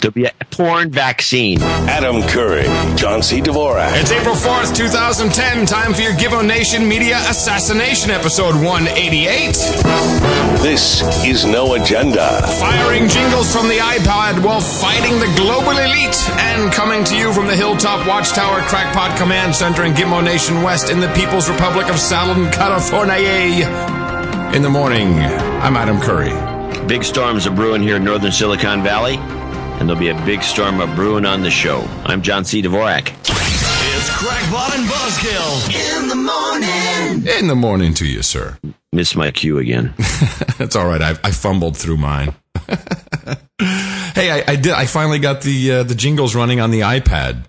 There'll be a porn vaccine. Adam Curry, John C. Dvorak. It's April 4th, 2010. Time for your Gitmo Nation Media Assassination episode 188. This is No Agenda. Firing jingles from the iPod while fighting the global elite. And coming to you from the Hilltop Watchtower Crackpot Command Center in Gitmo Nation West in the People's Republic of Salem, California. In the morning, I'm Adam Curry. Big storms are brewing here in northern Silicon Valley, and there'll be a big storm of brewing on the show. I'm John C. Dvorak. It's Crackpot and Buzzkill in the morning. In the morning to you, sir. Miss my cue again. That's all right. I, I fumbled through mine. hey, I, I, did. I finally got the uh, the jingles running on the iPad.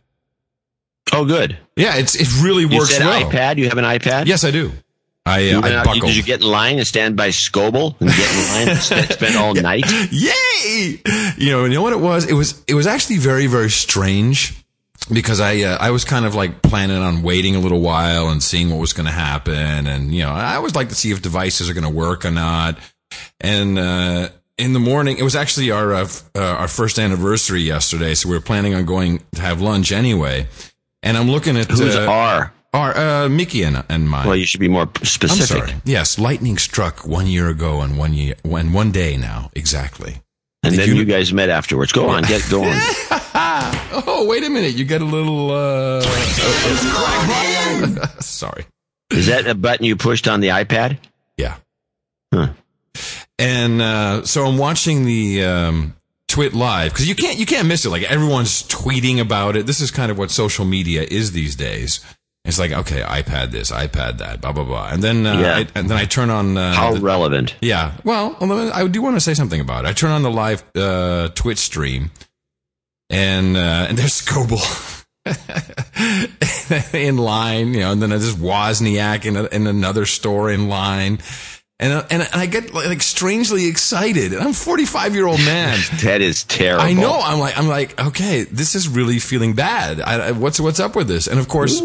Oh, good. Yeah, it's it really You works said well. iPad? You have an iPad? Yes, I do. I, You uh, I out- buckled. did you get in line and stand by Scoble and get in line and spend, spend all night? Yay! You know, you know what it was? It was it was actually very very strange because I uh, I was kind of like planning on waiting a little while and seeing what was going to happen, and you know I always like to see if devices are going to work or not. And uh, in the morning, it was actually our uh, uh, our first anniversary yesterday, so we were planning on going to have lunch anyway. And I'm looking at Who's uh, R? Our uh, Mickey and, and mine. Well, you should be more specific. I'm sorry. Yes, lightning struck one year ago and one year, when one day now exactly. And Did then you- you, guys met afterwards. Go on, get going. Oh, wait a minute. You got a little, uh, sorry. Is that a button you pushed on the iPad? Yeah. Huh. And, uh, so I'm watching the, um, Twit live because you can't, you can't miss it. Like everyone's tweeting about it. This is kind of what social media is these days. It's like, okay, iPad this, iPad that, blah, blah, blah. And then, uh, Yeah. I, and then I turn on, uh, How the- relevant? Yeah. Well, I do want to say something about it. I turn on the live uh, Twitch stream, and uh, and there's Scoble in line, you know, and then there's Wozniak in, a, in another store in line. And, uh, and and I get like strangely excited. And I'm 45 year old man. That is terrible. I know. I'm like, I'm like, okay, this is really feeling bad. I, I, what's what's up with this? And of course,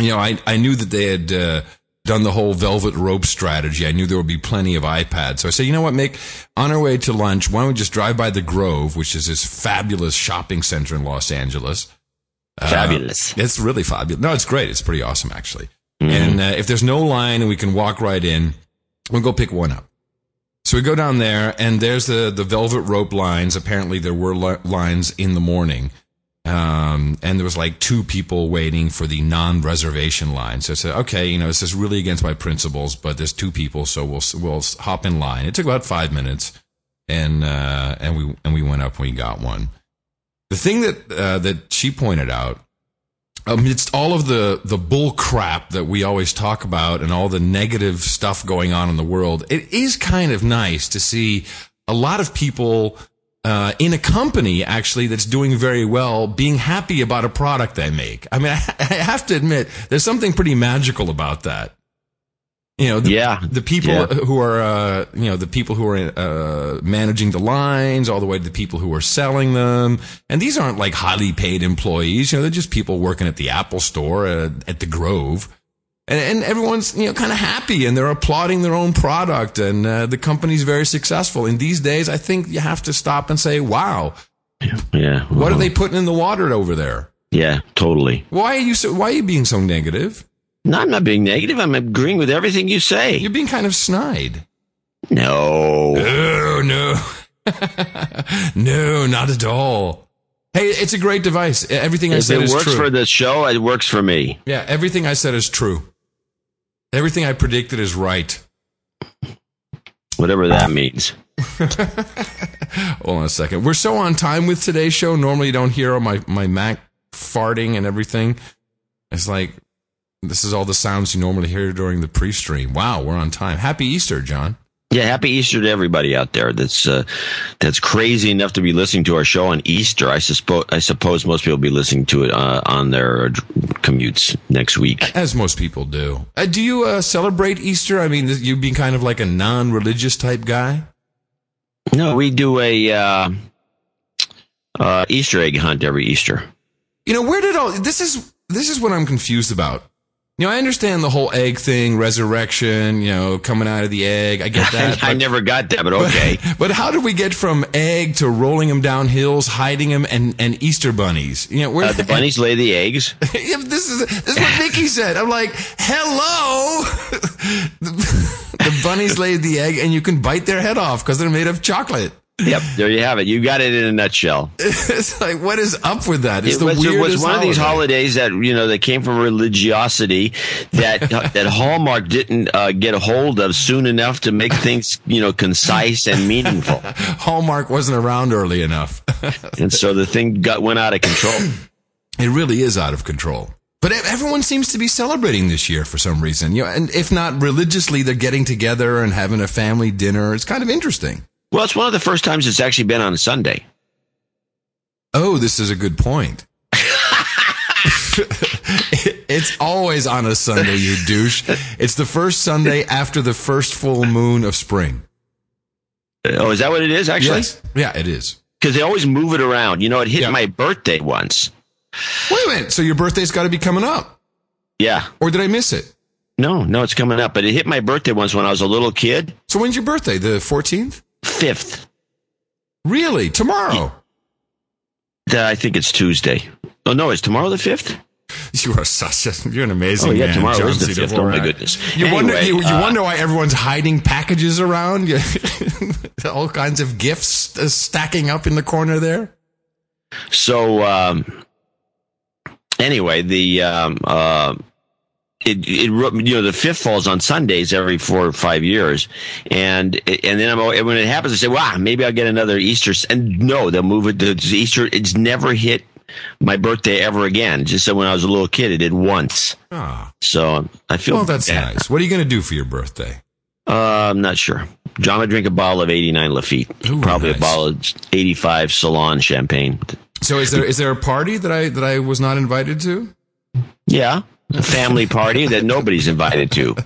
you know, I I knew that they had uh, done the whole velvet rope strategy. I knew there would be plenty of iPads. So I said, you know what, make on our way to lunch, why don't we just drive by the Grove, which is this fabulous shopping center in Los Angeles. Fabulous. It's really fabulous. No, it's great. It's pretty awesome, actually. And uh, if there's no line and we can walk right in, we'll go pick one up. So we go down there, and there's the the velvet rope lines. Apparently, there were li- lines in the morning, um, and there was like two people waiting for the non-reservation line. So I said, okay, you know, this is really against my principles, but there's two people, so we'll we'll hop in line. It took about five minutes, and uh, and we and we went up and we got one. The thing that uh, that she pointed out amidst all of the the bull crap that we always talk about and all the negative stuff going on in the world, it is kind of nice to see a lot of people uh, in a company actually that's doing very well being happy about a product they make. I mean, I, I have to admit, there's something pretty magical about that. You know, the, Yeah. the people Yeah. who are, uh, you know, the people who are uh, managing the lines, all the way to the people who are selling them. And these aren't like highly paid employees. You know, they're just people working at the Apple store uh, at the Grove. And, and everyone's, you know, kind of happy and they're applauding their own product and uh, the company's very successful. In these days, I think you have to stop and say, wow, Yeah. what are they putting in the water over there? Yeah, totally. Why are you so, why are you being so negative? No, I'm not being negative. I'm agreeing with everything you say. You're being kind of snide. No. Oh, no. no, not at all. Hey, it's a great device. Everything I If said it is works for the show, it works for me. yeah, everything I said is true. Everything I predicted is right. Whatever that means. Hold on a second. We're so on time with today's show. Normally, you don't hear my, my Mac farting and everything. It's like, this is all the sounds you normally hear during the pre stream. Wow, we're on time. Happy Easter, John. Yeah, happy Easter to everybody out there. That's uh, that's crazy enough to be listening to our show on Easter. I suppose I suppose most people will be listening to it uh, on their commutes next week. As most people do. Uh, do you uh, celebrate Easter? I mean, you being kind of like a non religious type guy? No, we do a uh, uh, Easter egg hunt every Easter. You know, where did all this is this is what I'm confused about. You know, I understand the whole egg thing, resurrection, you know, coming out of the egg. I get that. I but- never got that, but okay. But how did we get from egg to rolling them down hills, hiding them, and, and Easter bunnies? You know, where Uh, the bunnies lay the eggs. Yeah, this is this is what Mickey said. I'm like, hello. the, the bunnies laid the egg, and you can bite their head off because they're made of chocolate. Yep, there you have it. You got it in a nutshell. It's like, what is up with that? It's It the was, it was one of these holidays that you know that came from religiosity that that Hallmark didn't uh, get a hold of soon enough to make things you know concise and meaningful, Hallmark wasn't around early enough. and so the thing got went out of control. it really is out of control. But everyone seems to be celebrating this year for some reason. You know, and if not religiously, they're getting together and having a family dinner. It's kind of interesting. Well, it's one of the first times it's actually been on a Sunday. Oh, this is a good point. it's always on a Sunday, you douche. It's the first Sunday after the first full moon of spring. Uh, oh, is that what it is actually? Yes. Yeah, it is. Because they always move it around. You know, it hit Yeah. my birthday once. Wait a minute. So your birthday's got to be coming up. Yeah. Or did I miss it? No, no, it's coming up. But it hit my birthday once when I was a little kid. So when's your birthday? The 14th? Fifth. Really? Tomorrow? Uh, I think it's Tuesday. Oh no, is tomorrow the fifth? You are such a, you're an amazing Oh yeah, man. tomorrow John is the fifth. Oh my goodness. You wonder, you, you uh, wonder why everyone's hiding packages around? All kinds of gifts uh, stacking up in the corner there. So um, anyway, the um, uh, it, it you know the fifth falls on Sundays every four or five years, and and then I'm al- when it happens, I say, "Wow, maybe I'll get another Easter." And no, they'll move it to to Easter. It's never hit my birthday ever again. Just so when I was a little kid, it did once. Ah, So I feel well, that's bad. nice. What are you going to do for your birthday? Uh, I'm not sure. John would drink a bottle of 89 Lafite, Ooh, probably nice. a bottle of 85 Salon champagne. So is there is there a party that I that I was not invited to? Yeah, a family party that nobody's invited to.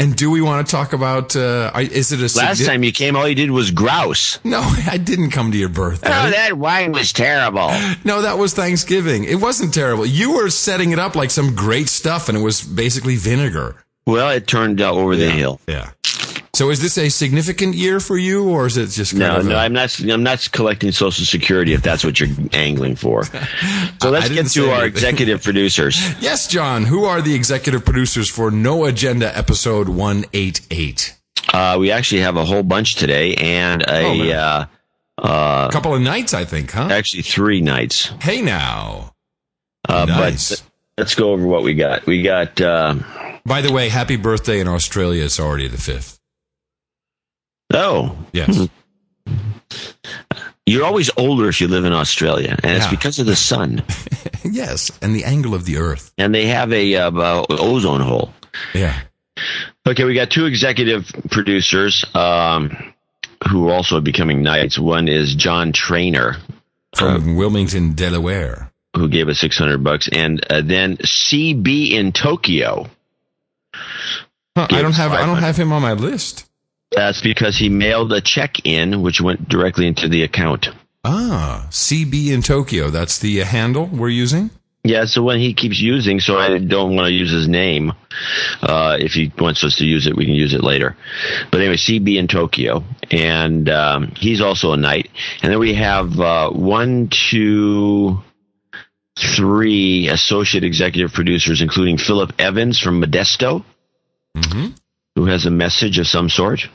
And do we want to talk about? Uh, is it a Last time you came, all you did was grouse. No, I didn't come to your birthday. Oh, that wine was terrible. No, that was Thanksgiving. It wasn't terrible. You were setting it up like some great stuff, and it was basically vinegar. Well, it turned out over the hill. Yeah. So is this a significant year for you, or is it just kind No, of no, I'm not. I'm not collecting Social Security if that's what you're angling for. So let's get to our anything. executive producers. Yes, John. Who are the executive producers for No Agenda episode one eight eight? Uh, we actually have a whole bunch today, and Oh, a man. uh, uh, couple of nights, I think, huh? actually three nights. Hey now. Uh, Nice. But let's go over what we got. We got. Uh, By the way, happy birthday in Australia. It's already the fifth. Oh, Yes. You're always older if you live in Australia, and it's because of the sun. yes, and the angle of the Earth. and they have a uh, uh, ozone hole. Yeah. Okay, we got two executive producers um, who are also becoming knights. One is John Trainer, From Wilmington, Delaware. who gave us 600 bucks, and uh, then CB in Tokyo. Huh, I don't have I don't have him on my list. That's because he mailed a check in, which went directly into the account. Ah, CB in Tokyo. That's the uh, handle we're using. Yeah, so when he keeps using, so I don't want to use his name. Uh, if he wants us to use it, we can use it later. But anyway, CB in Tokyo, and um, he's also a knight. And then we have uh, one, two, three associate executive producers, including Philip Evans from Modesto, Mhm. who has a message of some sort.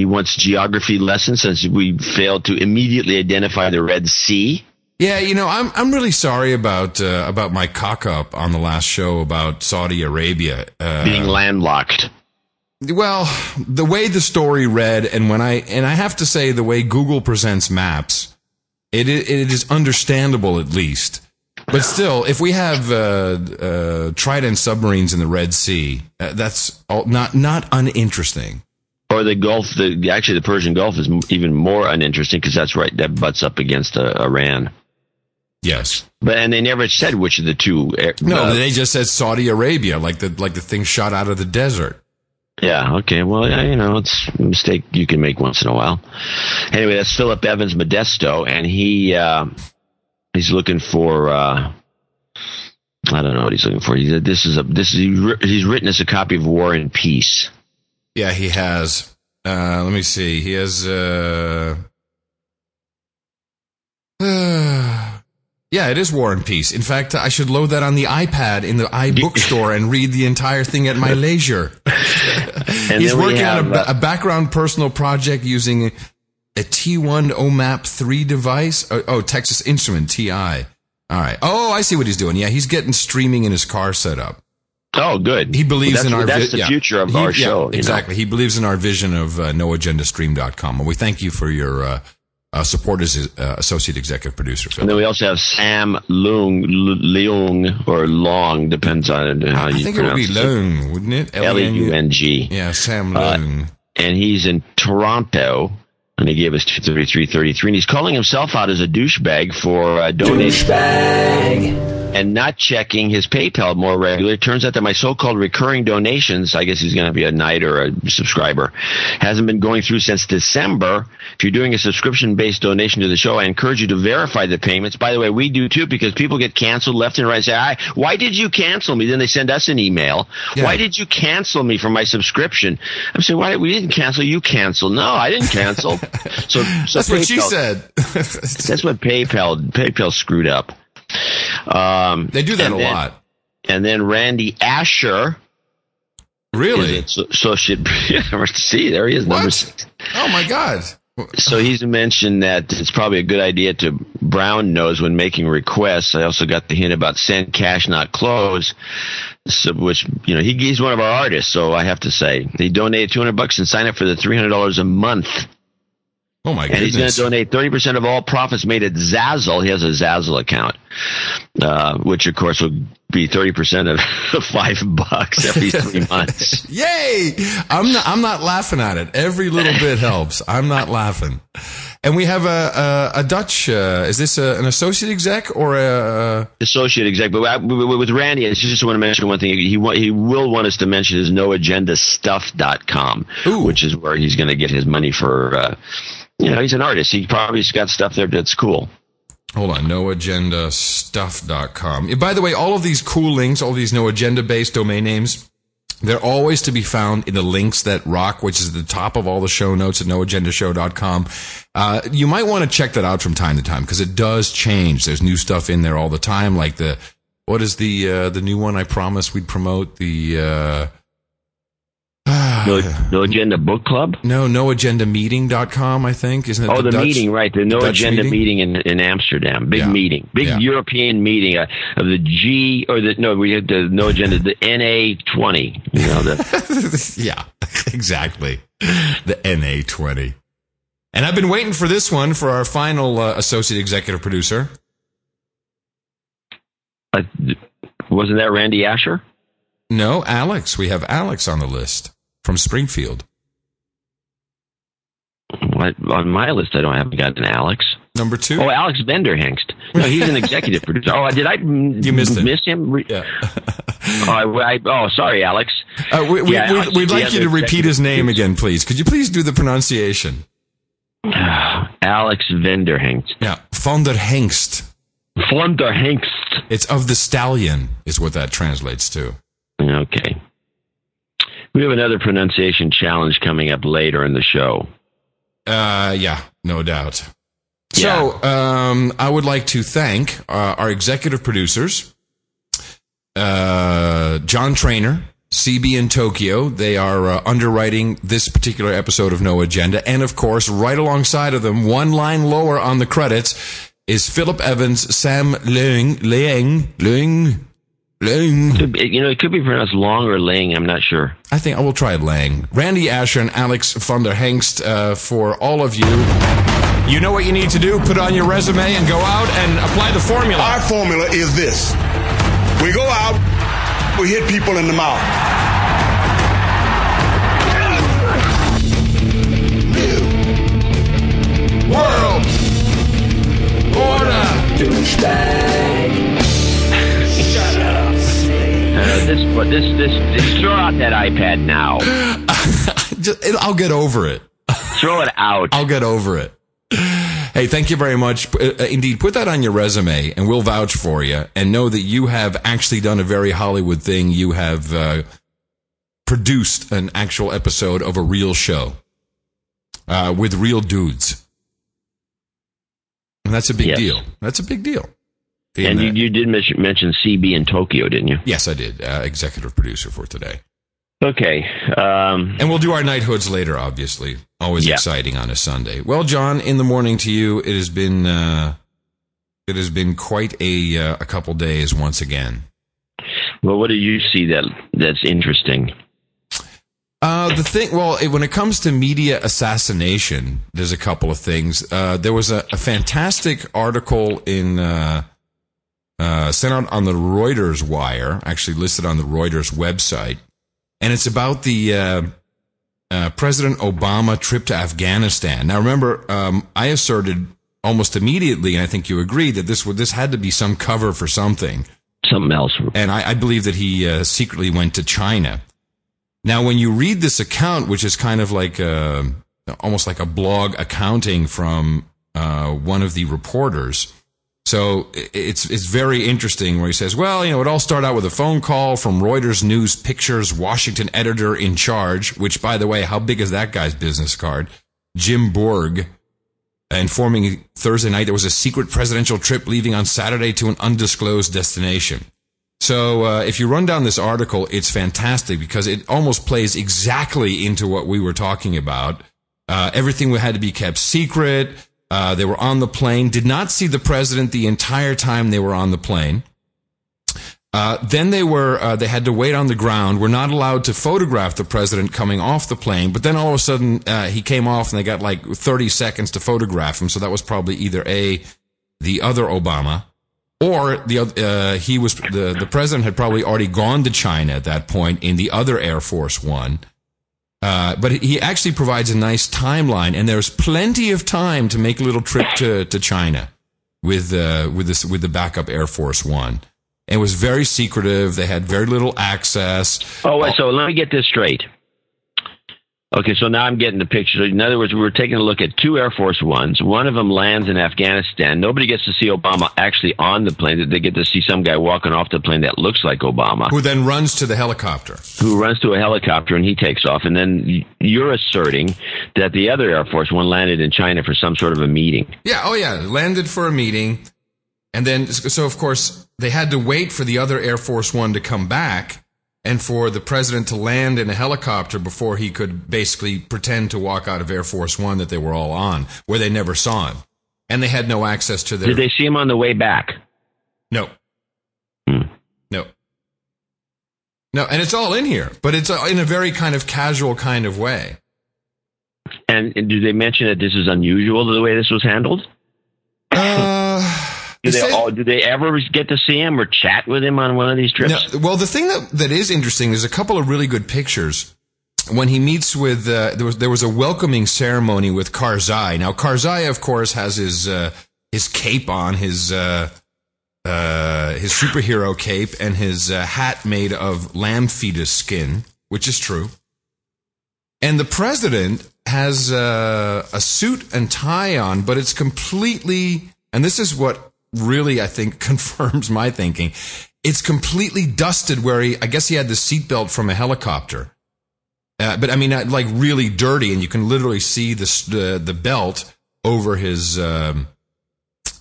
He wants geography lessons since we failed to immediately identify the Red Sea. Yeah, you know, I'm I'm really sorry about uh, about my cock up on the last show about Saudi Arabia. Uh, Being landlocked. Well, the way the story read, and when I and I have to say, the way Google presents maps, it it is understandable at least. But still, if we have uh, uh, Trident submarines in the Red Sea, uh, that's all, not not uninteresting. Or the Gulf, the actually the Persian Gulf is even more uninteresting because that's right that butts up against uh, Iran. Yes. But and they never said which of the two. uh, No, they just said Saudi Arabia, like the like the thing shot out of the desert. yeah, okay. Well, yeah, you know, it's a mistake you can make once in a while. Anyway, that's Philip Evans Modesto, and he uh, he's looking for uh, I don't know what he's looking for. He said this is a this is he's written us a copy of War and Peace. Yeah, he has. Uh, let me see. He has. Uh, yeah, it is War and Peace. In fact, I should load that on the iPad in the iBookstore and read the entire thing at my leisure. He's working have, on a, uh, a, background personal project using a T1 OMAP 3 device. Oh, oh, Texas Instrument TI. All right. Oh, I see what he's doing. Yeah, he's getting streaming in his car set up. Oh, good. He believes well, in our. Vision. That's the yeah. future of he, our show. Yeah, exactly. Know? He believes in our vision of uh, noagendastream.com. And we thank you for your uh, uh, support as uh, associate executive producer. Phil. And then we also have Sam Leung, Leung or Long, depends on how you pronounce it. I think it would be Leung, wouldn't it? L E U N G. Yeah, Sam uh, Leung. and he's in Toronto and he gave us 233.33 and he's calling himself out as a douchebag for uh, donating douchebag and not checking his PayPal more regularly. It turns out that my so-called recurring donations, I guess he's going to be a knight or a subscriber, hasn't been going through since December. If you're doing a subscription-based donation to the show, I encourage you to verify the payments. By the way, we do too because people get canceled left and right. Say, why did you cancel me? Then they send us an email. Yeah. Why did you cancel me for my subscription? I'm saying, why we didn't cancel? You canceled. No, I didn't cancel. So, so that's PayPal, what she said. that's what PayPal PayPal screwed up. Um, they do that a then, lot. And then Randy Asher. Really? So, so should see there he is. Number six. Oh my God. So he's mentioned that it's probably a good idea to brown nose when making requests. I also got the hint about send cash, not clothes, So, which you know he, he's one of our artists, so I have to say he donated 200 bucks and signed up for the 300 dollars a month Oh my god. and goodness. he's going to donate 30% of all profits made at Zazzle. He has a Zazzle account, uh, which of course will be 30% of five bucks every three months. Yay! I'm not, I'm not laughing at it. Every little bit helps. I'm not laughing. And we have a, a, a Dutch, uh, is this a, an associate exec or a, associate exec? But with Randy, I just want to mention one thing. He, he will want us to mention his noagendastuff.com, Ooh. which is where he's going to get his money for, uh, you know, he's an artist. He probably's got stuff there that's cool. Hold on, noagendastuff.com. By the way, all of these cool links, all these no agenda based domain names, they're always to be found in the links that rock, which is at the top of all the show notes at noagendashow.com. Uh, you might want to check that out from time to time because it does change. There's new stuff in there all the time, like the, what is the, uh, the new one I promised we'd promote? The, uh, no, no Agenda Book Club? No, noagendameeting.com, I think. Isn't it? Oh, the, the meeting, right. The No Dutch Agenda meeting, meeting in, in Amsterdam. Big yeah. meeting. Big yeah. European meeting uh, of the G, or the, no, we had the No Agenda, the NA20. You know, the, yeah, exactly. The NA20. And I've been waiting for this one for our final uh, associate executive producer. Uh, wasn't that Randy Asher? No, Alex. We have Alex on the list from Springfield. on my list, I don't have got an Alex. Number two. Oh, Alex Vanderhengst. No, he's an executive producer. Oh, did I you missed miss him? Yeah. oh, I, I, oh, sorry, Alex. Uh, we, we, yeah, we'd, we'd like you to repeat his name again, please. Could you please do the pronunciation? Alex Vanderhengst. Yeah, Vanderhengst. Vanderhengst. It's of the stallion, is what that translates to. Okay. We have another pronunciation challenge coming up later in the show. Uh, yeah, no doubt. Yeah. So, um, I would like to thank uh, our executive producers, uh, John Trainer, CB in Tokyo. They are uh, underwriting this particular episode of No Agenda. And of course, right alongside of them, one line lower on the credits is Philip Evans, Sam Leung, Leung, Leung, Lang. You know, it could be pronounced Long or Lang. I'm not sure. I think I will try Lang. Randy Asher and Alex van der Hengst uh, for all of you. You know what you need to do. Put on your resume and go out and apply the formula. Our formula is this. We go out, we hit people in the mouth. World Order Douchebag this, but this, this, this, throw out that iPad now. Just, I'll get over it. Throw it out. I'll get over it. Hey, thank you very much. Uh, uh, indeed, put that on your resume, and we'll vouch for you, and know that you have actually done a very Hollywood thing. You have uh, produced an actual episode of a real show uh, with real dudes, and that's a big Yes. deal. That's a big deal. And In, you, you did mention, mention CB in Tokyo, didn't you? yes, I did. Uh, executive producer for today. Okay. Um, And we'll do our nighthoods later, obviously. Always Yeah. exciting on a Sunday. Well, John, in the morning to you, it has been uh, it has been quite a uh, a couple days once again. well, what do you see that that's interesting? Uh, the thing, well, it, when it comes to media assassination, there's a couple of things. Uh, there was a, a fantastic article in uh, uh, sent out on the Reuters wire, actually listed on the Reuters website, and it's about the uh, uh, President Obama trip to Afghanistan. Now, remember, um, I asserted almost immediately, and I think you agreed that this would this had to be some cover for something Something else. and I, I believe that he uh, secretly went to China. Now, when you read this account, which is kind of like a, almost like a blog accounting from uh, one of the reporters, so it's it's very interesting where he says, "Well, you know, it all started out with a phone call from Reuters News Pictures Washington editor in charge, which, by the way, how big is that guy's business card? Jim Borg." informing Thursday night there was a secret presidential trip leaving on Saturday to an undisclosed destination. So uh, if you run down this article, it's fantastic because it almost plays exactly into what we were talking about. Uh, everything had to be kept secret. Uh, they were on the plane, did not see the president the entire time they were on the plane. Uh, then they were uh, they had to wait on the ground. Were not allowed to photograph the president coming off the plane. But then all of a sudden uh, he came off, and they got like 30 seconds to photograph him. So that was probably either a the other Obama, or the uh, he was the the president had probably already gone to China at that point in the other Air Force One. Uh, but he actually provides a nice timeline, and there's plenty of time to make a little trip to, to China with uh, with this with the backup Air Force One. It was very secretive. They had very little access. Oh, so let me get this straight. Okay, so now I'm getting the picture. In other words, we were taking a look at two Air Force Ones. One of them lands in Afghanistan. Nobody gets to see Obama actually on the plane. They get to see some guy walking off the plane that looks like Obama, Who then runs to the helicopter? who runs to a helicopter and he takes off. And then you're asserting that the other Air Force One landed in China for some sort of a meeting. Yeah. Oh, yeah. Landed for a meeting, and then so of course they had to wait for the other Air Force One to come back, and for the president to land in a helicopter before he could basically pretend to walk out of Air Force One that they were all on, where they never saw him, and they had no access to their. Did they see him on the way back? No. Hmm. No. No, and it's all in here, but it's uh, in a very kind of casual kind of way. And, and do they mention that this is unusual the way this was handled? Uh, Do they, oh, do they ever get to see him or chat with him on one of these trips? No, well, the thing that, that is interesting is a couple of really good pictures. When he meets with, uh, there was there was a welcoming ceremony with Karzai. Now Karzai, of course, has his uh, his cape on, his uh, uh, his superhero cape, and his uh, hat made of lamb fetus skin, which is true. And the president has uh, a suit and tie on, but it's completely, and this is what really I think confirms my thinking. It's completely dusted where he, I guess he had the seatbelt from a helicopter. Uh, but I mean, uh, like really dirty, and you can literally see the s- the, belt over his um,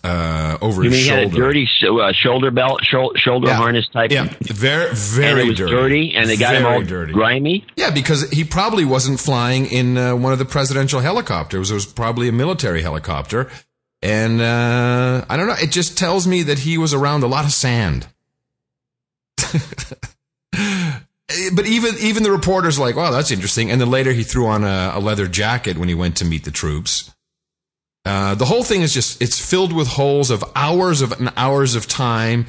uh, over You his mean he had a shoulder. dirty sh- uh, shoulder belt, shou- shoulder Yeah. harness type? Yeah, very and very it was dirty, and they got him all dirty. grimy. Yeah, because he probably wasn't flying in uh, one of the presidential helicopters. It was probably a military helicopter. And uh, I don't know. It just tells me that he was around a lot of sand. but even even the reporters like, wow, that's interesting. And then later he threw on a, a leather jacket when he went to meet the troops. Uh, the whole thing is just it's filled with holes of hours of and hours of time.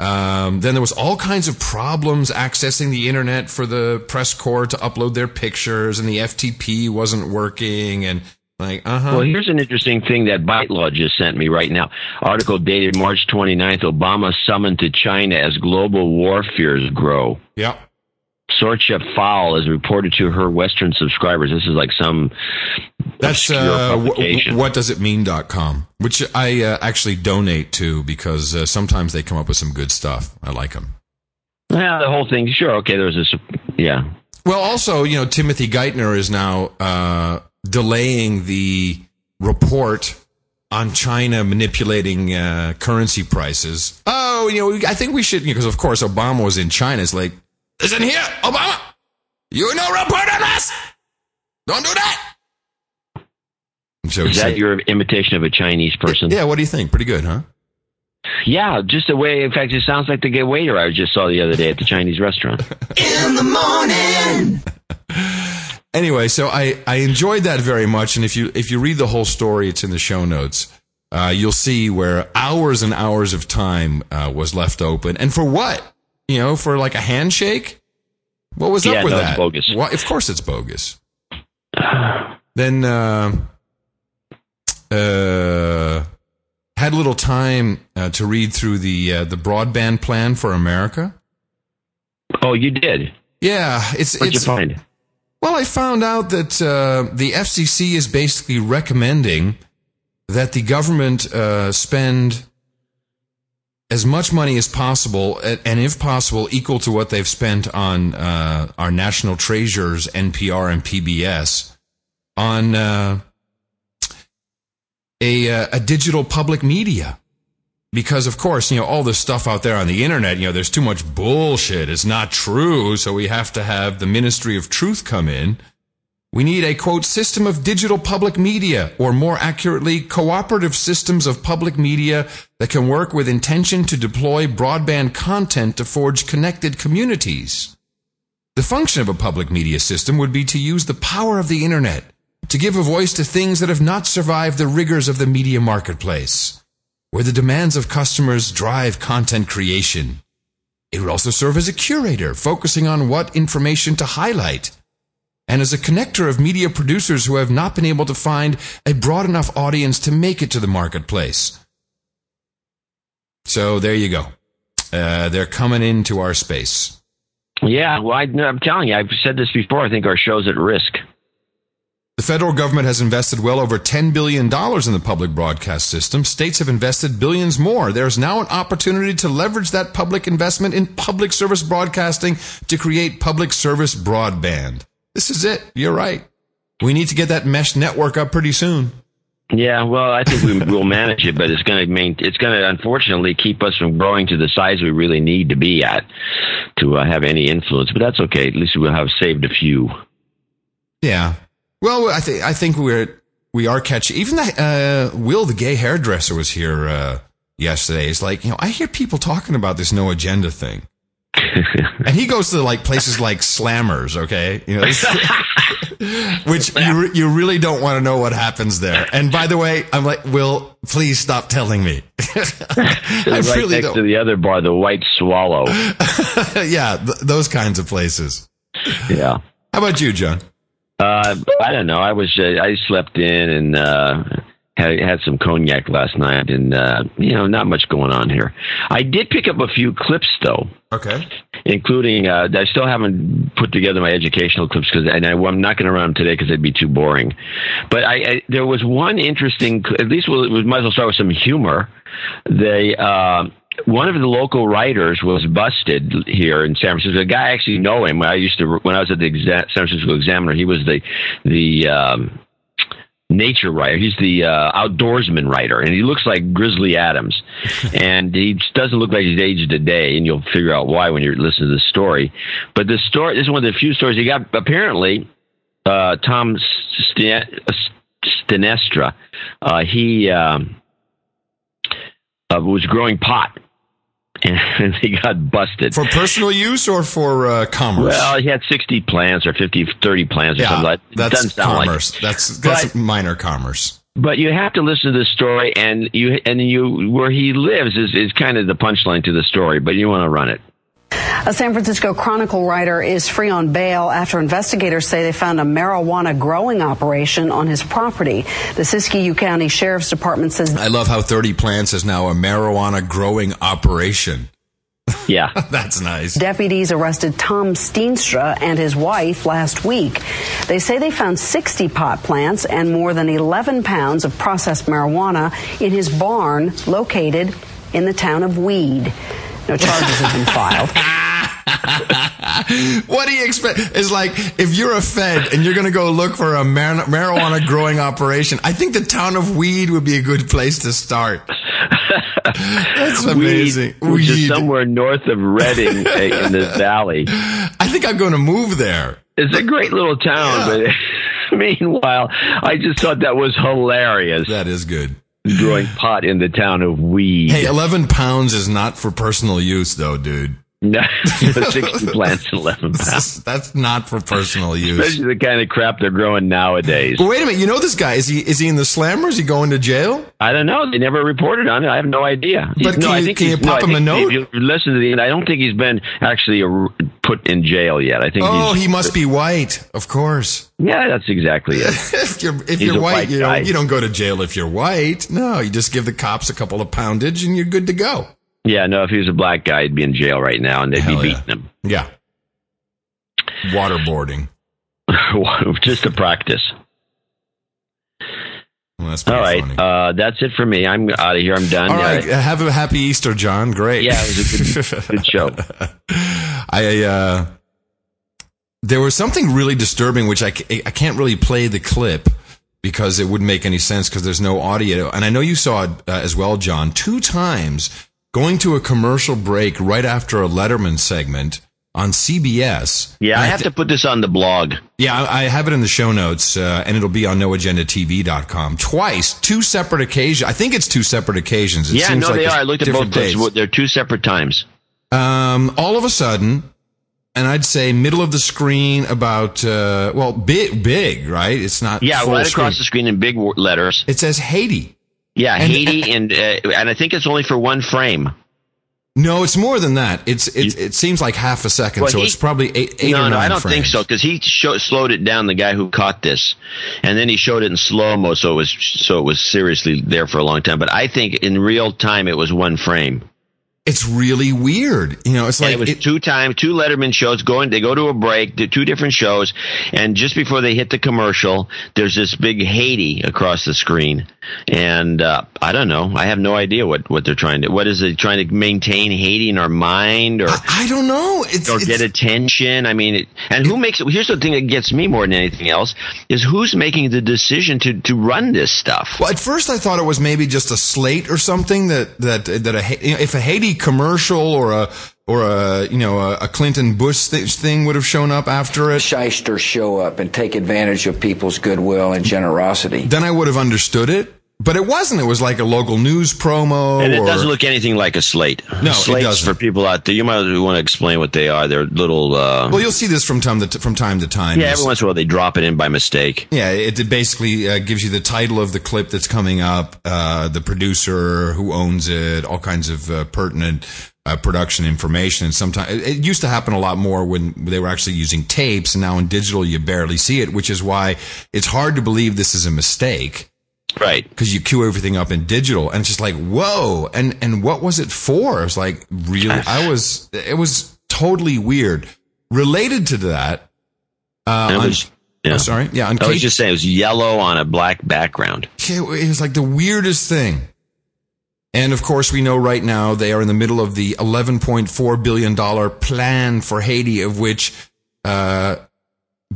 Um, then there was all kinds of problems accessing the internet for the press corps to upload their pictures, and the FTP wasn't working, and like, uh huh. Well, here's an interesting thing that Byte Law just sent me right now. Article dated March 29th. Obama summoned to China as global war fears grow. yeah. Sorcha Faal is reported to her Western subscribers. This is like some That's uh, w- what does it mean.com, which I uh, actually donate to because uh, sometimes they come up with some good stuff. I like them. Yeah, the whole thing. Sure, okay. There's this. Yeah, Well, also, you know, Timothy Geithner is now uh, delaying the report on China manipulating uh, currency prices. Oh, you know, I think we should, because of course Obama was in China. It's like, listen here, Obama, you no report on us. Don't do that. So is that said- your imitation of a Chinese person? yeah, what do you think? Pretty good, huh? Yeah, just the way. In fact, it sounds like the gay waiter I just saw the other day at the Chinese restaurant. In the morning. anyway, so I, I enjoyed that very much, and if you if you read the whole story, it's in the show notes. Uh, you'll see where hours and hours of time uh, was left open, and for what? You know, for like a handshake. What was Yeah, up with no, it's that? bogus. Why, of course, it's bogus. then uh, uh, had a little time uh, to read through the uh, the broadband plan for America. Oh, you did. Yeah, it's What'd you find? Well, I found out that uh, the FCC is basically recommending that the government uh, spend as much money as possible, and if possible, equal to what they've spent on uh, our national treasures, NPR and PBS, on uh, a uh, a digital public media. Because of course, you know, all this stuff out there on the internet, you know, there's too much bullshit. It's not true. So we have to have the Ministry of Truth come in. We need a quote system of digital public media, or more accurately, cooperative systems of public media that can work with intention to deploy broadband content to forge connected communities. The function of a public media system would be to use the power of the internet to give a voice to things that have not survived the rigors of the media marketplace where the demands of customers drive content creation. It would also serve as a curator, focusing on what information to highlight, and as a connector of media producers who have not been able to find a broad enough audience to make it to the marketplace. So there you go. Uh, they're coming into our space. Yeah, well, I, I'm telling you, I've said this before. I think our show's at risk. The federal government has invested well over $10 billion in the public broadcast system. States have invested billions more. There's now an opportunity to leverage that public investment in public service broadcasting to create public service broadband. This is it. You're right. We need to get that mesh network up pretty soon. Yeah, well, I think we will manage it, but it's going to main, it's going to unfortunately keep us from growing to the size we really need to be at to uh, have any influence. But that's okay. At least we'll have saved a few. Yeah. Well, I think I think we're we are catching. Even that uh, Will, the gay hairdresser, was here uh, yesterday. It's like you know I hear people talking about this no agenda thing, and he goes to like places like Slammers. Okay, you know, which you re- you really don't want to know what happens there. And by the way, I'm like, Will, please stop telling me. I right really next to don't. the other bar, the White Swallow. yeah, th- those kinds of places. yeah. How about you, John? Uh, I don't know. I was uh, I slept in and uh, had had some cognac last night, and uh, you know, not much going on here. I did pick up a few clips though, Okay. including uh, I still haven't put together my educational clips because, and I, I'm not going to run them today because they'd be too boring. But I, I there was one interesting. At least we'll, we might as well start with some humor. They. Uh, one of the local writers was busted here in San Francisco. The guy I actually know him. I used to when I was at the exa- San Francisco Examiner. He was the the um, nature writer. He's the uh, outdoorsman writer, and he looks like Grizzly Adams. and he doesn't look like he's aged a day, and you'll figure out why when you're listening to the story. But the story, this is one of the few stories he got. Apparently, uh, Tom Stienstra. Uh, he um, uh, was growing pot. And he got busted. For personal use or for uh, commerce? Well, he had 60 plants or 50, 30 plants or something like that. that's Doesn't like commerce. that's that's But- minor commerce. But you have to listen to the story, and you and you where he lives is is kind of the punchline to the story. But you want to run it. A San Francisco Chronicle writer is free on bail after investigators say they found a marijuana growing operation on his property. The Siskiyou County Sheriff's Department says I love how 30 Plants is now a marijuana growing operation. Yeah. That's nice. Deputies arrested Tom Stienstra and his wife last week. They say they found 60 pot plants and more than 11 pounds of processed marijuana in his barn located in the town of Weed. No charges have been filed. what do you expect? It's like if you're a Fed and you're going to go look for a mar- marijuana growing operation, I think the town of Weed would be a good place to start. That's amazing. Weed, which is somewhere north of Redding eh, in the valley. I think I'm going to move there. It's a great little town, yeah. but meanwhile, I just thought that was hilarious. That is good. Growing pot in the town of Weed. Hey, 11 pounds is not for personal use, though, dude. No, 60 plants in 11 pounds. That's not for personal use. Especially the kind of crap they're growing nowadays. But wait a minute, you know this guy? Is he is he in the slammer? Is he going to jail? I don't know. They never reported on it. I have no idea. But no, I think can you pop no, him a note? If you listen to the end, I don't think he's been actually put in jail yet. I think. Oh, he must be white, of course. Yeah, that's exactly it. if you're if you're white, white you don't you don't go to jail if you're white. No, you just give the cops a couple of poundage and you're good to go. Yeah, no, if he was a black guy, he'd be in jail right now and they'd Hell be beating him. Yeah. Waterboarding. Just to practice. Well, that's All right, uh, that's it for me. I'm out of here. I'm done. All right, uh, have a happy Easter, John. Great. Yeah, it was a good, good show. I uh, there was something really disturbing, which I I can't really play the clip because it wouldn't make any sense because there's no audio. And I know you saw it uh, as well, John. Two times going to a commercial break right after a Letterman segment on CBS. Yeah, I have to put this on the blog. Yeah, I have it in the show notes, uh, and it'll be on noagendatv.com. Twice, two separate occasions. I think it's two separate occasions. It yeah, no, like they are. I looked at both days. They're two separate times. Um, all of a sudden, and I'd say middle of the screen, about uh, well, big, big, right? It's not. Yeah, right screen. across the screen in big letters. It says Haiti. Yeah, and, Haiti, and uh, and I think it's only for one frame. No, it's more than that. It's it, it seems like half a second, well, so he, it's probably eight, eight no, or nine. No, I don't frames. think so because he show, slowed it down. The guy who caught this, and then he showed it in slow mo, so it was so it was seriously there for a long time. But I think in real time it was one frame. It's really weird. You know, it's like and it was it, two time, two Letterman shows going, they go to a break, do two different shows. And just before they hit the commercial, there's this big Haiti across the screen. And, uh, I don't know. I have no idea what, what they're trying to, what is it trying to maintain Haiti in our mind or? I, I don't know. It's, or it's, get attention. I mean, it, and who makes it? Here's the thing that gets me more than anything else is who's making the decision to, to run this stuff. Well, at first I thought it was maybe just a slate or something that, that, that a, if a Haiti commercial or a or a you know a, a Clinton Bush thing would have shown up after it. Shysters show up and take advantage of people's goodwill and generosity. Then I would have understood it. But it wasn't. It was like a local news promo. And it or, doesn't look anything like a slate. No, Slates it doesn't. for people out there. You might want to explain what they are. They're little. Uh, well, you'll see this from time to t- from time to time. Yeah, every once in a while they drop it in by mistake. Yeah, it, it basically uh, gives you the title of the clip that's coming up, uh, the producer, who owns it, all kinds of uh, pertinent uh, production information. And sometimes it, it, used to happen a lot more when they were actually using tapes, and now in digital you barely see it, which is why it's hard to believe this is a mistake. Right. Because you queue everything up in digital and it's just like, whoa. And, and what was it for? It was like, really? I was, it was totally weird. Related to that, uh, was, on, yeah. oh, sorry. Yeah. On I was just saying it was yellow on a black background. It was like the weirdest thing. And of course, we know right now they are in the middle of the $11.4 billion plan for Haiti, of which, uh,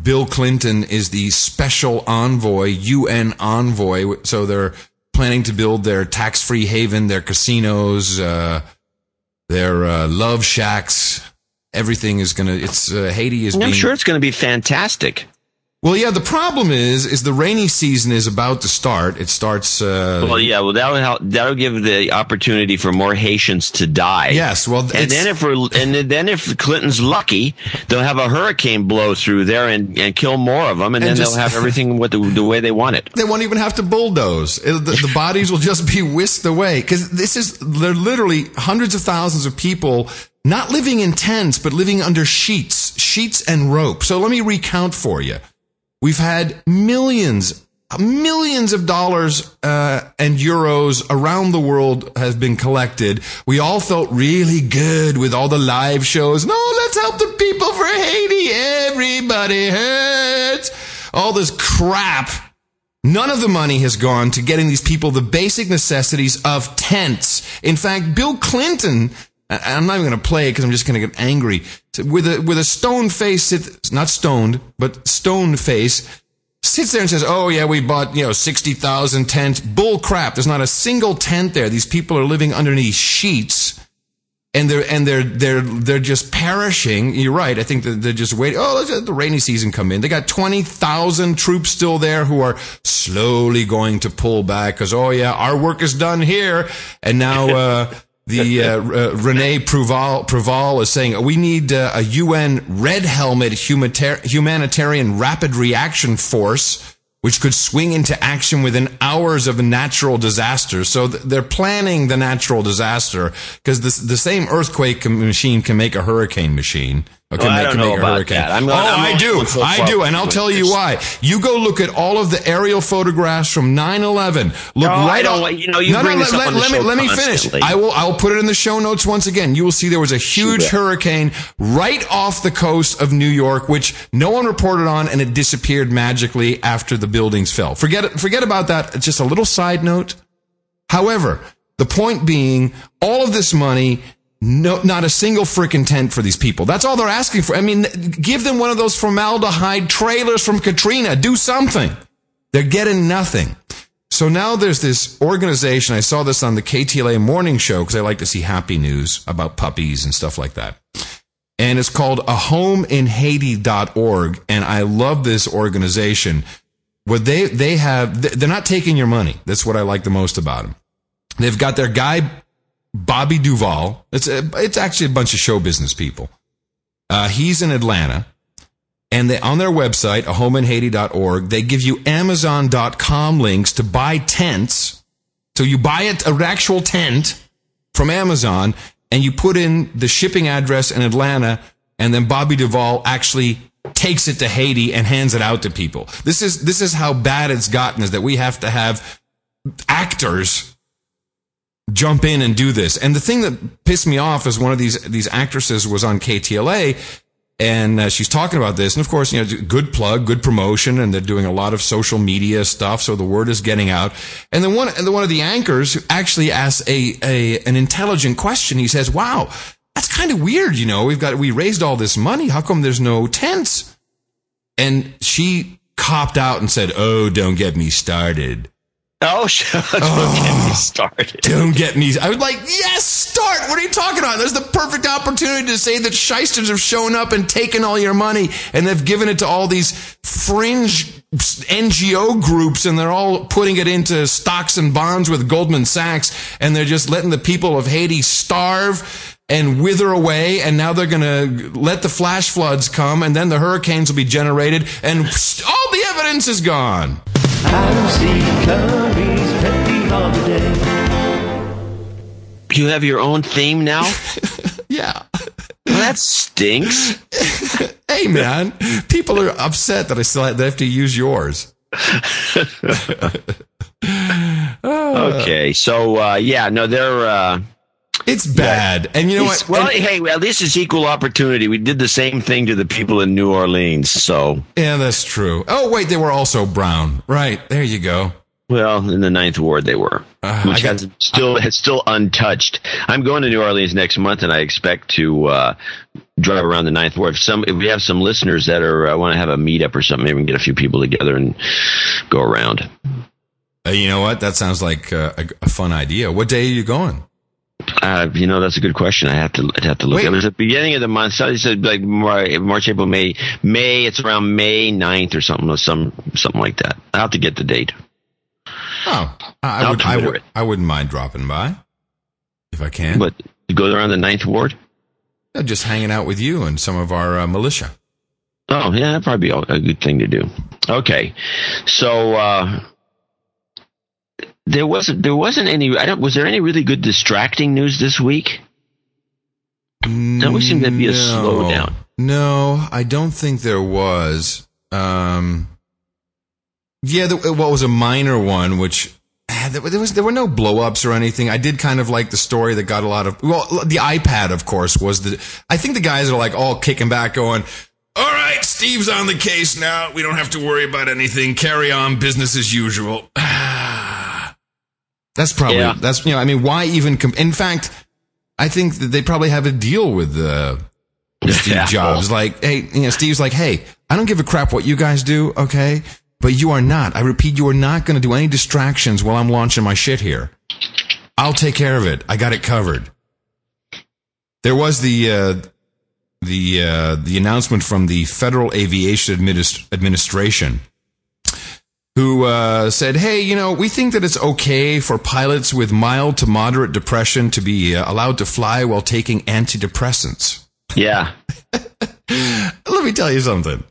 Bill Clinton is the special envoy, UN envoy. So they're planning to build their tax free haven, their casinos, uh, their uh, love shacks. Everything is going to, it's, uh, Haiti is I'm being, sure it's going to be fantastic. Well, yeah, the problem is, is the rainy season is about to start. It starts, uh, Well, yeah, well, that'll help, that'll give the opportunity for more Haitians to die. yes, well, And then if we're, and then if Clinton's lucky, they'll have a hurricane blow through there and, and kill more of them, and, And then just- they'll have everything with the, the way they want it. they won't even have to bulldoze. It- the, the bodies will just be whisked away because this is they're literally hundreds of thousands of people not living in tents but living under sheets, sheets and rope. So let me recount for you. We've had millions millions of dollars uh, and euros around the world has been collected. We all felt really good with all the live shows. No, let's help the people for Haiti. Everybody hurts. All this crap. None of the money has gone to getting these people the basic necessities of tents. In fact, Bill Clinton I'm not even going to play it because I'm just going to get angry. With a with a stone face, not stoned, but stone face, sits there and says, "Oh yeah, we bought you know sixty thousand tents." Bull crap! There's not a single tent there. These people are living underneath sheets, and they're and they're they're they're just perishing. You're right. I think that they're just waiting. Oh, let the rainy season come in. They got twenty thousand troops still there who are slowly going to pull back because oh yeah, our work is done here, and now. uh the uh, uh, Rene Préval, Préval is saying we need uh, a UN red helmet humanitarian rapid reaction force which could swing into action within hours of a natural disaster. So th- they're planning the natural disaster because the same earthquake machine can make a hurricane machine. Okay, well, I don't know about hurricane. that. I'm, oh, I'm I do. I do. And I'll tell you why. You go look at all of the aerial photographs from 9-11. Look no, right on. You know, you no, bring no, let, up let, me, let me finish. I will, I will put it in the show notes once again. You will see there was a huge hurricane right off the coast of New York, which no one reported on and it disappeared magically after the buildings fell. Forget. Forget about that. It's just a little side note. However, the point being, all of this money no, not a single freaking tent for these people. That's all they're asking for. I mean, give them one of those formaldehyde trailers from Katrina. Do something. They're getting nothing. So now there's this organization. I saw this on the KTLA morning show because I like to see happy news about puppies and stuff like that. And it's called a home in homeinhaiti.org. And I love this organization. What they, they have, they're not taking your money. That's what I like the most about them. They've got their guy Bobby Duvall. It's a, it's actually a bunch of show business people. Uh, he's in Atlanta, and they on their website, a ahomeinhaiti.org, they give you Amazon.com links to buy tents. So you buy it, an actual tent from Amazon, and you put in the shipping address in Atlanta, and then Bobby Duvall actually takes it to Haiti and hands it out to people. This is this is how bad it's gotten. Is that we have to have actors jump in and do this. And the thing that pissed me off is one of these these actresses was on KTLA and uh, she's talking about this. And of course, you know, good plug, good promotion, and they're doing a lot of social media stuff, so the word is getting out. And then one, and one of the anchors actually asks a, a an intelligent question. He says, "Wow, that's kind of weird. You know, we've got we raised all this money. How come there's no tents?" And she copped out and said, "Oh, don't get me started." Oh, don't oh, get me oh, started. Don't get me. I was like, yes, start. What are you talking about? There's the perfect opportunity to say that shysters have shown up and taken all your money and they've given it to all these fringe NGO groups and they're all putting it into stocks and bonds with Goldman Sachs and they're just letting the people of Haiti starve and wither away and now they're going to let the flash floods come and then the hurricanes will be generated and all the evidence is gone. You have your own theme now? yeah. Well, that stinks. hey, man. People are upset that I still have, have to use yours. okay. So, uh, yeah, no, they're, uh, it's bad. And you know it's, what? Well, and, hey, well, this is equal opportunity. We did the same thing to the people in New Orleans. So. Yeah, that's true. Oh, wait, they were also brown. Right. There you go. Well, in the ninth ward they were, uh, which got, has still uh, still untouched. I'm going to New Orleans next month, and I expect to uh, drive around the ninth ward. If some, if we have some listeners that are uh, want to have a meetup or something, maybe we can get a few people together and go around. Uh, you know what? That sounds like uh, a, a, fun idea. What day are you going? Uh, you know, that's a good question. I have to, I'd have to look. Wait. It was at the beginning of the month. So it said like March, April, May. May, it's around May 9th or something, or some, something like that. I'll have to get the date. Oh, I, would, I, would, I wouldn't mind dropping by if I can. But you go around the ninth ward? Yeah, just hanging out with you and some of our uh, militia. Oh, yeah, that'd probably be a good thing to do. Okay. So, uh, there wasn't there wasn't any I don't was there any really good distracting news this week? There always seem to be a no, slowdown. No, I don't think there was. Um, Yeah, the, what was a minor one, which ah, there was there were no blowups or anything. I did kind of like the story that got a lot of well, the iPad, of course, was the. I think the guys are like all kicking back, going, "All right, Steve's on the case now. We don't have to worry about anything. Carry on, business as usual." that's probably Yeah. that's you know, I mean, why even? Com- In fact, I think that they probably have a deal with uh, Steve Yeah. Jobs. Like, hey, you know, Steve's like, hey, I don't give a crap what you guys do, okay? But you are not. I repeat, you are not going to do any distractions while I'm launching my shit here. I'll take care of it. I got it covered. There was the uh, the uh, the announcement from the Federal Aviation Adminis- Administration, who uh, said, "Hey, you know, we think that it's okay for pilots with mild to moderate depression to be uh, allowed to fly while taking antidepressants." Yeah. Let me tell you something.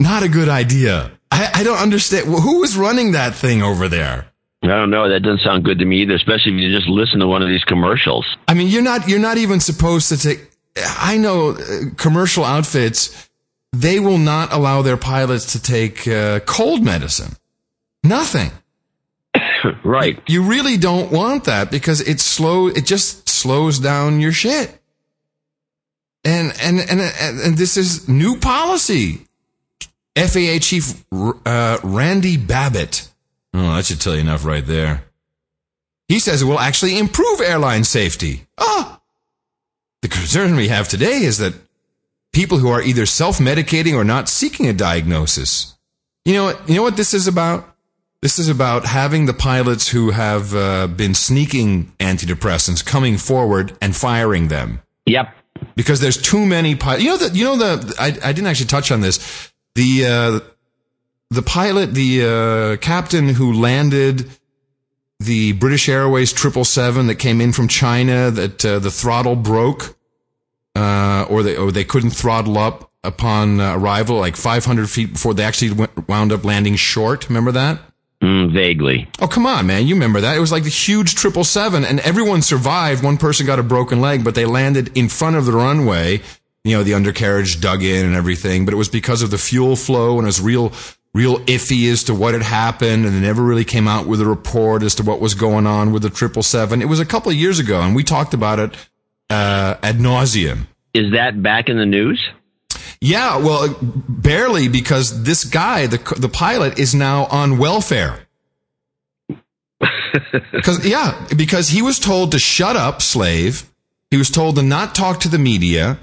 Not a good idea. I, I don't understand. who was running that thing over there? I don't know. That doesn't sound good to me either, especially if you just listen to one of these commercials. I mean, you're not you're not even supposed to take. I know uh, commercial outfits. They will not allow their pilots to take uh, cold medicine. Nothing. Right. You really don't want that because it slow. It just slows down your shit. And and and and, and this is new policy. FAA Chief uh, Randy Babbitt. Oh, that should tell you enough right there. He says it will actually improve airline safety. Ah, the concern we have today is that people who are either self-medicating or not seeking a diagnosis. You know what? You know what this is about? This is about having the pilots who have uh, been sneaking antidepressants coming forward and firing them Yep. because there's too many pilots. You know that you know the I, I didn't actually touch on this. The uh, the pilot, the uh, captain who landed the British Airways triple seven that came in from China that uh, the throttle broke, uh, or they or they couldn't throttle up upon uh, arrival, like 500 feet before they actually went, wound up landing short. Remember that? Mm, vaguely. Oh, come on, man. You remember that. It was like the huge 777 and everyone survived. One person got a broken leg, but they landed in front of the runway. You know, the undercarriage dug in and everything, but it was because of the fuel flow and it was real, real iffy as to what had happened. And they never really came out with a report as to what was going on with the 777. It was a couple of years ago and we talked about it, uh, ad nauseum. Is that back in the news? Yeah, well, barely because this guy, the the pilot, is now on welfare. Because yeah, because he was told to shut up, slave. He was told to not talk to the media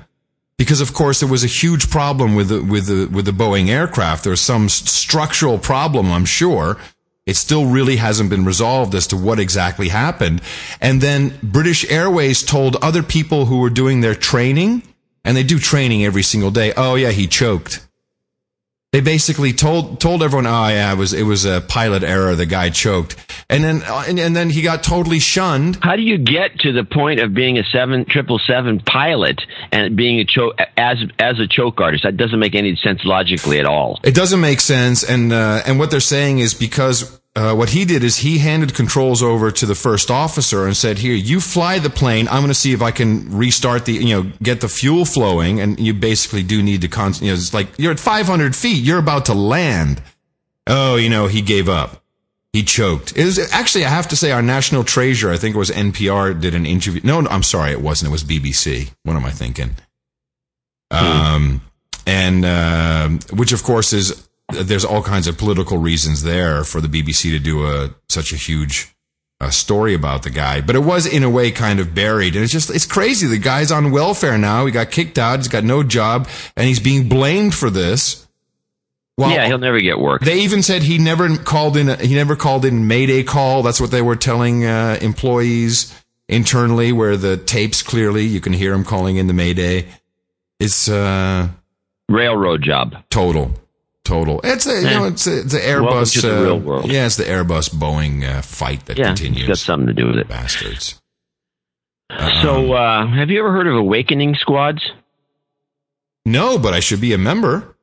because, of course, there was a huge problem with the with the with the Boeing aircraft. There was some structural problem, I'm sure. It still really hasn't been resolved as to what exactly happened. And then British Airways told other people who were doing their training, and they do training every single day. Oh yeah, he choked. They basically told told everyone, oh yeah, it was it was a pilot error. The guy choked, and then uh, and, and then he got totally shunned. How do you get to the point of being a seven triple seven pilot and being a choke as as a choke artist? That doesn't make any sense logically at all. It doesn't make sense, and uh, and what they're saying is because uh, what he did is he handed controls over to the first officer and said, "Here, you fly the plane. I'm going to see if I can restart the, you know, get the fuel flowing." And you basically do need to, con- you know, it's like you're at 500 feet, you're about to land. Oh, you know, he gave up. He choked. It was actually, I have to say, our national treasure. I think it was NPR did an interview. No, no I'm sorry, it wasn't. It was BBC. What am I thinking? Um, and uh, which of course is there's all kinds of political reasons there for the BBC to do a such a huge uh, story about the guy, but it was in a way kind of buried, and it's just it's crazy. The guy's on welfare now. He got kicked out. He's got no job, and he's being blamed for this. Well, yeah, he'll never get work. they even said he never called in. He never called in Mayday call. That's what they were telling uh, employees internally, where the tapes clearly you can hear him calling in the Mayday. It's uh, Railroad job. total, total. It's a you know it's a, it's the Welcome Airbus. the uh, real world. Yeah, it's the Airbus Boeing uh, fight that Yeah, it's continues. got something to do with it. Bastards. So, uh, have you ever heard of awakening squads? No, but I should be a member.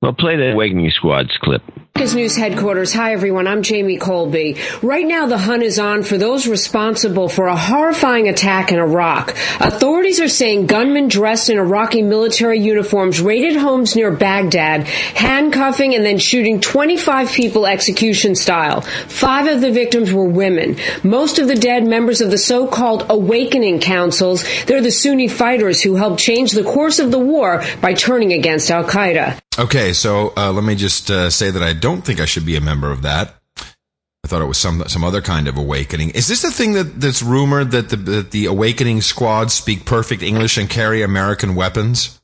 Well, play the awakening squads clip. News headquarters. Hi, everyone. I'm Jamie Colby. Right now, the hunt is on for those responsible for a horrifying attack in Iraq. Authorities are saying gunmen dressed in Iraqi military uniforms raided homes near Baghdad, handcuffing and then shooting 25 people execution style. Five of the victims were women. Most of the dead members of the so-called awakening councils. They're the Sunni fighters who helped change the course of the war by turning against Al Qaeda. Okay, so uh, let me just uh, say that I don't think I should be a member of that. I thought it was some some other kind of awakening. Is this the thing that, that's rumored that the that the awakening squads speak perfect English and carry American weapons?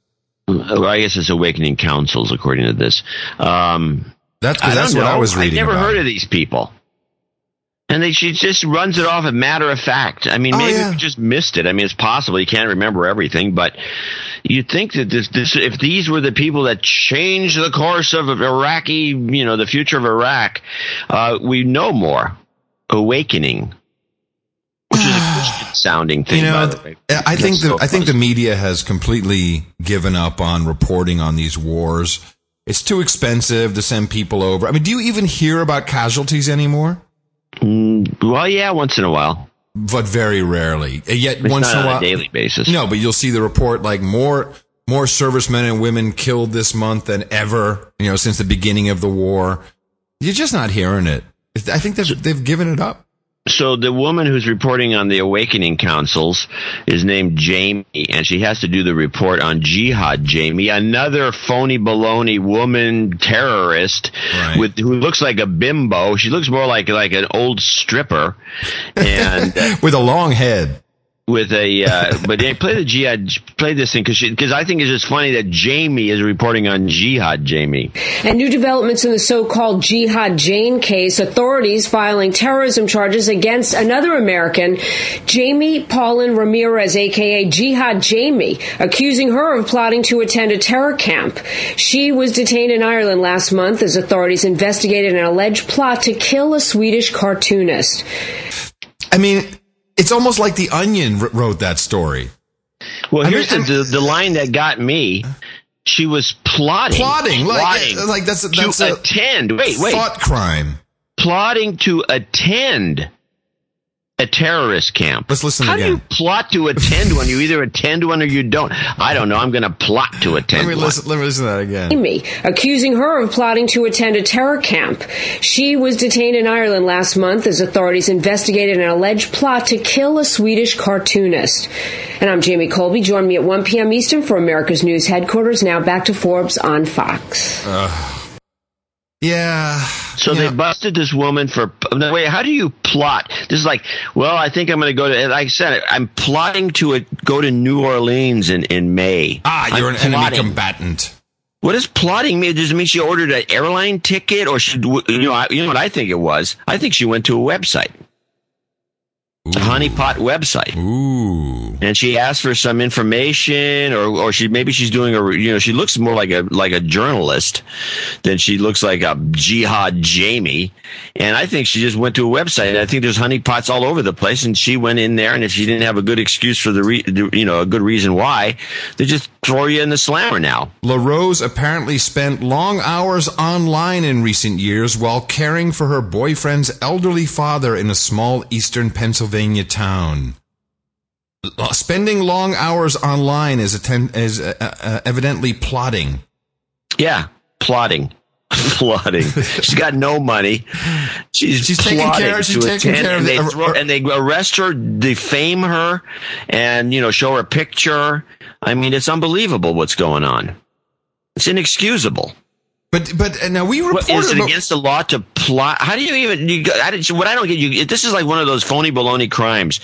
Well, I guess it's awakening councils, according to this. Um, that's that's what. I was reading. I've never about. heard of these people. And they, she just runs it off a matter of fact. I mean, Oh, maybe yeah. we just missed it. I mean, it's possible you can't remember everything, but you'd think that this, this, if these were the people that changed the course of Iraqi, you know, the future of Iraq, uh, we know more. Awakening, which is a Christian sounding thing. You know, the. I think That's the so I think the media has completely given up on reporting on these wars. It's too expensive to send people over. I mean, do you even hear about casualties anymore? Mm, well, yeah, once in a while. But very rarely. Yet It's once not in a on while, a daily basis. No, but you'll see the report like more more servicemen and women killed this month than ever. You know, since the beginning of the war. You're just not hearing it. I think they've they've given it up. So the woman who's reporting on the awakening councils is named Jamie, and she has to do the report on Jihad Jamie, another phony baloney woman terrorist Right. with who looks like a bimbo. She looks more like like an old stripper, and uh, With a long head. With a uh, but they play the Jihad play this thing because because I think it's just funny that Jamie is reporting on Jihad Jamie. And new developments in the so-called Jihad Jane case, authorities filing terrorism charges against another American, Jamie Paulin Ramirez, aka Jihad Jamie, accusing her of plotting to attend a terror camp. She was detained in Ireland last month as authorities investigated an alleged plot to kill a Swedish cartoonist. I mean, it's almost like the Onion wrote that story. Well, I here's mean, the, the line that got me. She was plotting, Plotting, like- plotting like that's a- that's to a attend. Wait, wait, Thought crime. plotting to attend a terrorist camp. Let's listen How do again. you plot to attend one? You either attend one or you don't. I don't know. I'm going to plot to Let attend me one. listen. Let me listen to that again. Amy, accusing her of plotting to attend a terror camp. She was detained in Ireland last month as authorities investigated an alleged plot to kill a Swedish cartoonist. And I'm Jamie Colby. Join me at 1 p.m. Eastern for America's News Headquarters. Now back to Forbes on Fox. Yeah. So yeah. they busted this woman for. Wait, how do you plot? This is like, well, I think I'm going to go to. Like I said, I'm plotting to a, go to New Orleans in in May. Ah, you're I'm an enemy combatant. What does plotting mean? Does it mean she ordered an airline ticket, or she? You know, I, you know what I think it was. I think she went to a website, a honeypot website. Ooh. and she asked for some information or or she maybe she's doing a you know she looks more like a like a journalist than she looks like a jihad Jamie and I think she just went to a website and I think there's honeypots all over the place and she went in there and if she didn't have a good excuse for the re, you know a good reason why they just throw you in the slammer now LaRose apparently spent long hours online in recent years while caring for her boyfriend's elderly father in a small eastern Pennsylvania town. Spending long hours online is, atten- is uh, uh, evidently plotting. yeah plotting. Plotting. She's got no money. She's She's taking care- she's taking care of and the- they, throw, and they arrest her defame her and you know show her a picture. I mean it's unbelievable what's going on. It's inexcusable But but uh, now we what, reported is it about- against the law to plot? How do you even? You, I, didn't- what I don't get, you this is like one of those phony baloney crimes.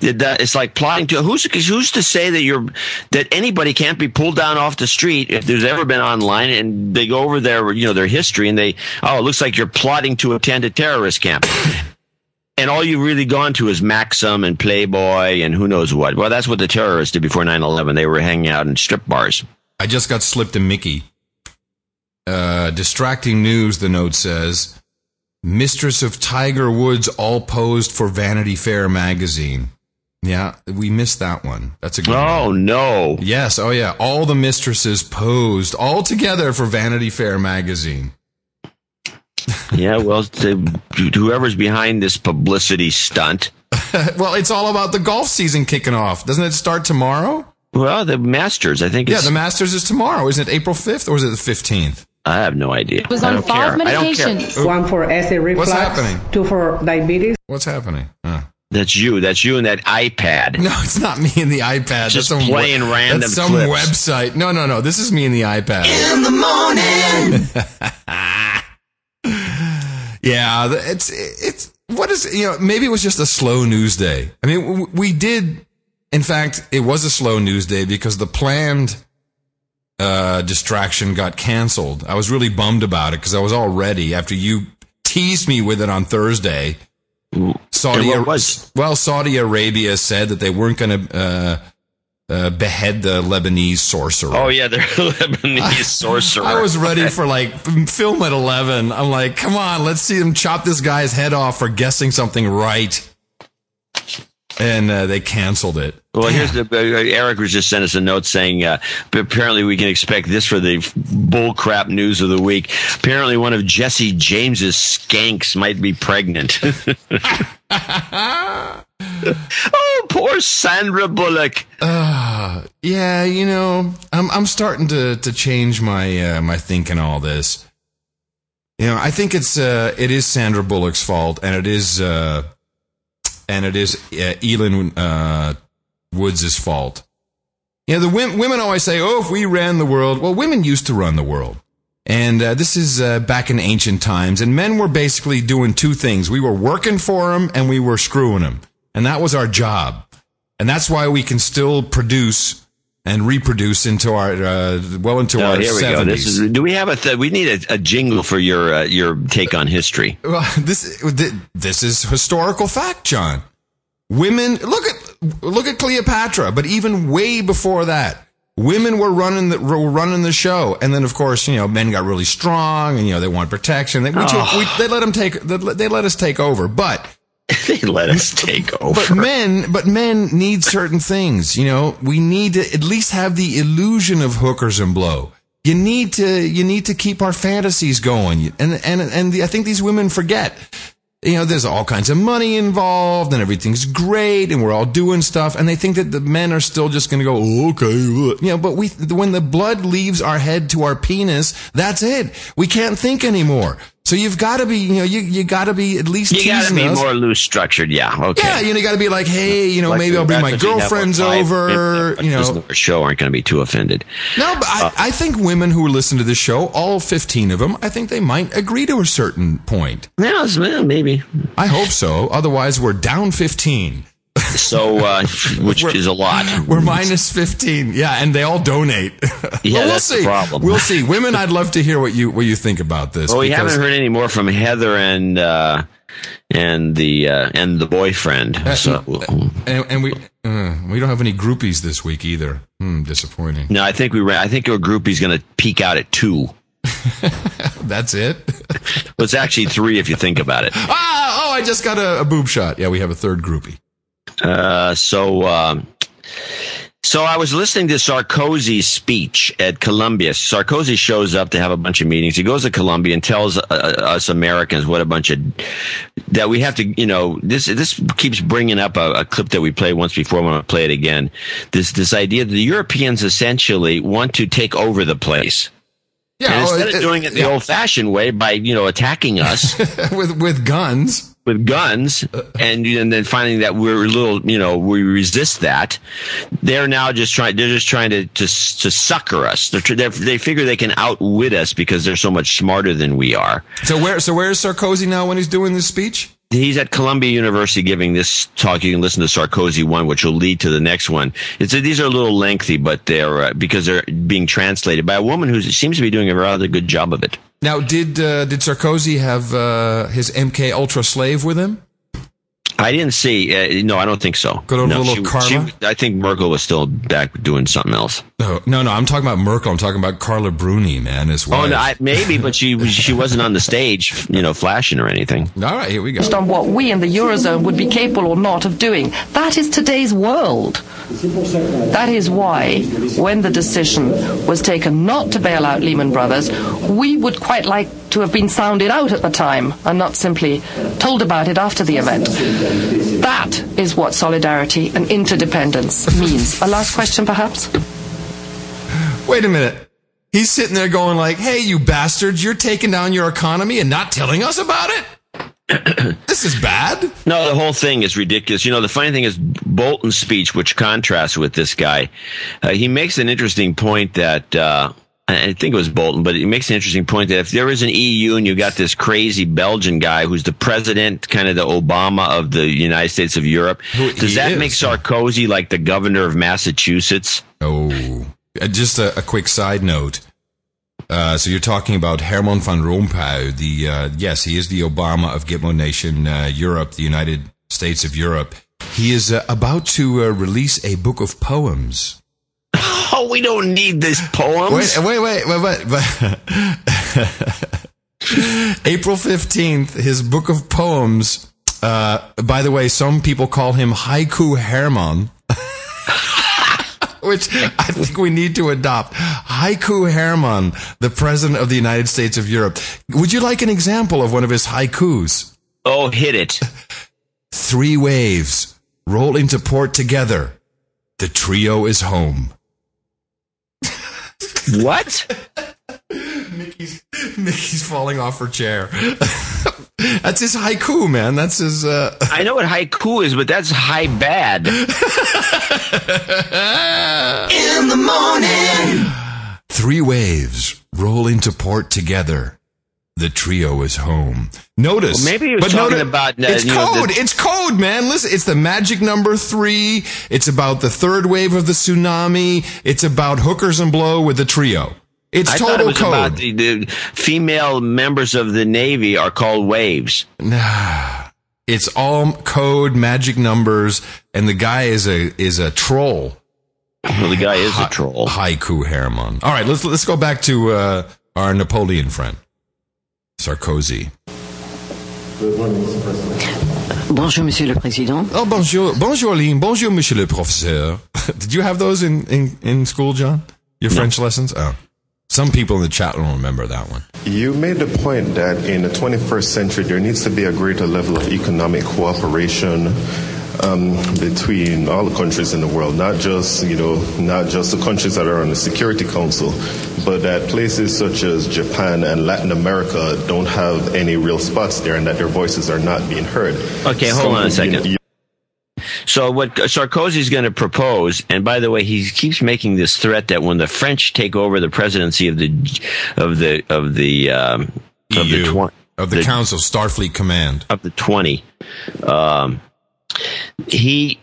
That, it's like plotting to who's who's to say that you're that anybody can't be pulled down off the street if there's ever been online and they go over their you know their history and they oh it looks like you're plotting to attend a terrorist camp. And all you've really gone to is Maxim and Playboy and who knows what. Well, that's what the terrorists did before 9-11. They were hanging out in strip bars. I just got slipped a Mickey. Uh, distracting news, the note says. Mistress of Tiger Woods all posed for Vanity Fair magazine. Yeah, we missed that one. That's a good one. Oh no. Yes, oh yeah. All the mistresses posed all together for Vanity Fair magazine. Yeah, well, whoever's behind this publicity stunt. well, it's all about the golf season kicking off. Doesn't it start tomorrow? Well, the Masters, I think. Yeah, the Masters is tomorrow. Isn't it April 5th or is it the 15th? I have no idea. It was on five medications. One for acid reflux. What's happening? Two for diabetes. What's happening? Huh. That's you. That's you and that iPad. No, it's not me and the iPad. Just that's some playing random That's some clips. website. No, no, no. This is me and the iPad. In the morning. Yeah, it's it's what is you know maybe it was just a slow news day. I mean, we did, in fact, it was a slow news day because the planned uh, distraction got canceled. I was really bummed about it because I was all ready after you teased me with it on Thursday. Saudi, And what was? well, Saudi Arabia said that they weren't going to uh, uh, behead the Lebanese sorcerer. Oh yeah, they're Lebanese sorcerer. I was ready for like film at 11. I'm like, come on, let's see them chop this guy's head off for guessing something right. And uh, they canceled it. Well, here's the uh, Eric was just sent us a note saying uh, apparently we can expect this for the bullcrap news of the week. Apparently, one of Jesse James's skanks might be pregnant. oh, poor Sandra Bullock. Uh, yeah, you know, I'm I'm starting to to change my uh, my thinking all this. You know, I think it's uh it is Sandra Bullock's fault, and it is uh and it is uh, Elin uh Woods' fault. You know, the women, women always say, "Oh, if we ran the world." Well, women used to run the world. And uh, this is uh, back in ancient times, and men were basically doing two things: we were working for them, and we were screwing them, and that was our job. And that's why we can still produce and reproduce into our uh, well into Oh, our here we go. This is. Do we have a? Th- we need a, a jingle for your uh, your take on history. Well, this this is historical fact, John. Women look at look at Cleopatra, but even way before that, women were running the were running the show, and then of course you know men got really strong, and you know they want protection. They, we took, Oh. we, they let them take they let us take over, but they let us take over. but men but men need certain things. You know, we need to at least have the illusion of hookers and blow. You need to you need to keep our fantasies going, and and and the, I think these women forget. You know, there's all kinds of money involved, and everything's great, and we're all doing stuff, and they think that the men are still just going to go, "Oh, okay, you know. But we, when the blood leaves our head to our penis, that's it. We can't think anymore. So you've got to be, you know, you you got to be at least you got to be us. more loose structured. Yeah. Okay. Yeah, you know, you got to be like, hey, you know, Like maybe I'll bring my that's what you have girlfriends over. You know, our show aren't going to be too offended. no, but I, uh, I think women who listen to this show, all fifteen of them, I think they might agree to a certain point. Yeah, well, maybe. I hope so. Otherwise, we're down fifteen. So, uh, which We're- is a lot. We're minus fifteen. Yeah, and they all donate. Yeah, we'll that's the see. problem. We'll see. Women, I'd love to hear what you what you think about this. Well, we haven't heard any more from Heather and uh, and the uh, and the boyfriend. So, and, and we uh, we don't have any groupies this week either. Hmm, disappointing. no, I think we ran, I think our groupie's going to peak out at two. That's it. Well, it's actually three if you think about it. ah, oh, I just got a, a boob shot. Yeah, we have a third groupie. Uh, so, um, so I was listening to Sarkozy's speech at Columbia. Sarkozy shows up to have a bunch of meetings. He goes to Columbia and tells uh, us Americans what a bunch of that we have to, you know, this this keeps bringing up a, a clip that we played once before. I'm going to play it again. This this idea that the Europeans essentially want to take over the place. Yeah, and instead it- of doing it the yeah. old-fashioned way by you know attacking us with with guns. With guns, and and then finding that we're a little you know we resist that, they're now just trying they're just trying to to, to sucker us. They're, they're, they figure they can outwit us because they're so much smarter than we are. So where so where's Sarkozy now when he's doing this speech? He's at Columbia University giving this talk. You can listen to Sarkozy one, which will lead to the next one. It's these are a little lengthy, but they're uh, because they're being translated by a woman who seems to be doing a rather good job of it. Now, did uh, did Sarkozy have uh, his MK Ultra slave with him? I didn't see. Uh, no, I don't think so. Good old no, little she- Karma? she- I think Merkel was still back doing something else. No, no, no. I'm talking about Merkel. I'm talking about Carla Bruni, man. As well. Oh, no, I, maybe, but she she wasn't on the stage, you know, flashing or anything. All right, here we go. based on what we in the Eurozone would be capable or not of doing. That is today's world. That is why, when the decision was taken not to bail out Lehman Brothers, we would quite like to have been sounded out at the time and not simply told about it after the event. That is what solidarity and interdependence means. A last question, perhaps? Wait a minute. He's sitting there going like, "Hey, you bastards! You're taking down your economy and not telling us about it." this is bad. No, the whole thing is ridiculous. You know, the funny thing is Bolton's speech, which contrasts with this guy. Uh, he makes an interesting point that. Uh, I think it was Bolton, but he makes an interesting point that if there is an EU and you got this crazy Belgian guy who's the president, kind of the Obama of the United States of Europe, Who does that is. make Sarkozy like the governor of Massachusetts? Oh, Uh, just a, a quick side note. Uh, so you're talking about Herman van Rompuy. The uh, yes, he is the Obama of Gitmo Nation uh, Europe, the United States of Europe. He is uh, about to uh, release a book of poems. Oh, we don't need this poems. Wait, wait, wait, wait, wait. wait. April 15th, his book of poems. Uh, by the way, some people call him Haiku Herman. Which I think we need to adopt. Haiku Herman, the president of the United States of Europe. Would you like an example of one of his haikus? Oh, hit it. Three waves roll into port together. The trio is home. What? Mickey's, Mickey's falling off her chair. That's his haiku, man. That's his. Uh... I know what haiku is, but that's high bad. In the morning. Three waves roll into port together. The trio is home. Notice. Well, maybe he was talking about, uh, it's you know, code. the- it's code, man. Listen, it's the magic number three. It's about the third wave of the tsunami. It's about hookers and blow with the trio. It's I thought total it was code. about the, the female members of the Navy are called waves. Nah. It's all code, magic numbers, and the guy is a is a troll. Well, the guy is a troll. Haiku Herman. All right, let's let's go back to uh, our Napoleon friend, Sarkozy. Bonjour, Monsieur le Président. Oh, bonjour, bonjour, Lynn. Bonjour, Monsieur le Professeur. Did you have those in, in, in school, John? Your French lessons? Oh. Some people in the chat room remember that one. You made the point that in the 21st century, there needs to be a greater level of economic cooperation um, between all the countries in the world, not just you know, not just the countries that are on the Security Council, but that places such as Japan and Latin America don't have any real spots there, and that their voices are not being heard. Okay, hold Some, on a you second. know, you- So what Sarkozy is going to propose, and by the way, he keeps making this threat that when the French take over the presidency of the of the of the um, of the, EU, twen- of the, Council, Starfleet Command. of the twenty, um, he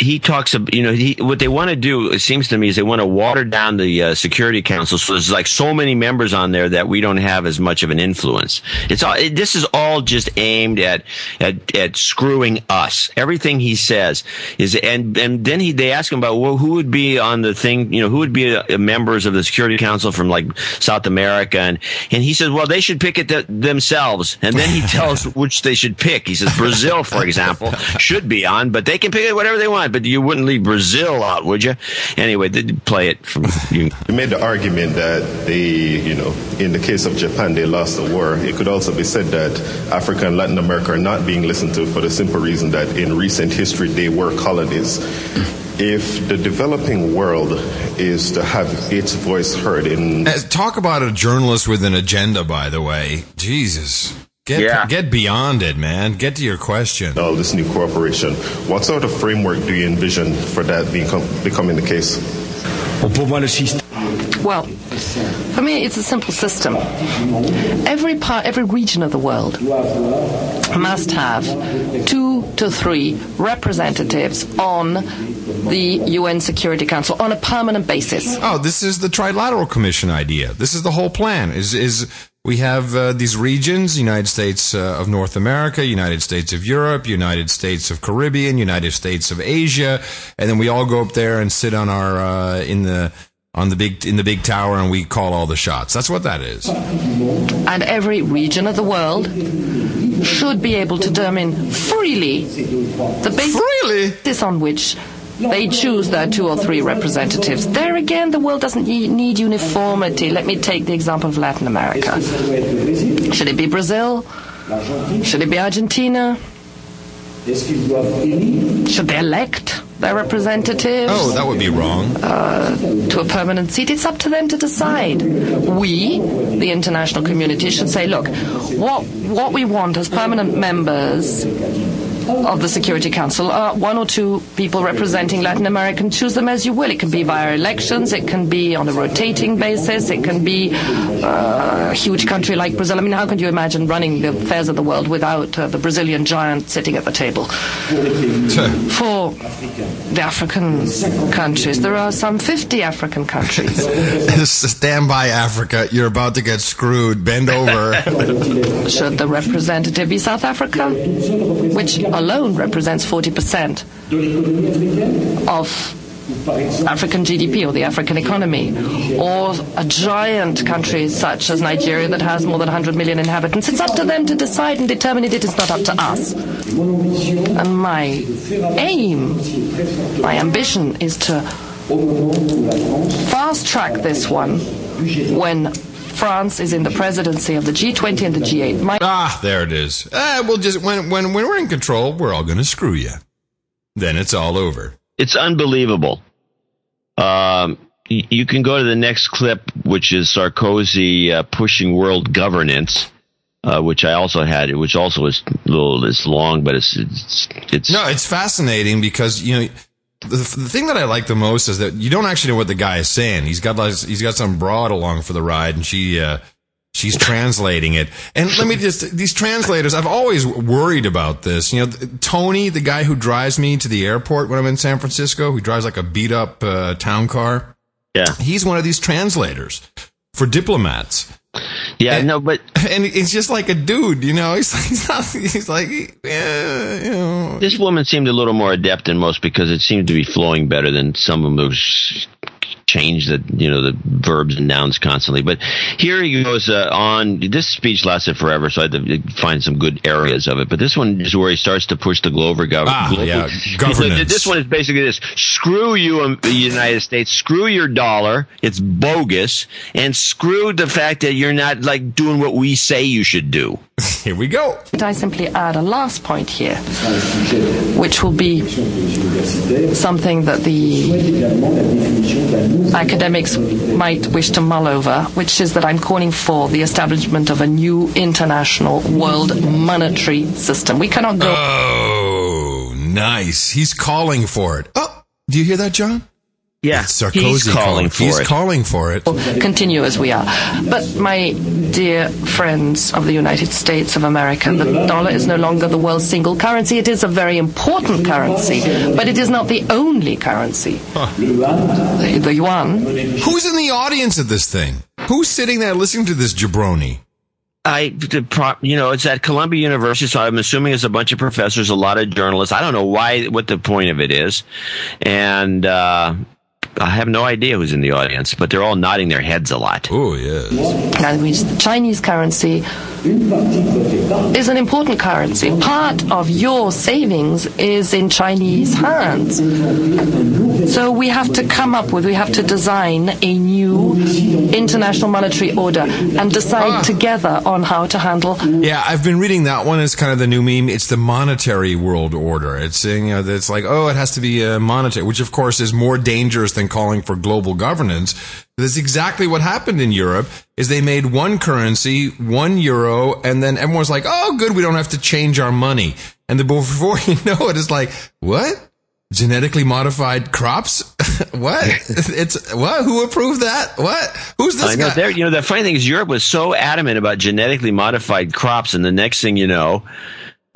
he talks about you know he, what they want to do it seems to me is they want to water down the uh, security council so there's like so many members on there that we don't have as much of an influence. It's all it, this is all just aimed at at at screwing us. Everything he says is and and then he they ask him about well who would be on the thing you know who would be uh members of the security council from like South America? And and he says well they should pick it th- themselves. And then he tells which they should pick. He says Brazil for example should be on but they can pick it whatever they want but you wouldn't leave Brazil out would you anyway they play it from you You made the argument that they, you know, in the case of Japan, they lost the war. It could also be said that Africa and Latin America are not being listened to for the simple reason that in recent history they were colonies. If the developing world is to have its voice heard in Talk about a journalist with an agenda, by the way. Jesus. Get, Yeah. get beyond it, man. Get to your question. all this new cooperation, what sort of framework do you envision for that being becoming the case? Well, for me, it's a simple system. Every part, every region of the world must have two to three representatives on the UN Security Council on a permanent basis. Oh, this is the Trilateral Commission idea. This is the whole plan. Is is we have uh, these regions: United States uh, of North America, United States of Europe, United States of Caribbean, United States of Asia, and then we all go up there and sit on our uh, in the on the big in the big tower, and we call all the shots. That's what that is. And every region of the world should be able to determine freely the basis Freely? on which they choose their two or three representatives. There again, the world doesn't need uniformity. Let me take the example of Latin America. Should it be Brazil? Should it be Argentina? Should they elect their representatives? Oh, that would be wrong. Uh, to a permanent seat. It's up to them to decide. We, the international community, should say, look, what what we want as permanent members of the Security Council are one or two people representing Latin America. Choose them as you will. It can be via elections. It can be on a rotating basis. It can be uh, a huge country like Brazil. I mean, how can you imagine running the affairs of the world without uh, the Brazilian giant sitting at the table? For the African countries, there are some 50 African countries. Stand by, Africa. You're about to get screwed. Bend over. Should the representative be South Africa? Which alone represents 40% of African GDP or the African economy, or a giant country such as Nigeria that has more than 100 million inhabitants. It's up to them to decide and determine it. It is not up to us. And my aim, my ambition is to fast track this one when France is in the presidency of the G20 and the G8. My- ah, there it is. Uh, we'll just when when when we're in control, we're all going to screw you. Then it's all over. It's unbelievable. Um, you can go to the next clip, which is Sarkozy uh, pushing world governance. Uh, which I also had, which also is a little it's long, but it's, it's it's no, it's fascinating because you know the, the thing that I like the most is that you don't actually know what the guy is saying. He's got like, he's got some broad along for the ride, and she uh, she's translating it. And let me just these translators. I've always worried about this. You know, Tony, the guy who drives me to the airport when I'm in San Francisco, who drives like a beat up uh, town car. Yeah, he's one of these translators for diplomats. Yeah, and, no, but and it's just like a dude, you know. He's he's, not, he's like, yeah, you know. This woman seemed a little more adept than most because it seemed to be flowing better than some of those change the you know the verbs and nouns constantly. But here he goes uh, on. This speech lasted forever, so I had to find some good areas of it. But this one is where he starts to push the Glover government. Ah, yeah, governance. This one is basically this: screw you, um, United States. Screw your dollar. It's bogus, and screw the fact that you're not like doing what we say you should do. Here we go. I simply add a last point here, which will be something that the academics might wish to mull over, which is that I'm calling for the establishment of a new international world monetary system. We cannot go. Oh, nice. He's calling for it. Oh, do you hear that, John? Yeah, Sarkozy he's calling, calling for he's it. calling for it. Continue as we are. But my dear friends of the United States of America, the dollar is no longer the world's single currency. It is a very important currency, but it is not the only currency. Huh. The, the yuan. Who's in the audience of this thing? Who's sitting there listening to this jabroni? I, you know, it's at Columbia University, so I'm assuming it's a bunch of professors, a lot of journalists. I don't know why, what the point of it is, and uh, I have no idea who's in the audience, but they're all nodding their heads a lot. Oh yes. That means the Chinese currency is an important currency. Part of your savings is in Chinese hands. So we have to come up with, we have to design a new international monetary order and decide Ah. together on how to handle. Yeah, I've been reading that one. It's kind of the new meme. It's the monetary world order. It's saying you know, that it's like, oh, it has to be a monetary, which of course is more dangerous than calling for global governance. That's exactly what happened in Europe. Is they made one currency, one euro, and then everyone's like, oh, good, we don't have to change our money. And then before you know it, it's like, what? Genetically modified crops? what? It's what? Who approved that? What? Who's this I know. guy? You know, the funny thing is, Europe was so adamant about genetically modified crops, and the next thing you know,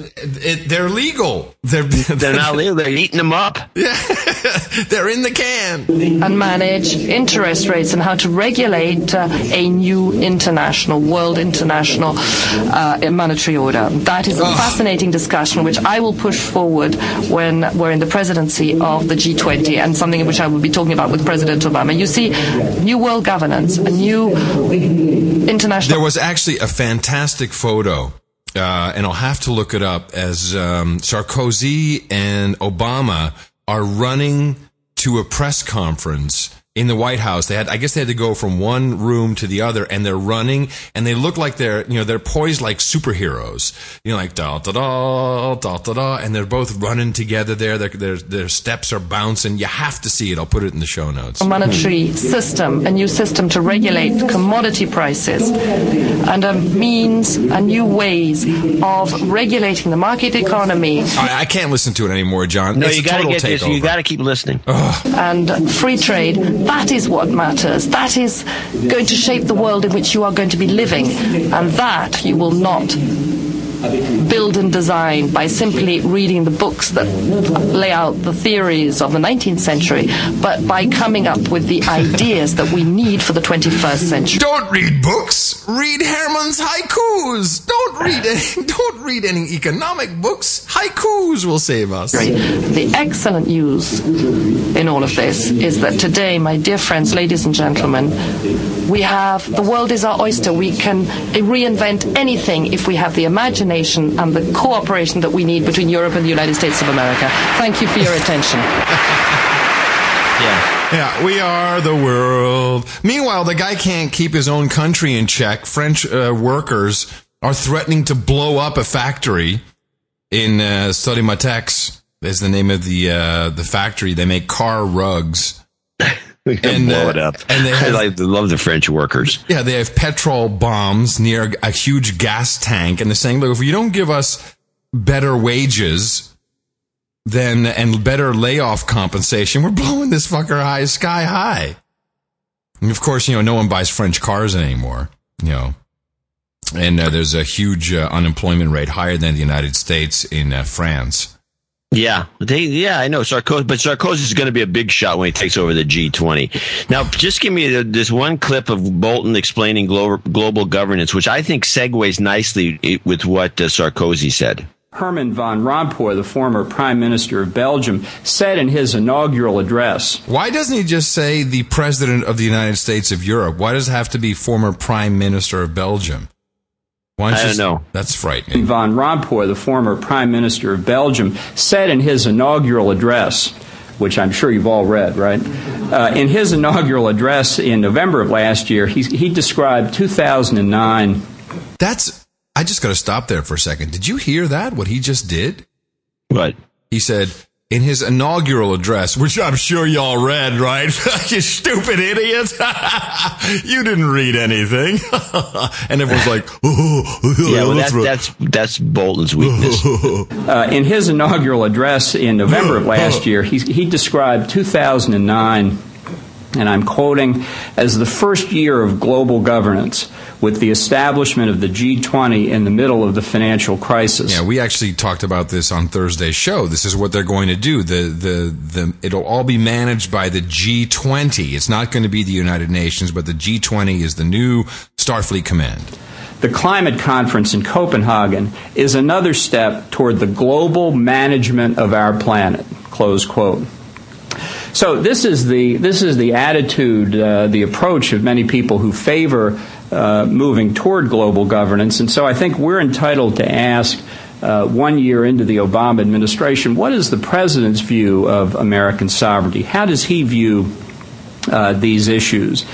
It, they're legal. They're they're not legal. They're eating them up. Yeah, they're in the can. and manage interest rates and how to regulate uh, a new international, world international uh, monetary order. That is a fascinating discussion which I will push forward when we're in the presidency of the G20 and something which I will be talking about with President Obama. You see, new world governance, a new international. There was actually a fantastic photo, uh, and I'll have to look it up, as um, Sarkozy and Obama are running to a press conference in the White House. They had, I guess they had to go from one room to the other and they're running and they look like they're, you know, they're poised like superheroes. You know, like da da da, da da da, and they're both running together there. Their, their, their steps are bouncing. You have to see it. I'll put it in the show notes. A monetary system, a new system to regulate commodity prices, and a means, a new ways of regulating the market economy. I, I can't listen to it anymore, John. No, It's you a got to total get this. You got to keep listening. and free trade. That is what matters. That is going to shape the world in which you are going to be living. And that you will not build and design by simply reading the books that lay out the theories of the 19th century, but by coming up with the ideas that we need for the 21st century. Don't read books. Read Herman's haikus. Don't read any, don't read any economic books. Haikus will save us. The excellent news in all of this is that today, my dear friends, ladies and gentlemen, we have the world is our oyster. We can reinvent anything if we have the imagination and the cooperation that we need between Europe and the United States of America. Thank you for your attention. Yeah. Yeah, we are the world. Meanwhile, the guy can't keep his own country in check. French uh, workers are threatening to blow up a factory in uh, Sodimatex. Is the name of the uh, the factory. They make car rugs. We can And, blow uh, it up. and they I have- like, love the French workers. Yeah, they have petrol bombs near a huge gas tank, and they're saying, "Look, if you don't give us better wages, then and better layoff compensation, we're blowing this fucker high sky high." And of course, you know, no one buys French cars anymore. You know, and uh, there's a huge uh, unemployment rate higher than the United States in uh, France. Yeah, they, yeah, I know Sarkozy, but Sarkozy is going to be a big shot when he takes over the G20. Now, just give me the, this one clip of Bolton explaining global, global governance, which I think segues nicely with what uh, Sarkozy said. Herman van Rompuy, the former Prime Minister of Belgium, said in his inaugural address Why doesn't he just say the President of the United States of Europe? Why does it have to be former Prime Minister of Belgium? Why I you don't just- know. That's frightening. Van Rompuy, the former Prime Minister of Belgium, said in his inaugural address, which I'm sure you've all read, right? Uh, in his inaugural address in November of last year, he, he described 2009 That's. I just got to stop there for a second. Did you hear that? What he just did? What? He said in his inaugural address, which I'm sure y'all read, right? you stupid idiot! you didn't read anything, and everyone's like, "Oh, Yeah, well, that's that's that's Bolton's weakness. Uh, in his inaugural address in November of last year, he, he described 2009, and I'm quoting, as the first year of global governance with the establishment of the G20 in the middle of the financial crisis. Yeah, we actually talked about this on Thursday's show. This is what they're going to do. The the the it'll all be managed by the G20. It's not going to be the United Nations, but the G20 is the new Starfleet Command. The climate conference in Copenhagen is another step toward the global management of our planet. Close quote. So this is the this is the attitude, uh, the approach of many people who favor uh, moving toward global governance, and so I think we're entitled to ask. Uh, one year into the Obama administration, what is the president's view of American sovereignty? How does he view uh, these issues?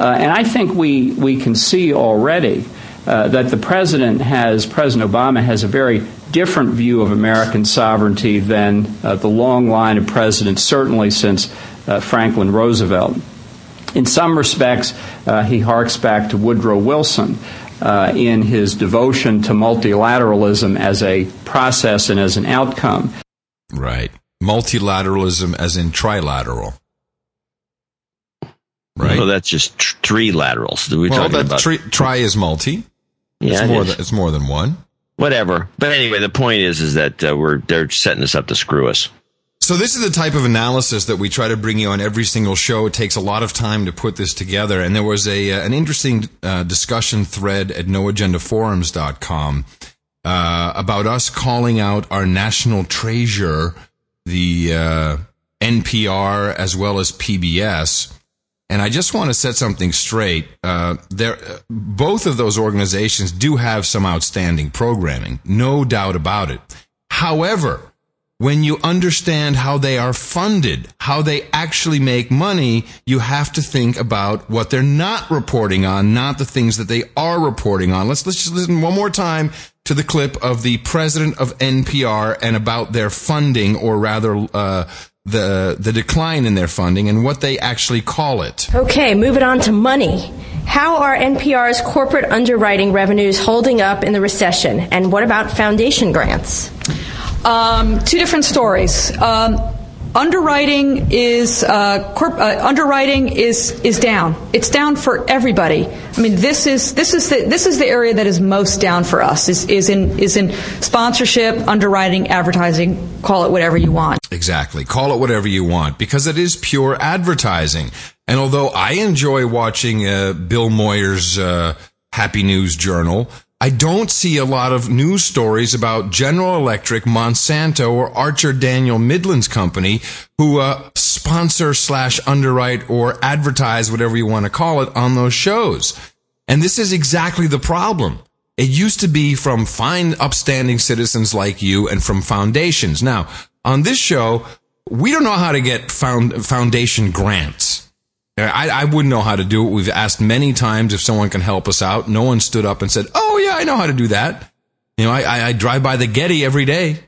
Uh, and I think we we can see already uh, that the president has, President Obama has a very different view of American sovereignty than uh, the long line of presidents, certainly since uh, Franklin Roosevelt. In some respects, uh, he harks back to Woodrow Wilson uh, in his devotion to multilateralism as a process and as an outcome. Right. Multilateralism as in trilateral. Right. Well, that's just tr- three laterals we're well, talking that about. tri, tri is multi. Yeah, it's it more is. than it's more than one. Whatever. But anyway, the point is, is that uh, we're they're setting us up to screw us. So this is the type of analysis that we try to bring you on every single show. It takes a lot of time to put this together, and there was a uh, an interesting uh, discussion thread at noagendaforums.com uh, about us calling out our national treasure, the uh, NPR as well as PBS. And I just want to set something straight. Uh, there, both of those organizations do have some outstanding programming, no doubt about it. However, when you understand how they are funded, how they actually make money, you have to think about what they're not reporting on, not the things that they are reporting on. Let's, let's just listen one more time to the clip of the president of NPR and about their funding, or rather, uh, the the decline in their funding and what they actually call it. Okay, moving on to money. How are NPR's corporate underwriting revenues holding up in the recession? And what about foundation grants? Um, two different stories. Um, underwriting is uh, corp- uh, underwriting is is down. It's down for everybody. I mean, this is this is the this is the area that is most down for us. Is is in is in sponsorship, underwriting, advertising. Call it whatever you want. Exactly. Call it whatever you want because it is pure advertising. And although I enjoy watching uh, Bill Moyer's uh, Happy News Journal. I don't see a lot of news stories about General Electric, Monsanto, or Archer Daniel Midland's company who uh, sponsor slash underwrite or advertise, whatever you want to call it, on those shows. And this is exactly the problem. It used to be from fine, upstanding citizens like you and from foundations. Now, on this show, we don't know how to get found, foundation grants. I, I wouldn't know how to do it. We've asked many times if someone can help us out. No one stood up and said, "Oh yeah, I know how to do that." You know, I, I, I drive by the Getty every day.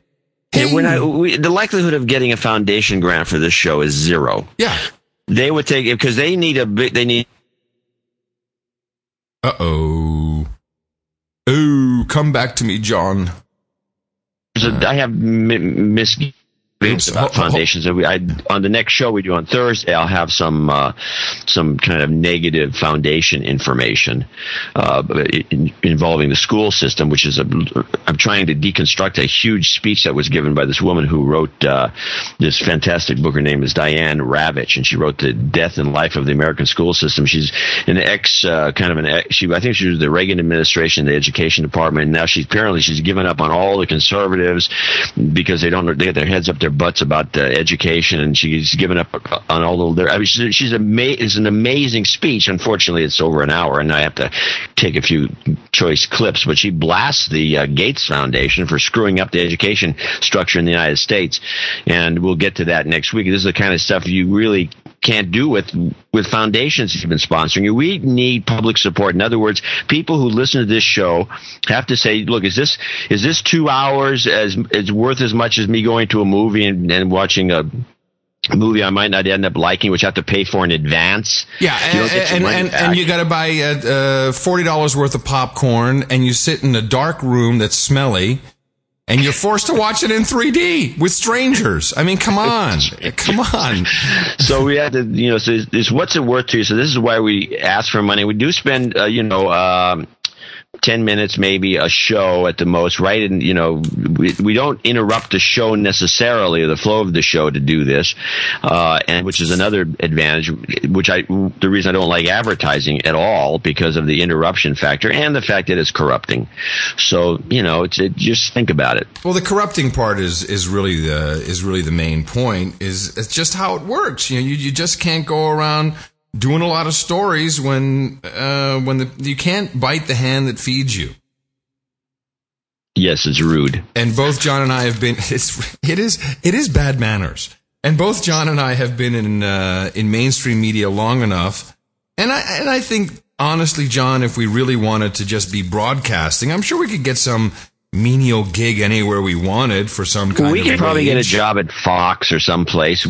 Hey, we're not, we, the likelihood of getting a foundation grant for this show is zero. Yeah, they would take it because they need a big. They need. Uh oh. Oh, come back to me, John. I have m- mis about foundations. We, I, on the next show we do on Thursday, I'll have some uh, some kind of negative foundation information uh, in, involving the school system, which is a. I'm trying to deconstruct a huge speech that was given by this woman who wrote uh, this fantastic book. Her name is Diane Ravitch, and she wrote the Death and Life of the American School System. She's an ex uh, kind of an ex, she. I think she was the Reagan administration, the education department. And now she's apparently she's given up on all the conservatives because they don't they get their heads up their butts about education, and she's given up on all the. I mean, she's, she's ama- it's an amazing speech. Unfortunately, it's over an hour, and I have to take a few choice clips. But she blasts the uh, Gates Foundation for screwing up the education structure in the United States, and we'll get to that next week. This is the kind of stuff you really can't do with with foundations you've been sponsoring you. We need public support. In other words, people who listen to this show have to say, "Look, is this is this two hours as is worth as much as me going to a movie and, and watching a movie I might not end up liking, which I have to pay for in advance. Yeah, and and, and, and, you got to buy uh, uh, forty dollars worth of popcorn, and you sit in a dark room that's smelly, and you're forced to watch it in 3D with strangers. I mean, come on, come on. So we had to, you know, so this, what's it worth to you? So this is why we ask for money. We do spend, uh, you know, um, 10 minutes, maybe a show at the most, right? And, you know, we, we don't interrupt the show necessarily or the flow of the show to do this, uh, and which is another advantage, which I, the reason I don't like advertising at all because of the interruption factor and the fact that it's corrupting. So, you know, it's, it, just think about it. Well, the corrupting part is, is really the, is really the main point is it's just how it works. You know, you, you just can't go around doing a lot of stories when uh, when the, you can't bite the hand that feeds you. Yes, it's rude. And both John and I have been. It's it is it is bad manners. And both John and I have been in uh, in mainstream media long enough, and I and I think honestly, John, if we really wanted to just be broadcasting, I'm sure we could get some menial gig anywhere we wanted for some kind we of. We could probably get a job at Fox or someplace.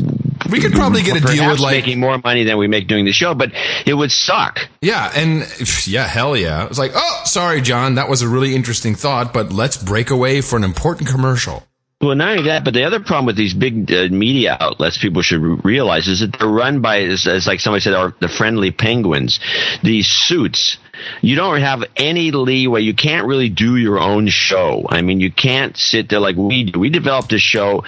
We could probably get a deal with like making more money than we make doing the show, but it would suck. Yeah, and yeah, hell yeah. It's like, oh, sorry, John, that was a really interesting thought, but let's break away for an important commercial. Well, not only that, but the other problem with these big uh, media outlets, people should realize, is that they're run by, as, as like somebody said, are the friendly penguins. These suits you don't have any leeway. You can't really do your own show. I mean, you can't sit there like we do. We developed this show,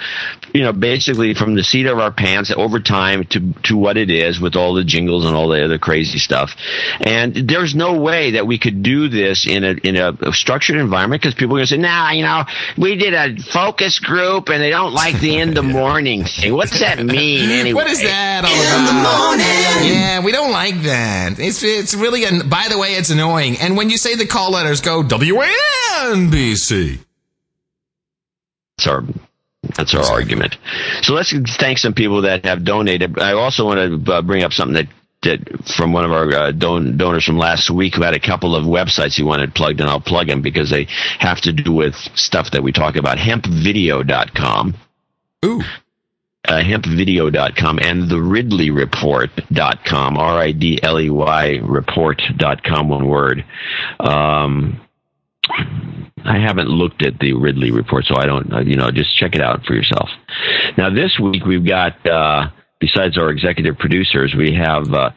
you know, basically from the seat of our pants over time to to what it is with all the jingles and all the other crazy stuff. And there's no way that we could do this in a in a structured environment because people are going to say, "Nah, you know, we did a focus group and they don't like the in the morning thing. What's that mean anyway?" What is that all about? In the morning. Yeah, we don't like that. It's it's really. An, by the way, it's annoying. And when you say the call letters, go WNBC. It's our That's our argument. So let's thank some people that have donated. I also want to uh, bring up something that that from one of our uh, don- donors from last week who had a couple of websites he wanted plugged, and I'll plug them because they have to do with stuff that we talk about. Hempvideo.com. Ooh. Uh, hempvideo.com and the Ridley Report.com, R-I-D-L-E-Y report.com, one word. Um, I haven't looked at the Ridley report, so I don't, uh, you know, just check it out for yourself. Now, this week we've got, uh, besides our executive producers, we have uh,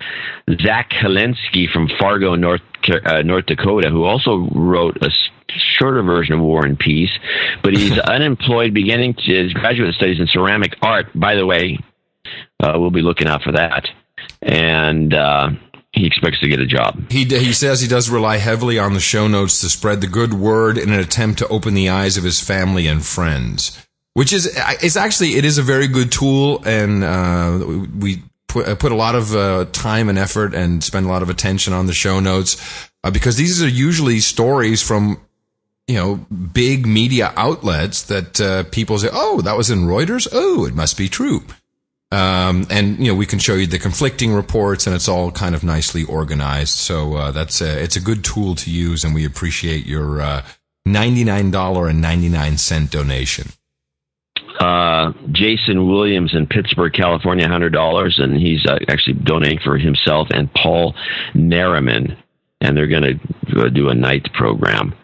Zach Helensky from Fargo, North uh, North Dakota, who also wrote a shorter version of War and Peace, but he's unemployed, beginning his graduate studies in ceramic art. By the way, uh, we'll be looking out for that, and uh, he expects to get a job. He he says he does rely heavily on the show notes to spread the good word in an attempt to open the eyes of his family and friends which is it's actually it is a very good tool, and uh, we put, uh, put a lot of uh, time and effort and spend a lot of attention on the show notes uh, because these are usually stories from you know big media outlets that uh, people say, oh, that was in Reuters, oh, it must be true. Um, and you know we can show you the conflicting reports, and it's all kind of nicely organized. So uh, that's a, it's a good tool to use, and we appreciate your ninety nine dollar and ninety nine cent donation uh, Jason Williams in Pittsburgh, California, hundred dollars, and he's uh, actually donating for himself and Paul Nariman, and they're going to do a night program.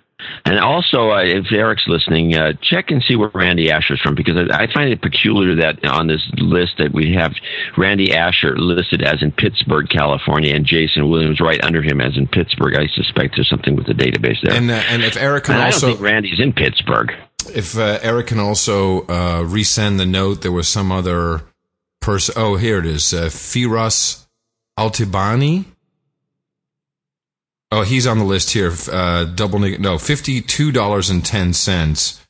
And also, uh, if Eric's listening, uh, check and see where Randy Asher's from because I, I find it peculiar that on this list that we have Randy Asher listed as in Pittsburgh, California, and Jason Williams right under him as in Pittsburgh. I suspect there's something with the database there. And uh, and if Eric can and also, I don't think Randy's in Pittsburg if uh, Eric can also uh, resend the note, there was some other person. Oh, here it is. Uh, Firas Altibani. Oh, he's on the list here. Uh, double no, fifty two dollars and ten cents.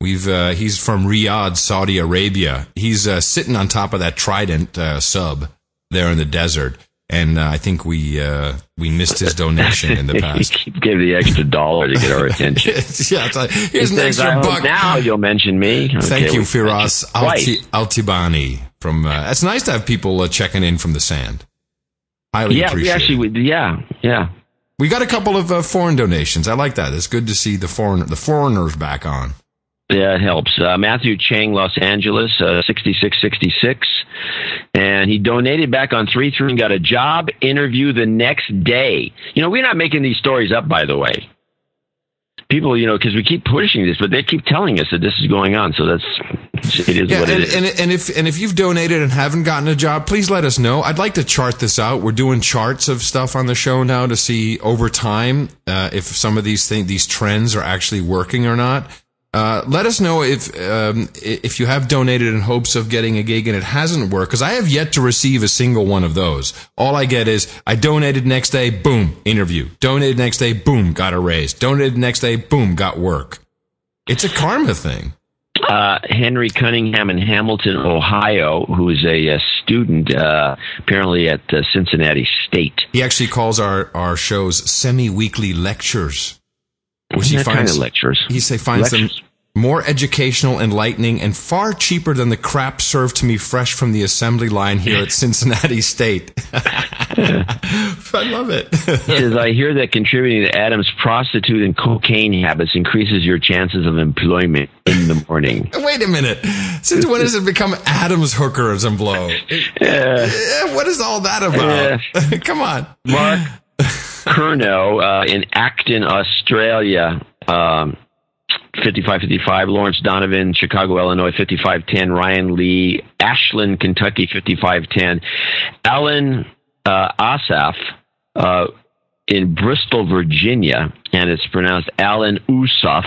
We've uh, he's from Riyadh, Saudi Arabia. He's uh, sitting on top of that Trident uh, sub there in the desert and uh, I think we uh, we missed his donation in the past. he gave the extra dollar to get our attention. yeah, like, here's he an says, extra buck. Now you'll mention me. Okay, Thank you, Firas Alti- Altibani. From uh, it's nice to have people uh, checking in from the sand. Highly yeah, appreciate. Yeah, actually, yeah, yeah. We got a couple of uh, foreign donations. I like that. It's good to see the foreign the foreigners back on. Yeah, it helps. Uh, Matthew Chang, Los Angeles, uh, 6666. And he donated back on 3 3 and got a job interview the next day. You know, we're not making these stories up, by the way. People, you know, because we keep pushing this, but they keep telling us that this is going on. So that's it is yeah, what and, it is. And, and if and if you've donated and haven't gotten a job, please let us know. I'd like to chart this out. We're doing charts of stuff on the show now to see over time uh, if some of these things, these trends are actually working or not. Uh, let us know if um, if you have donated in hopes of getting a gig and it hasn't worked because I have yet to receive a single one of those. All I get is I donated next day, boom, interview. Donated next day, boom, got a raise. Donated next day, boom, got work. It's a karma thing. Uh, Henry Cunningham in Hamilton, Ohio, who is a, a student uh, apparently at uh, Cincinnati State. He actually calls our, our shows semi weekly lectures. Which he finds kind of lectures. He say finds lectures. them more educational, enlightening, and far cheaper than the crap served to me fresh from the assembly line here at Cincinnati State. I love it. says, I hear that contributing to Adam's prostitute and cocaine habits increases your chances of employment in the morning. Wait a minute. Since when has it become Adam's hookers and blow? Uh, what is all that about? Uh, Come on. Mark Curnow uh, in Acton, Australia. Um, 5555, Lawrence Donovan, Chicago, Illinois, 5510, Ryan Lee, Ashland, Kentucky, 5510, Alan uh, Asaf uh, in Bristol, Virginia, and it's pronounced Alan Usaf.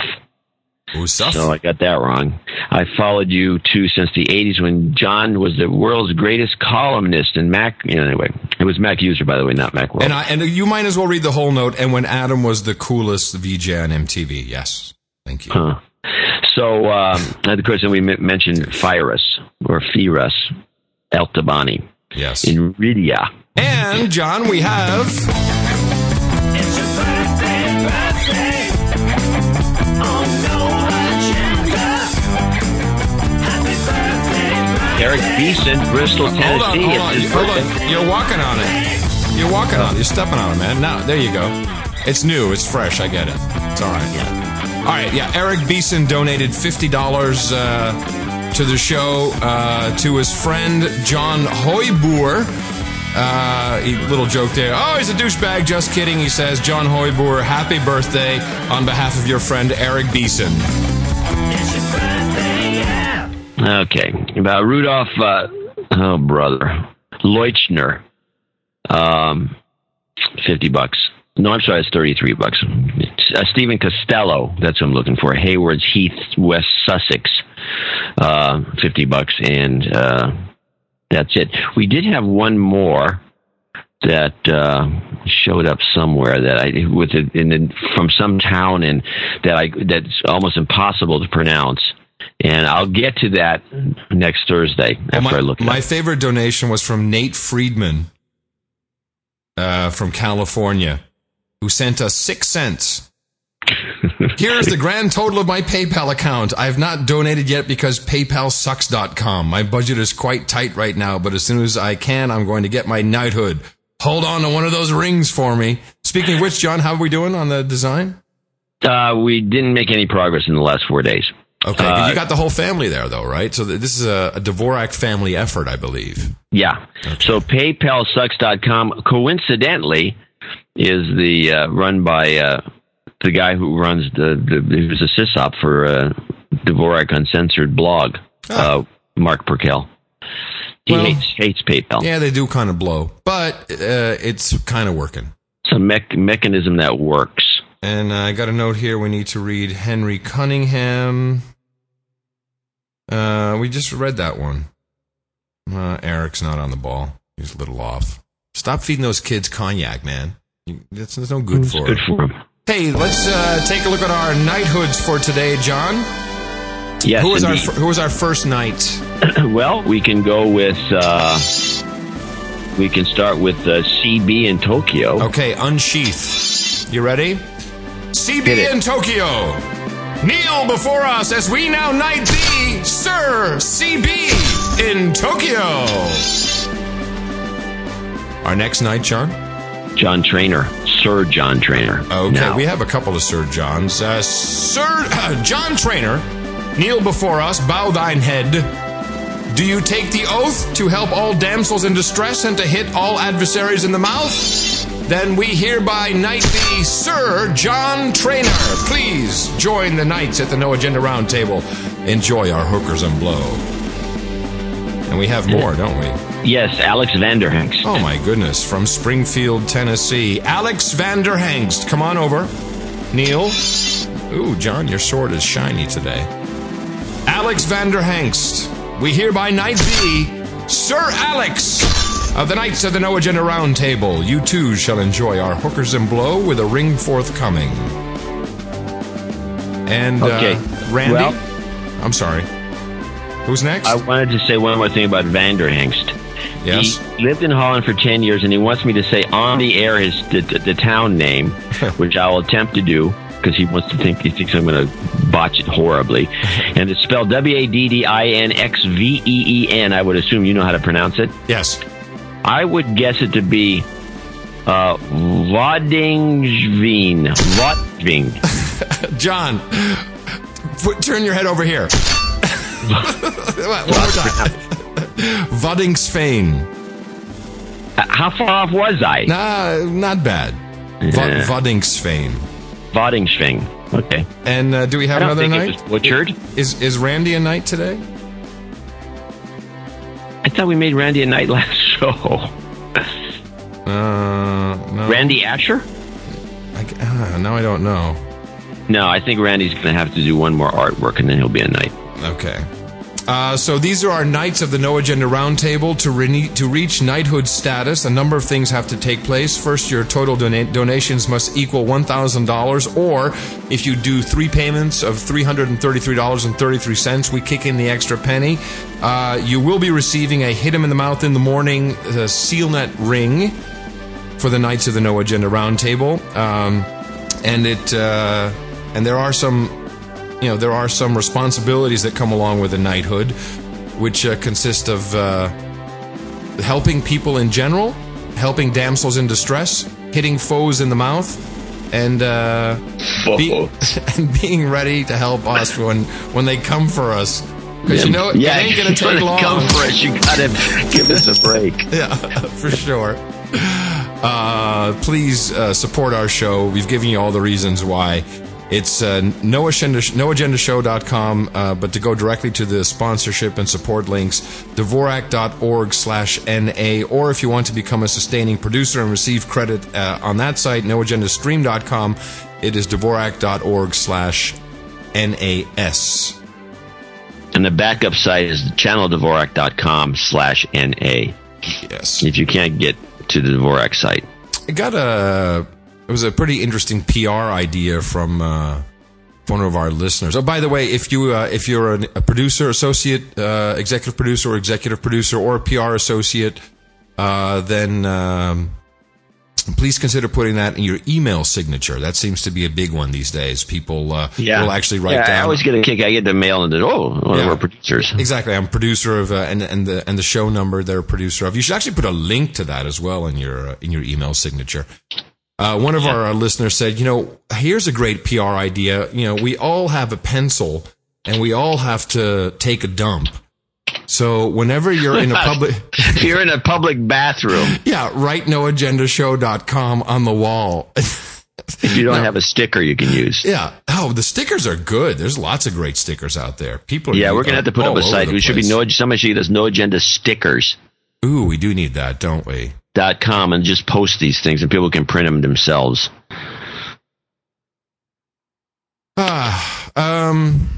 Usaf? So I got that wrong. I followed you too since the 80s when John was the world's greatest columnist and Mac. You know, anyway, it was Mac User, by the way, not Mac World. And, I, and you might as well read the whole note. And when Adam was the coolest VJ on MTV, yes. Thank you. Huh. So, um, of course, then we mentioned Firus or Firas Altabani. Yes. In Rydia. And, John, we have. Eric Beeson, Bristol, Hold on, Tennessee. hold on. It's his Hold on. You're walking on it. You're walking on it. You're stepping on it, man. Now, there you go. It's new. It's fresh. I get it. It's all right. Yeah. All right. Yeah. Eric Beeson donated fifty dollars uh, to the show uh, to his friend John Hoyboer. Uh, he, little joke there. Oh, he's a douchebag. Just kidding. He says, John Hoyboer, happy birthday on behalf of your friend Eric Beeson. Okay, about Rudolph. Uh, oh, brother, Leuchner. Um, fifty bucks. No, I'm sorry, it's thirty-three bucks. It's, uh, Stephen Costello. That's what I'm looking for. Haywards Heath, West Sussex. Uh, fifty bucks, and uh, that's it. We did have one more that uh, showed up somewhere that I with it in from some town and that I that's almost impossible to pronounce. And I'll get to that next Thursday after Well, I look at my it. favorite donation was from Nate Friedman uh, from California, who sent us six cents. Here's the grand total of my PayPal account. I have not donated yet because PayPalSucks.com. My budget is quite tight right now, but as soon as I can, I'm going to get my knighthood. Hold on to one of those rings for me. Speaking of which, John, how are we doing on the design? Uh, we didn't make any progress in the last four days. Okay, Uh, you got the whole family there, though, right? So this is a, a Dvorak family effort, I believe. Yeah. So PayPalSucks.com coincidentally is the uh, run by uh, the guy who runs the, the who's a sysop for uh, Dvorak Uncensored blog, uh, Marc Perkel. He Well- hates hates PayPal. Yeah, they do kind of blow, but uh, it's kind of working. It's a mech- mechanism that works. And uh, I got a note here. We need to read Henry Cunningham. Uh, we just read that one. Uh, Eric's not on the ball. He's a little off. Stop feeding those kids cognac, man. You- That's, that's no good for good them. for 'em. Hey, let's uh, take a look at our knighthoods for today, John. Yes, who was our indeed. fir- who was our first knight? well, we can go with. Uh, we can start with uh, CB in Tokyo. Okay, unsheath. You ready? CB in Tokyo. Kneel before us as we now knight thee, Sir CB in Tokyo. Our next knight, John? John Trainer, Sir John Trainer. Okay, Now. we have a couple of Sir Johns. Uh, Sir John Trainer, kneel before us, bow thine head. Do you take the oath to help all damsels in distress and to hit all adversaries in the mouth? Then we hereby knight thee, Sir John Trainer. Please join the knights at the No Agenda Roundtable. Enjoy our hookers and blow. And we have more, don't we? Yes, Alex Vanderhengst. Oh my goodness, from Springfield, Tennessee. Alex Vanderhengst, come on over. Kneel. Ooh, John, your sword is shiny today. Alex Vanderhengst, we hereby knight thee, Sir Alex, of the Knights of the No Agenda Round Table. You too shall enjoy our hookers and blow with a ring forthcoming. And, Okay, uh, Randy? well- I'm sorry. Who's next? I wanted to say one more thing about Vanderhengst. Yes. He lived in Holland for 10 years and he wants me to say on the air his the, the, the town name, which I will attempt to do because he wants to think he thinks I'm going to botch it horribly. and it's spelled W A D D I N X V E E N. I would assume you know how to pronounce it. yes. I would guess it to be uh, Vodingveen. Vodving. John, put, turn your head over here. One more time. Vodingsveen. How far off was I? Nah, not bad. Yeah. Vod- Vodingsveen. Okay. And uh, do we have another knight? butchered. Is is Randy a knight today? I thought we made Randy a knight last show. Uh, no. Randy Asher? I, uh, now I don't know. No, I think Randy's going to have to do one more artwork and then he'll be a knight. Okay. Uh, so these are our knights of the No Agenda Roundtable. To, re- to reach knighthood status, a number of things have to take place. First, your total dona- donations must equal $1,000, or if you do three payments of $333.33, we kick in the extra penny. Uh, you will be receiving a hit him in the mouth in the morning uh, signet ring for the Knights of the No Agenda Roundtable. Um, and it uh, and there are some you know there are some responsibilities that come along with a knighthood which uh, consist of uh, helping people in general, helping damsels in distress, hitting foes in the mouth, and uh, be- and being ready to help us when when they come for us. Because you know yeah, it ain't gonna you take long. Come for us, you gotta give us a break. yeah, for sure. Uh, please uh, support our show. We've given you all the reasons why. It's uh, no agenda, noagendashow.com, uh, but to go directly to the sponsorship and support links, dvorak.org slash NA, or if you want to become a sustaining producer and receive credit uh, on that site, noagendastream.com, it is dvorak.org slash NAS. And the backup site is channeldvorak.com slash NA. Yes. If you can't get to the Dvorak site. I got a. It was a pretty interesting PR idea from uh, one of our listeners. Oh, by the way, if you uh, if you're an, a producer, associate, uh, executive producer, or executive producer, or a PR associate, uh, then um, please consider putting that in your email signature. That seems to be a big one these days. People uh, Yeah. will actually write yeah, down. I always get a kick. I get the mail and the, oh, one of Yeah. our producers. Exactly. I'm producer of uh, and and the and the show number they're a producer of. You should actually put a link to that as well in your uh, in your email signature. Uh, one of our uh, listeners said, you know, here's a great PR idea. You know, we all have a pencil and we all have to take a dump. So whenever you're in a public, you're in a public bathroom, yeah, write noagendashow.com on the wall. if you don't have a sticker you can use. Yeah. Oh, the stickers are good. There's lots of great stickers out there. People are Yeah, we're gonna have to put up a site. We should be no. Somebody should get us no agenda stickers. Ooh, we do need that, don't we? Dot com and just post these things and people can print them themselves. Ah, um,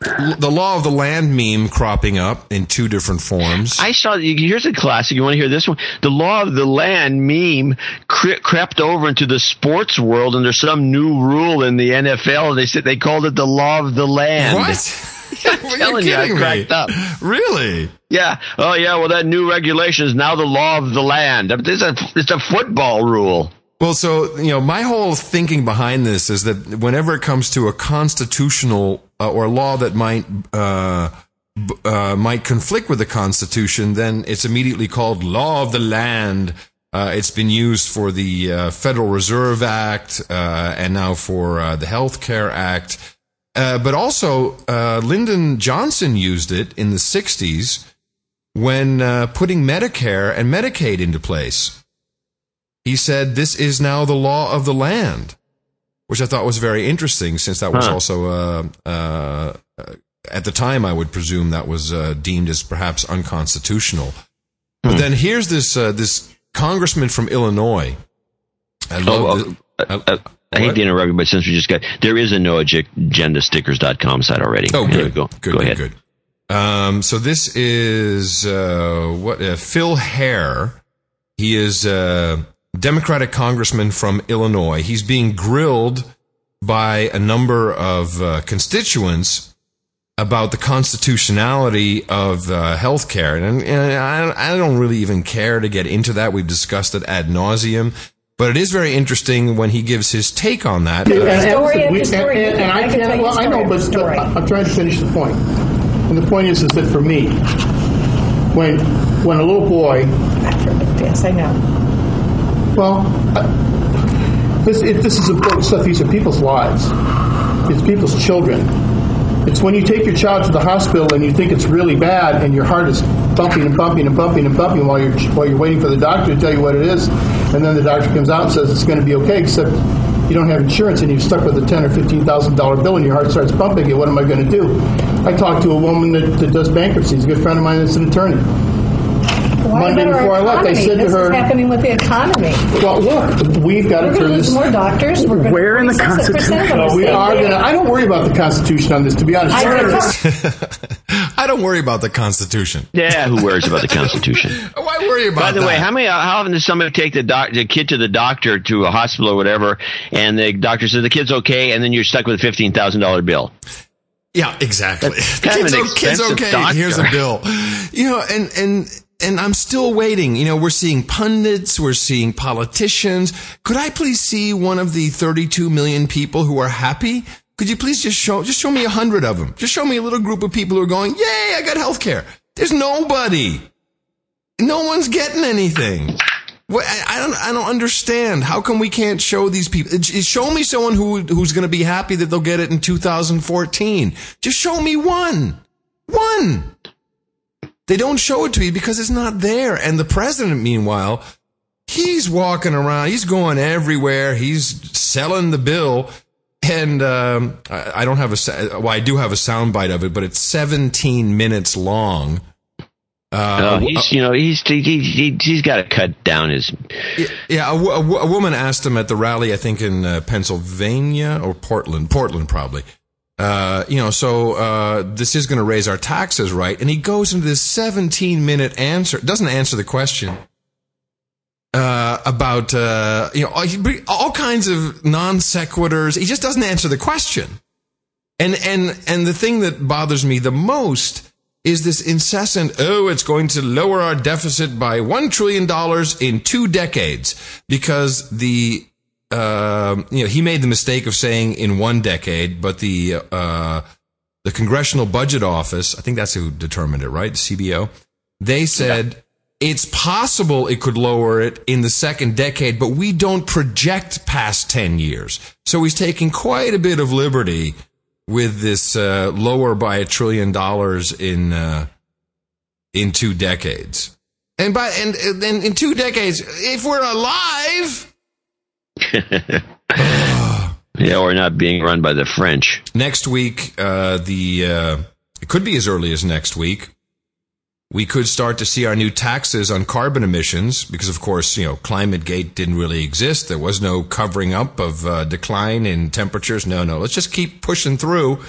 the law of the land meme cropping up in two different forms. I saw. Here's a classic. You want to hear this one? The law of the land meme cre- crept over into the sports world, and there's some new rule in the NFL. They said they called it the law of the land. What? I'm telling you, I kidding me. cracked up. Really? Yeah. Oh, yeah. Well, that new regulation is now the law of the land. It's a it's a football rule. Well, so, you know, my whole thinking behind this is that whenever it comes to a constitutional uh, or law that might, uh, b- uh, might conflict with the Constitution, then it's immediately called law of the land. Uh, it's been used for the uh, Federal Reserve Act uh, and now for uh, the Health Care Act. Uh, but also, uh, Lyndon Johnson used it in the 60s when uh, putting Medicare and Medicaid into place he said, This is now the law of the land, which I thought was very interesting since that was Huh. also, uh, uh, at the time, I would presume that was uh, deemed as perhaps unconstitutional. But then here's this, uh, this congressman from Illinois. I love Oh, this- uh, uh, I hate to interrupt you, but since we just got there is a noagendastickers.com site already. Oh, good. go. Good, go good, ahead. good. Um, so this is uh, what uh, Phil Hare. He is a Democratic congressman from Illinois. He's being grilled by a number of uh, constituents about the constitutionality of uh, health care. And, and I, I don't really even care to get into that. We've discussed it ad nauseum. But it is very interesting when he gives his take on that. And, Uh, and, we- and- and- and I can, well, I know, but, but I'm trying to finish the point. And the point is, is that for me, when when a little boy, Yes, I know. well, I, this it, this is important stuff. These are people's lives. It's people's children. It's when you take your child to the hospital and you think it's really bad, and your heart is bumping and bumping and bumping and bumping while you're while you're waiting for the doctor to tell you what it is, and then the doctor comes out and says it's going to be okay, except you don't have insurance and you're stuck with a ten or fifteen thousand dollar bill, and your heart starts pumping. And what am I going to do? I talked to a woman that, that does bankruptcy. She's a good friend of mine that's an attorney. Why Monday about our before I left, I economy? said to this her- is happening with the economy. Well, look, we've got We're to going to turn lose this. more doctors. We're going Where in the Constitution? No, we are going to. I don't worry about the Constitution on this, to be honest. I don't worry about the Constitution. Yeah, who worries about the Constitution? Why worry about By the that? way, how many? How often does somebody take the doc, the kid to the doctor to a hospital or whatever, and the doctor says the kid's okay, and then you're stuck with a fifteen thousand dollar bill? Yeah, exactly. That's The kind of kid's, an o- kid's expensive okay. doctor. Here's a bill. You know, and and and I'm still waiting. You know, we're seeing pundits, we're seeing politicians. Could I please see one of the 32 million people who are happy? Could you please just show just show me a hundred of them? Just show me a little group of people who are going, "Yay, I got health care." There's nobody. No one's getting anything. What, I, don't. I don't understand. How come we can't show these people? Show me someone who who's going to be happy that they'll get it in 2014. Just show me one. One. They don't show it to you because it's not there. And the president, meanwhile, he's walking around. He's going everywhere. He's selling the bill. And um, I, don't have a. Well, I do have a soundbite of it, but it's 17 minutes long. Uh, he's, you know, he's he, he, he's got to cut down his. Yeah, a, woman asked him at the rally, I think in uh, Pennsylvania or Portland, Portland probably. Uh, you know, so uh, this is going to raise our taxes, right? And he goes into this 17 minute answer, doesn't answer the question uh, about uh, you know all kinds of non sequiturs. He just doesn't answer the question. And and and the thing that bothers me the most is this incessant, oh, it's going to lower our deficit by $1 trillion in two decades because the, uh, you know, he made the mistake of saying in one decade, but the, uh, the Congressional Budget Office, I think that's who determined it, right? The CBO. They said yeah. it's possible it could lower it in the second decade, but we don't project past 10 years. So he's taking quite a bit of liberty with this uh, lower by a trillion dollars in uh, in two decades. And by and, and in two decades, if we're alive. yeah, we're not being run by the French. Next week, uh, the uh, it could be as early as next week we could start to see our new taxes on carbon emissions because, of course, you know, climate gate didn't really exist. There was no covering up of uh, decline in temperatures. No, no. Let's just keep pushing through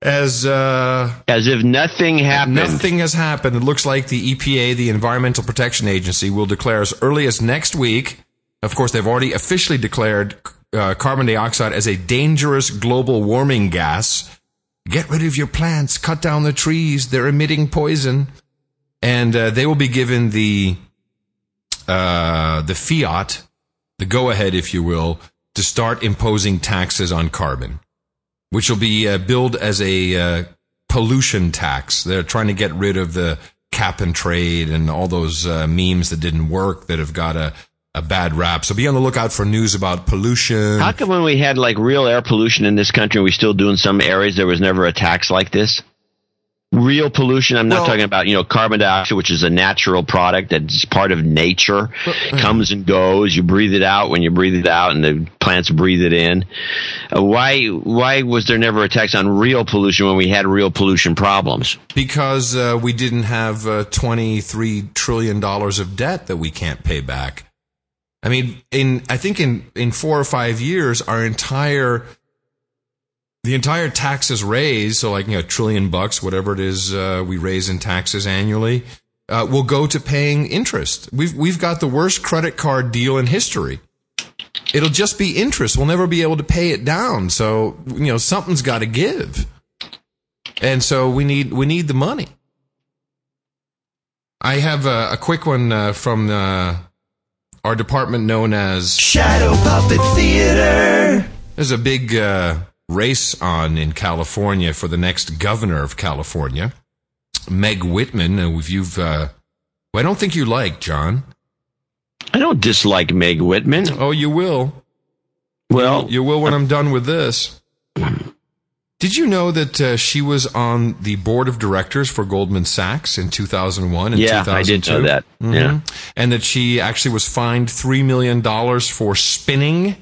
as uh, as if nothing happened. Nothing has happened. It looks like the EPA, the Environmental Protection Agency, will declare as early as next week. Of course, they've already officially declared uh, carbon dioxide as a dangerous global warming gas. Get rid of your plants, cut down the trees. They're emitting poison and uh, they will be given the uh, the fiat, the go ahead, if you will, to start imposing taxes on carbon, which will be uh, billed as a uh, pollution tax. They're trying to get rid of the cap and trade and all those uh, memes that didn't work that have got a a bad rap. So be on the lookout for news about pollution. How come when we had like real air pollution in this country, we still do in some areas, there was never a tax like this? real pollution. I'm not well, talking about, you know, carbon dioxide, which is a natural product that's part of nature, but, uh, comes and goes. You breathe it out when you breathe it out and the plants breathe it in. Uh, why, why was there never a tax on real pollution when we had real pollution problems? Because uh, we didn't have uh, $23 trillion of debt that we can't pay back. I mean, in, I think in, in four or five years, our entire the entire taxes raised, so like you know, a trillion bucks, whatever it is uh, we raise in taxes annually, uh, will go to paying interest. We've we've got the worst credit card deal in history. It'll just be interest. We'll never be able to pay it down. So you know, something's got to give, and so we need we need the money. I have a, a quick one uh, from uh, our department known as Shadow Puppet Theater. There's a big uh, race on in California for the next governor of California. Meg Whitman, If you've, uh, well, I don't think you like, John. I don't dislike Meg Whitman. Oh, you will. Well, you, you will when I'm done with this. Did you know that uh, she was on the board of directors for Goldman Sachs in 2001 and yeah, 2002? I did know that. Mm-hmm. Yeah. And that she actually was fined $3 million for spinning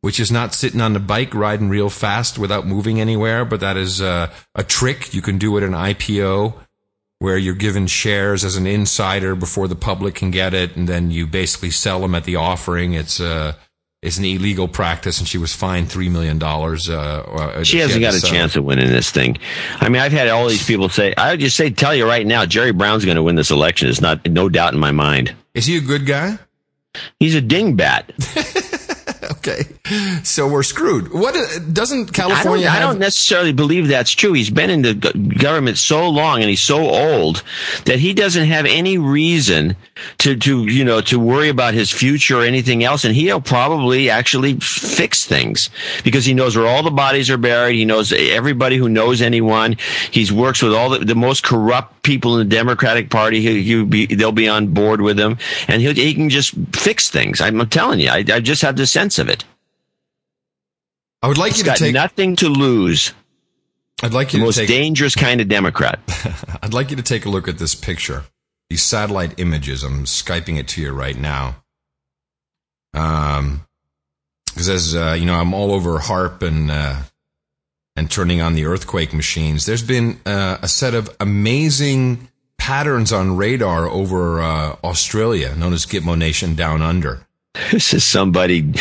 which is not sitting on the bike riding real fast without moving anywhere, but that is uh, a trick you can do at an IPO where you're given shares as an insider before the public can get it, and then you basically sell them at the offering. It's uh, it's an illegal practice, and she was fined three million dollars. Uh, uh she hasn't got a chance of winning this thing. I mean, I've had all these people say. I would just say, tell you right now, Jerry Brown's going to win this election. It's not no doubt in my mind. Is he a good guy? He's a dingbat. okay, so we're screwed. What uh, doesn't California? I don't, have, I don't necessarily believe that's true. He's been in the government so long and he's so old that he doesn't have any reason to, to you know to worry about his future or anything else. And he'll probably actually fix things because he knows where all the bodies are buried. He knows everybody who knows anyone. He works with all the, the most corrupt people in the Democratic Party. He, he'll be, they'll be on board with him, and he he can just fix things. I'm telling you, I, I just have the sense of it. I would like you to got take. nothing to lose. I'd like you The to most take. dangerous kind of Democrat. I'd like you to take a look at this picture. These satellite images. I'm skyping it to you right now. Um, because as uh, you know, I'm all over HAARP and uh, and turning on the earthquake machines. There's been uh, a set of amazing patterns on radar over uh, Australia, known as Gitmo Nation Down Under. This is somebody.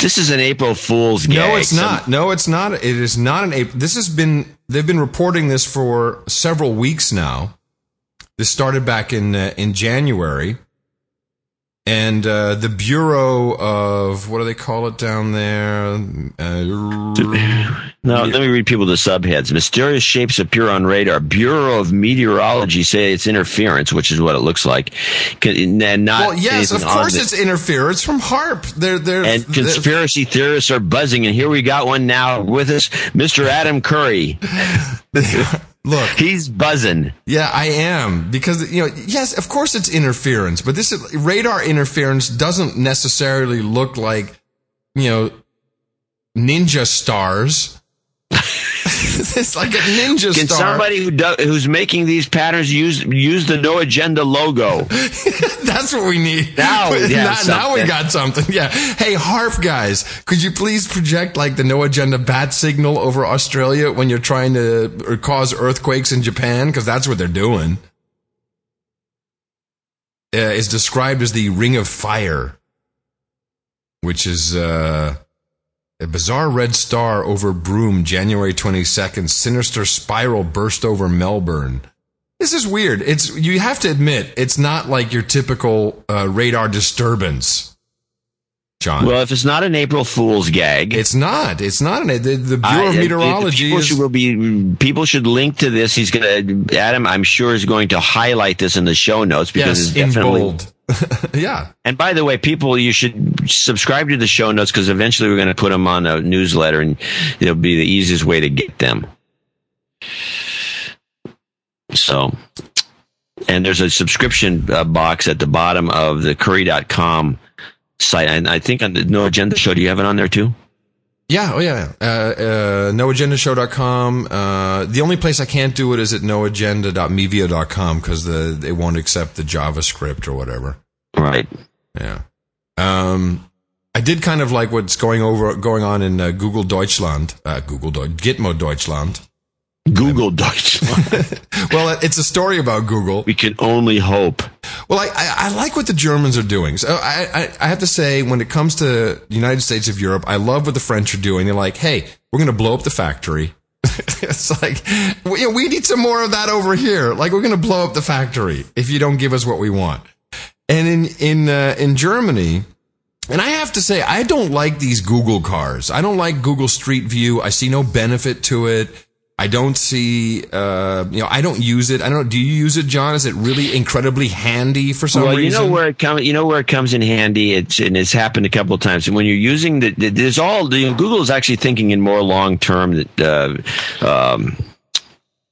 This is an April Fool's gag. No, it's not. No, it's not. It is not an April. This has been. They've been reporting this for several weeks now. This started back in uh, in January, and uh, the Bureau of what do they call it down there? Uh, No, let me read people the subheads. Mysterious shapes appear on radar. Bureau of Meteorology say it's interference, which is what it looks like. And not well, yes, of course it's interference from HAARP. They're they're And they're- conspiracy theorists are buzzing, and here we got one now with us, Mr. Adam Curry. Look, he's buzzing. Yeah, I am because you know, yes, of course it's interference, but this is, radar interference doesn't necessarily look like you know ninja stars. it's like a ninja Can star. somebody who do, who's making these patterns use use the No Agenda logo? That's what we need. Now we now, now we got something. Yeah. Hey, HAARP guys, could you please project like the no agenda bat signal over Australia when you're trying to or cause earthquakes in Japan? Because that's what they're doing. Uh, it's described as the Ring of Fire, which is uh, a bizarre red star over Broome, January 22nd. Sinister spiral burst over Melbourne. This is weird. It's you have to admit it's not like your typical uh, radar disturbance, John. Well, if it's not an April Fool's gag, it's not. It's not. An, the, the Bureau I- of Meteorology people is. should will be people should link to this. He's going to Adam. I'm sure is going to highlight this in the show notes because yes, it's in bold. yeah. And by the way, people, you should subscribe to the show notes because eventually we're going to put them on a newsletter, and it'll be the easiest way to get them. So, and there's a subscription uh, box at the bottom of the Curry.com site, and I think on the No Agenda Show, do you have it on there too? Yeah, oh yeah. Uh, uh, noagendashow.com. Uh, the only place I can't do it is at noagenda.mevio.com because the, they won't accept the JavaScript or whatever. Right. Yeah. Um, I did kind of like what's going over, going on in uh, Google Deutschland, uh, Google Deu- Gitmo Deutschland. Google Deutschland. well, it's a story about Google. We can only hope. Well, I, I, I like what the Germans are doing. So I, I, I have to say, when it comes to the United States of Europe, I love what the French are doing. They're like, hey, we're going to blow up the factory. it's like, we, we need some more of that over here. Like, we're going to blow up the factory if you don't give us what we want. And in, in, uh, in Germany, and I have to say, I don't like these Google cars. I don't like Google Street View. I see no benefit to it. I don't see, uh, you know, I don't use it. I don't. Do you use it, John? Is it really incredibly handy for some well, reason? you know where it comes. You know where it comes in handy. It's and it's happened a couple of times. And when you're using the, the there's all you know, Google is actually thinking in more long term. Uh, um,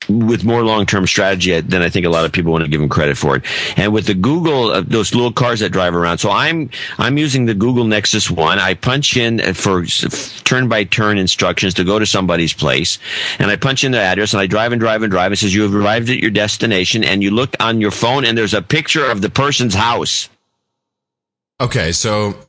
with more long-term strategy than I think a lot of people want to give them credit for it. And with the Google, uh, those little cars that drive around. So I'm, I'm using the Google Nexus One. I punch in for turn-by-turn instructions to go to somebody's place and I punch in the address and I drive and drive and drive. It says you have arrived at your destination and you look on your phone and there's a picture of the person's house. Okay. So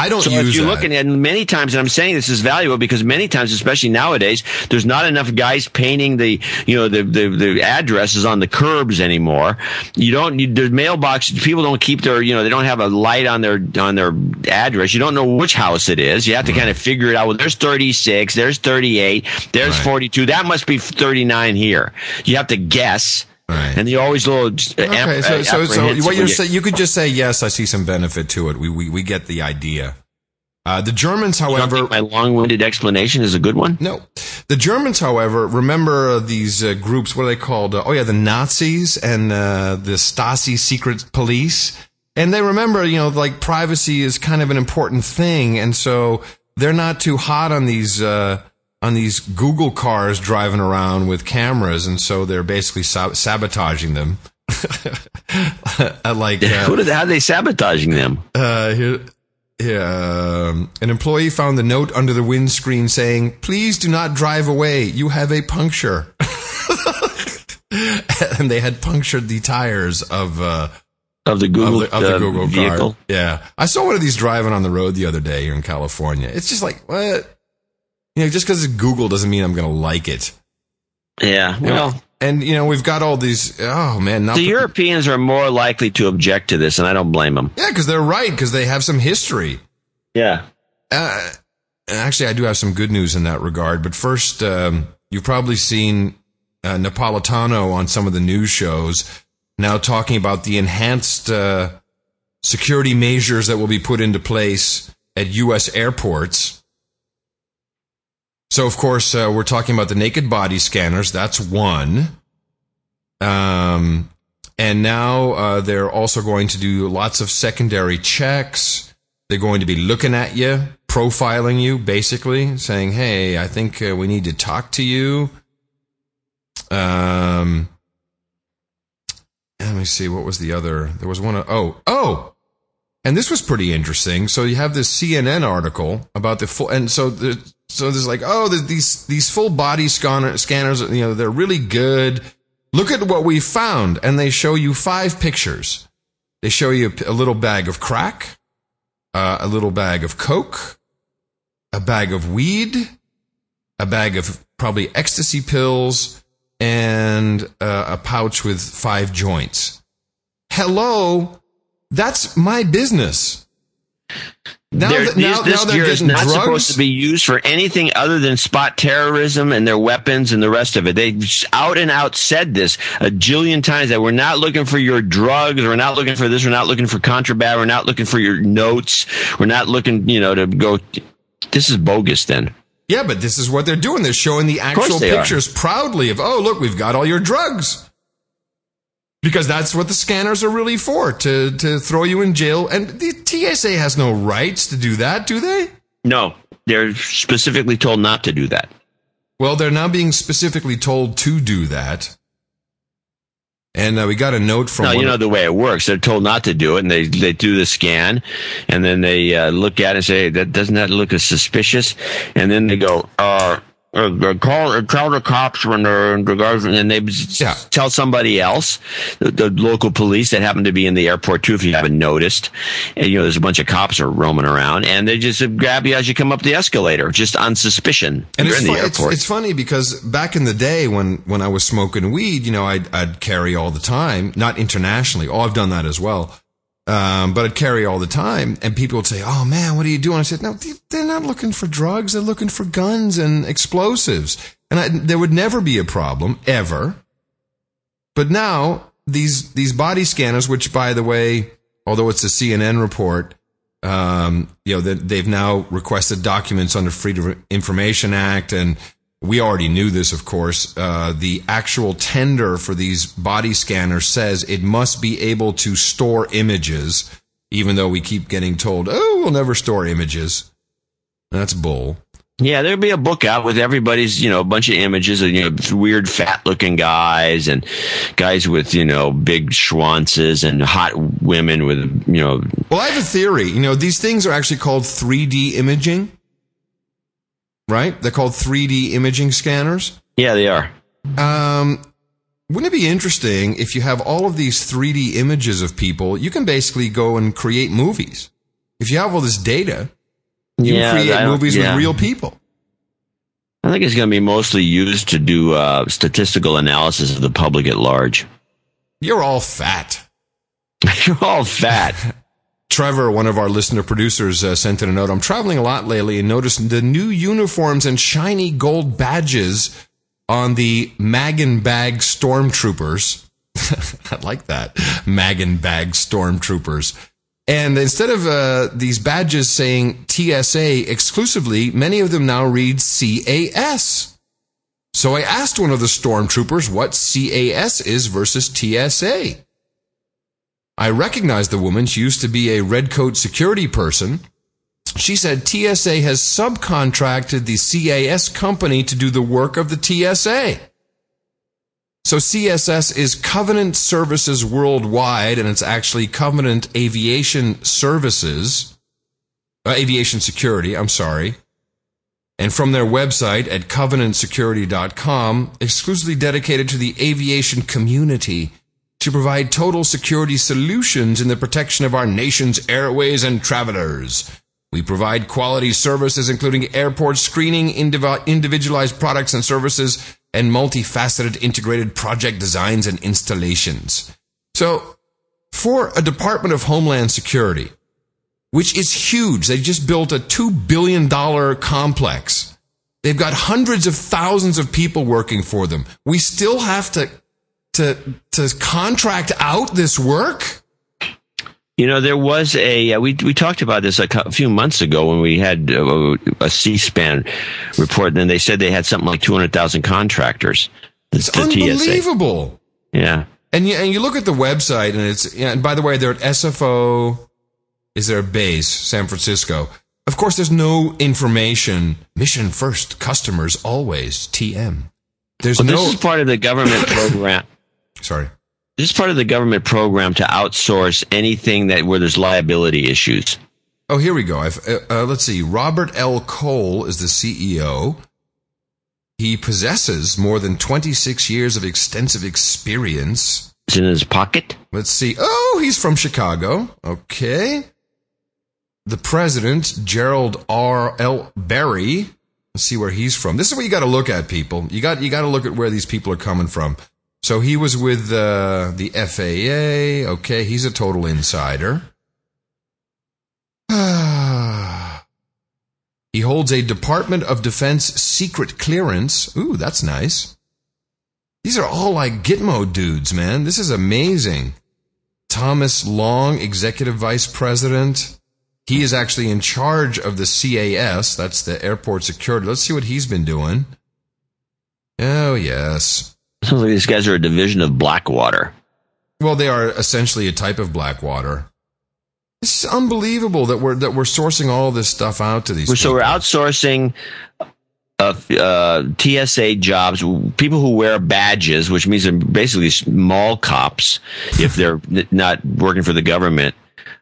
I don't so use if you're that. looking at many times, and I'm saying this is valuable because many times, especially nowadays, there's not enough guys painting the, you know, the, the, the addresses on the curbs anymore. You don't, you, the mailbox, people don't keep their, you know, they don't have a light on their, on their address. You don't know which house it is. You have to kind of figure it out. Well, there's 36, there's 38, there's 42. That must be 39 here. You have to guess. And you always little. Okay, so, so, so what you're saying, you could just say, yes, I see some benefit to it. We, we, we get the idea. Uh, the Germans, however, my long-winded explanation is a good one. No, the Germans, however, remember uh, these uh, groups. What are they called? Uh, oh yeah, the Nazis and uh, the Stasi secret police. And they remember, you know, like privacy is kind of an important thing, and so they're not too hot on these uh, on these Google cars driving around with cameras, and so they're basically sab- sabotaging them. like, uh, how are they sabotaging them? Uh, here, yeah, um, an employee found the note under the windscreen saying, "Please do not drive away. You have a puncture." and they had punctured the tires of uh, of the Google of the, of the uh, Google vehicle. car. Yeah, I saw one of these driving on the road the other day here in California. It's just like what you know, just because it's Google doesn't mean I'm going to like it. Yeah, You know, well, and you know we've got all these. Oh man, not the Europeans are more likely to object to this, and I don't blame them. yeah, because they're right because they have some history. Yeah. Uh, actually, I do have some good news in that regard. But first, um, you've probably seen uh, Napolitano on some of the news shows now talking about the enhanced uh, security measures that will be put into place at U.S. airports. So, of course, uh, we're talking about the naked body scanners. That's one. Um, and now uh, they're also going to do lots of secondary checks. They're going to be looking at you, profiling you, basically saying, "Hey, I think uh, we need to talk to you." Um, let me see. What was the other? There was one. Oh, oh, and this was pretty interesting. So you have this CNN article about the full, and so the, so there's like, oh, these these full body scanner, scanners, you know, they're really good. Look at what we found, and they show you five pictures. They show you a little bag of crack, uh, a little bag of coke, a bag of weed, a bag of probably ecstasy pills, and uh, a pouch with five joints. Hello, that's my business. Now, They're- that, now, this now gear is not drugs. supposed to be used for anything other than spot terrorism and their weapons and the rest of it. They out and out said this a jillion times that we're not looking for your drugs, we're not looking for this, we're not looking for contraband, we're not looking for your notes, we're not looking, you know, to go. This is bogus. Then Yeah, but this is what they're doing. They're showing the actual they are. pictures proudly of, oh, look, we've got all your drugs. Because that's what the scanners are really for, to, to throw you in jail. And the TSA has no rights to do that, do they? no, they're specifically told not to do that. Well, they're now being specifically told to do that. And uh, we got a note from No, you know of- the way it works. They're told not to do it, and they they do the scan, and then they uh, look at it and say, "That doesn't that look as suspicious?" And then they go, "Uh, uh, call uh, call the cops when they're in regards," and they s- tell somebody else, the, the local police that happen to be in the airport too, if you haven't noticed. And you know, there's a bunch of cops are roaming around, and they just grab you as you come up the escalator, just on suspicion. And it's, in the fu- it's, it's funny because back in the day when, when I was smoking weed, you know, I'd, I'd carry all the time, not internationally. Oh, I've done that as well. Um, but I'd carry all the time and people would say, Oh man, what are you doing? I said, no, they- they're not looking for drugs. They're looking for guns and explosives. And I, there would never be a problem ever. But now these, these body scanners, which by the way, although it's a CNN report, um, you know, they've now requested documents under Freedom of Information Act, and we already knew this, of course. Uh, the actual tender for these body scanners says it must be able to store images, even though we keep getting told, "Oh, we'll never store images." That's bull. Yeah, there'd be a book out with everybody's, you know, a bunch of images of, you know, weird fat looking guys and guys with, you know, big schwanzes and hot women with, you know, Well, I have a theory. You know, these things are actually called 3D imaging, right? They're called 3D imaging scanners. yeah, they are. Um, wouldn't it be interesting if you have all of these 3D images of people? You can basically go and create movies. If you have all this data, you Yeah, can create movies yeah. with real people. I think it's going to be mostly used to do uh, statistical analysis of the public at large. You're all fat. You're all fat. Trevor, one of our listener producers, uh, sent in a note. I'm traveling a lot lately and noticed the new uniforms and shiny gold badges on the Magan Bag Stormtroopers. I like that. Magan Bag Stormtroopers. And instead of uh, these badges saying TSA exclusively, many of them now read CAS. So I asked one of the stormtroopers what CAS is versus TSA. I recognized the woman. She used to be a red coat security person. She said TSA has subcontracted the CAS company to do the work of the TSA. So CSS is Covenant Services Worldwide, and it's actually Covenant Aviation Services, uh, Aviation Security, I'm sorry. And from their website at covenantsecurity.com, exclusively dedicated to the aviation community to provide total security solutions in the protection of our nation's airways and travelers. We provide quality services, including airport screening, individualized products and services, and multifaceted integrated project designs and installations. So, for a Department of Homeland Security, which is huge, they just built a $2 billion complex. They've got hundreds of thousands of people working for them. We still have to, to, to contract out this work? You know, there was a uh, we we talked about this a, a, few months ago when we had uh, a C-SPAN report. And then they said they had something like two hundred thousand contractors. It's unbelievable. TSA. Yeah, and you and you look at the website, and it's yeah, and by the way, they're at SFO. Is their base San Francisco? Of course, there's no information. Mission first, customers always. TM. There's well, no. This is part of the government program. Sorry. This is part of the government program to outsource anything that where there's liability issues. Oh, here we go. Uh, uh, let's see. Robert L. Cole is the CEO. He possesses more than 26 years of extensive experience. It's in his pocket. Let's see. Oh, he's from Chicago. Okay. The president, Gerald R. L. Berry. Let's see where he's from. This is what you got to look at, people. You got you got to look at where these people are coming from. So he was with uh, the FAA. Okay, he's a total insider. he holds a Department of Defense secret clearance. Ooh, that's nice. These are all like Gitmo dudes, man. This is amazing. Thomas Long, Executive Vice President. He is actually in charge of the CAS. That's the airport security. Let's see what he's been doing. Oh, yes. Sounds like these guys are a division of Blackwater. Well, they are essentially a type of Blackwater. It's unbelievable that we're that we're sourcing all this stuff out to these. So people. we're outsourcing uh, uh, TSA jobs, people who wear badges, which means they're basically mall cops if they're not working for the government.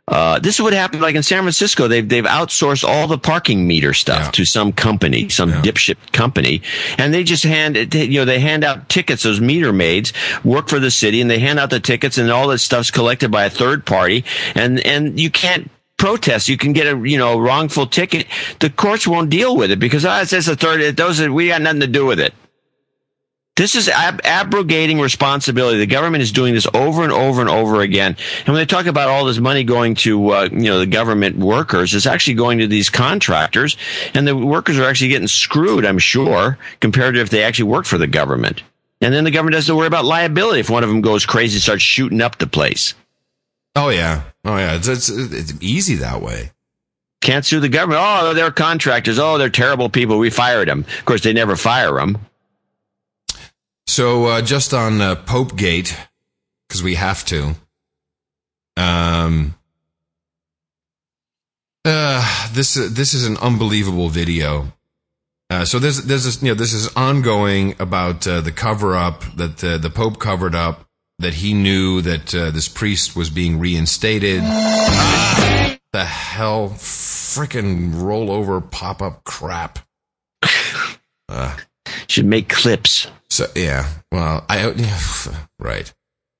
Uh, this is what happened like in San Francisco. They've, they've outsourced all the parking meter stuff yeah. to some company, some yeah. dipshit company. And they just hand, you know, they hand out tickets. Those meter maids work for the city and they hand out the tickets and all that stuff's collected by a third party. And, and you can't protest. You can get a you know wrongful ticket. The courts won't deal with it because oh, it's just a third. Those are, we got nothing to do with it. This is ab- abrogating responsibility. The government is doing this over and over and over again. And when they talk about all this money going to, uh, you know, the government workers, it's actually going to these contractors, and the workers are actually getting screwed. I'm sure compared to if they actually worked for the government. And then the government doesn't worry about liability if one of them goes crazy and starts shooting up the place. Oh yeah, oh yeah. It's, it's, it's easy that way. Can't sue the government. Oh, they're contractors. Oh, they're terrible people. We fired them. Of course, they never fire them. So uh, just on uh, Pope Gate, because we have to. Um, uh, this this is an unbelievable video. Uh, so there's there's this you know this is ongoing about uh, the cover up that uh, the Pope covered up that he knew that uh, this priest was being reinstated. Ah, the hell, freaking rollover pop up crap. Uh, Should make clips. So yeah, well, I right.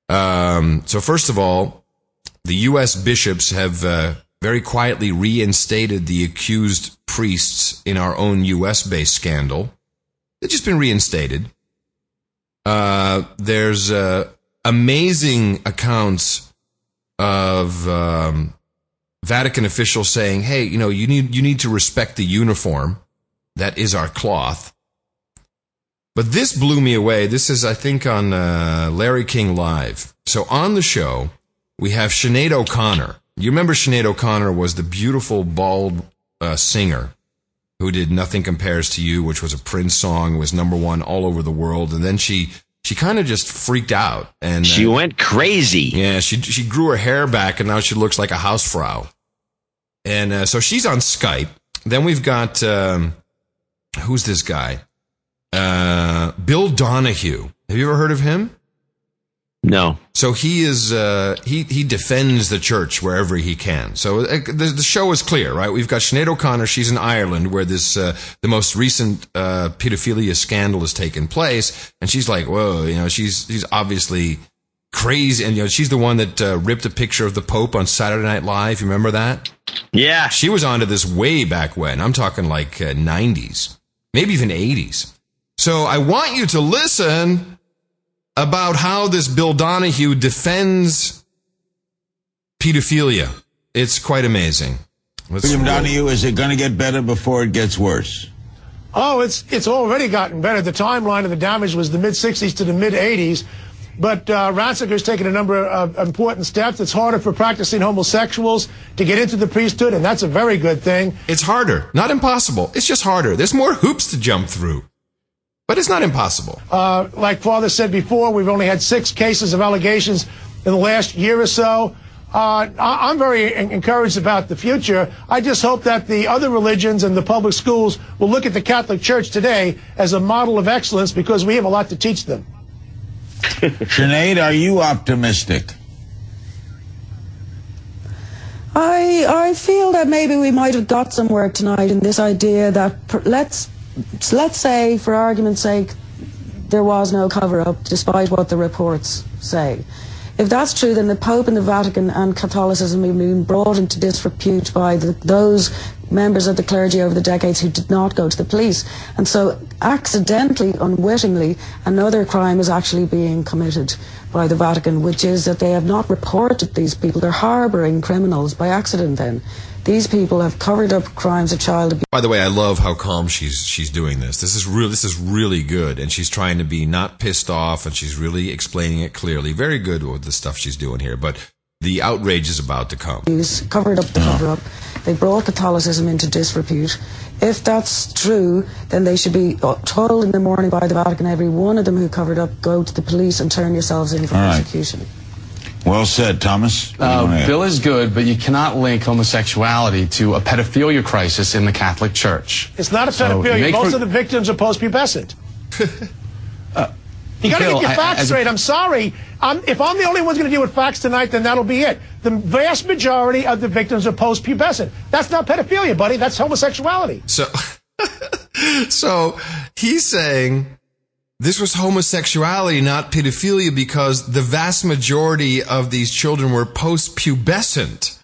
Um, so first of all, the U.S. bishops have uh, very quietly reinstated the accused priests in our own U.S. based scandal. They've just been reinstated. Uh, there's uh, amazing accounts of um, Vatican officials saying, "Hey, you know, you need you need to respect the uniform that is our cloth." But this blew me away. This is, I think, on uh, Larry King Live. So on the show, we have Sinead O'Connor. You remember Sinead O'Connor was the beautiful bald uh, singer who did Nothing Compares to You, which was a Prince song, was number one all over the world. And then she, she kind of just freaked out and She uh, went crazy. yeah, she she grew her hair back and now she looks like a housefrau. And uh, so she's on Skype. Then we've got um, who's this guy? Uh, Bill Donohue. Have you ever heard of him? No. So he is uh, he he defends the church wherever he can. So uh, the, the show is clear, right? We've got Sinead O'Connor. She's in Ireland, where this uh, the most recent uh, pedophilia scandal has taken place, and she's like, "Whoa!" You know, she's she's obviously crazy, and you know, she's the one that uh, ripped a picture of the Pope on Saturday Night Live. You remember that? Yeah, she was onto this way back when. I'm talking like uh, 90s, maybe even 80s. So I want you to listen about how this Bill Donohue defends pedophilia. It's quite amazing. Let's- William Donohue, is it going to get better before it gets worse? Oh, it's it's already gotten better. The timeline of the damage was the mid 60s to the mid 80s. But uh, Ratzinger's taken a number of important steps. It's harder for practicing homosexuals to get into the priesthood, and that's a very good thing. It's harder, not impossible. It's just harder. There's more hoops to jump through, but it's not impossible. Uh, like Father said before, we've only had six cases of allegations in the last year or so. Uh, I- I'm very encouraged about the future. I just hope that the other religions and the public schools will look at the Catholic Church today as a model of excellence because we have a lot to teach them. Sinead, are you optimistic? I I feel that maybe we might have got somewhere tonight in this idea that per, let's let's say, for argument's sake, there was no cover up, despite what the reports say. If that's true, then the Pope and the Vatican and Catholicism have been brought into disrepute by the, those members of the clergy over the decades who did not go to the police. And so, accidentally, unwittingly, another crime is actually being committed by the Vatican, which is that they have not reported these people. They're harbouring criminals by accident then. These people have covered up crimes of child abuse. By the way, I love how calm she's she's doing this. This is real. This is really good, and she's trying to be not pissed off, and she's really explaining it clearly. Very good with the stuff she's doing here. But the outrage is about to come. abuse, covered up the cover up. They brought Catholicism into disrepute. If that's true, then they should be uh, told in the morning by the Vatican, every one of them who covered up, go to the police and turn yourselves in for All right. Prosecution. Well said, Thomas. What do you Uh, bill is good, but you cannot link homosexuality to a pedophilia crisis in the Catholic Church. It's not a pedophilia. make Most for- of the victims are postpubescent. you got to get your facts as a- straight. I'm sorry. I'm, if I'm the only one going to deal with facts tonight, then that'll be it. The vast majority of the victims are post-pubescent. That's not pedophilia, buddy. That's homosexuality. So, so he's saying this was homosexuality, not pedophilia, because the vast majority of these children were post-pubescent.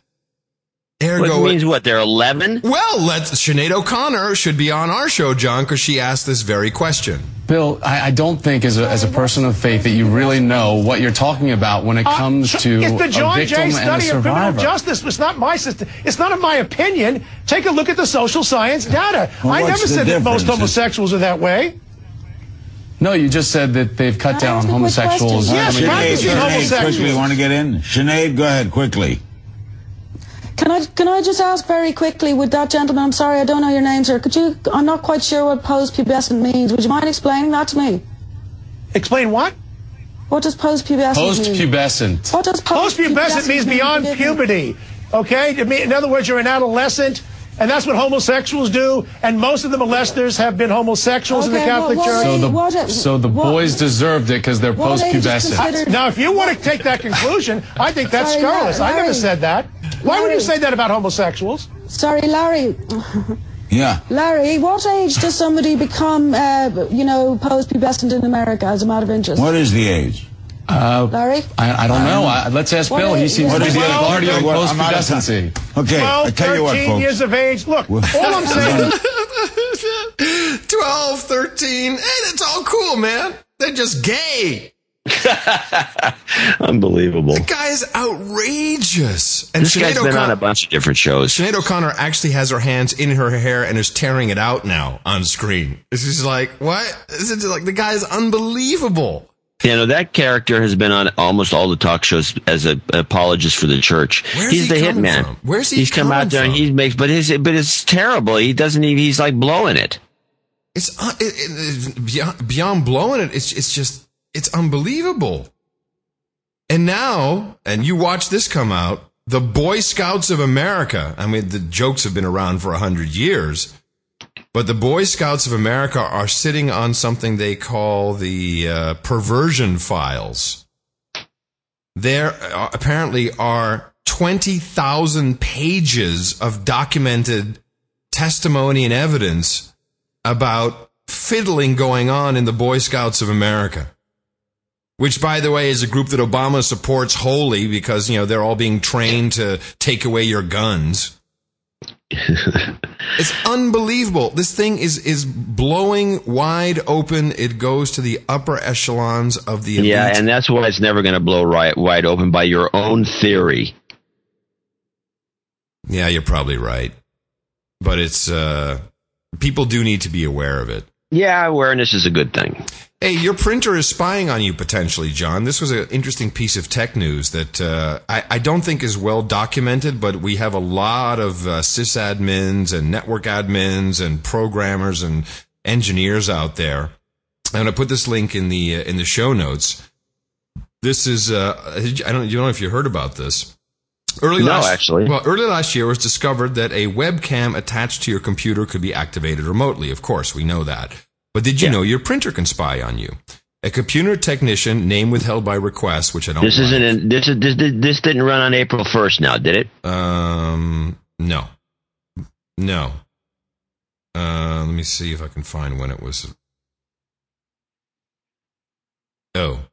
Ergo, Which means what? They're 11? Well, let's Sinead O'Connor should be on our show, John, because she asked this very question. Bill, I, I don't think as a, as a person of faith that you really know what you're talking about when it Uh, comes sh- to it's the a John victim Jay and a study of criminal survivor. justice. It's not my system. It's not in my opinion. Take a look at the social science data. Well, I never the said that most homosexuals are that way. No, you just said that they've cut down on homosexuals. Yes, coming practicing into. Sinead, homosexuals. quickly, want to get in? Sinead, go ahead, quickly. Can I can I just ask very quickly? Would that gentleman? I'm sorry, I don't know your name, sir. Could you? I'm not quite sure what post-pubescent means. Would you mind explaining that to me? Explain what? What does post-pubescent mean? Post-pubescent. What does Post-pubescent means mean? beyond Forgive puberty. Okay? In other words, you're an adolescent, and that's what homosexuals do. And most of the molesters have been homosexuals in the Okay, well, Catholic what Church. So the, what- so the what- boys deserved it because they're what age is post-pubescent. considered- Now, if you want to take that conclusion, I think that's Sorry, scurrilous. I never said that. Why would you say that about homosexuals? Sorry, Larry. Yeah. Larry, what age does somebody become, uh, you know, post-pubescent in America as a matter of interest? What is the age? Uh, Larry? I, I don't know. I, let's ask What Bill. He seems to be the the age? authority on Well, I'm out of time. post-pubescency. Okay, I tell you what, 13 folks. years of age. Look, all I'm saying 12, 13, hey, that's all cool, man. They're just gay. Unbelievable. The guy is outrageous. And This guy's Sinead been on a bunch of different shows. Sinead O'Connor actually has her hands in her hair and is tearing it out now on screen. It's just like, what? Is it like the guy is unbelievable? You know that character has been on almost all the talk shows as a, an apologist for the church. Where's he's he the hitman. from? Where's he He's come out there and he makes, but his, but it's terrible. He doesn't even. He's like blowing it. It's uh, it, it- beyond, beyond blowing it. It's it's just it's unbelievable. And now, and you watch this come out, the Boy Scouts of America. I mean, the jokes have been around for a hundred years, but the Boy Scouts of America are sitting on something they call the uh, perversion files. There uh, apparently are twenty thousand pages of documented testimony and evidence about fiddling going on in the Boy Scouts of America. Which, by the way, is a group that Obama supports wholly because, you know, they're all being trained to take away your guns. it's unbelievable. This thing is, is blowing wide open. It goes to the upper echelons of the elite. Yeah, and that's why it's never going to blow right wide open by your own theory. Yeah, you're probably right. But it's, uh, people do need to be aware of it. Yeah, awareness is a good thing. Hey, your printer is spying on you potentially, John. This was an interesting piece of tech news that uh, I, I don't think is well documented, but we have a lot of uh, sysadmins and network admins and programmers and engineers out there. I'm going to put this link in the uh, in the show notes. This is uh, I don't you don't know if you heard about this. Early No, last, actually. Well, early last year it was discovered that a webcam attached to your computer could be activated remotely. Of course, we know that. But did you know your printer can spy on you? A computer technician, name withheld by request, which I don't. This like. isn't. In, this is this, this didn't run on April first. Now, did it? Um, no, no. Uh, let me see if I can find when it was. Oh,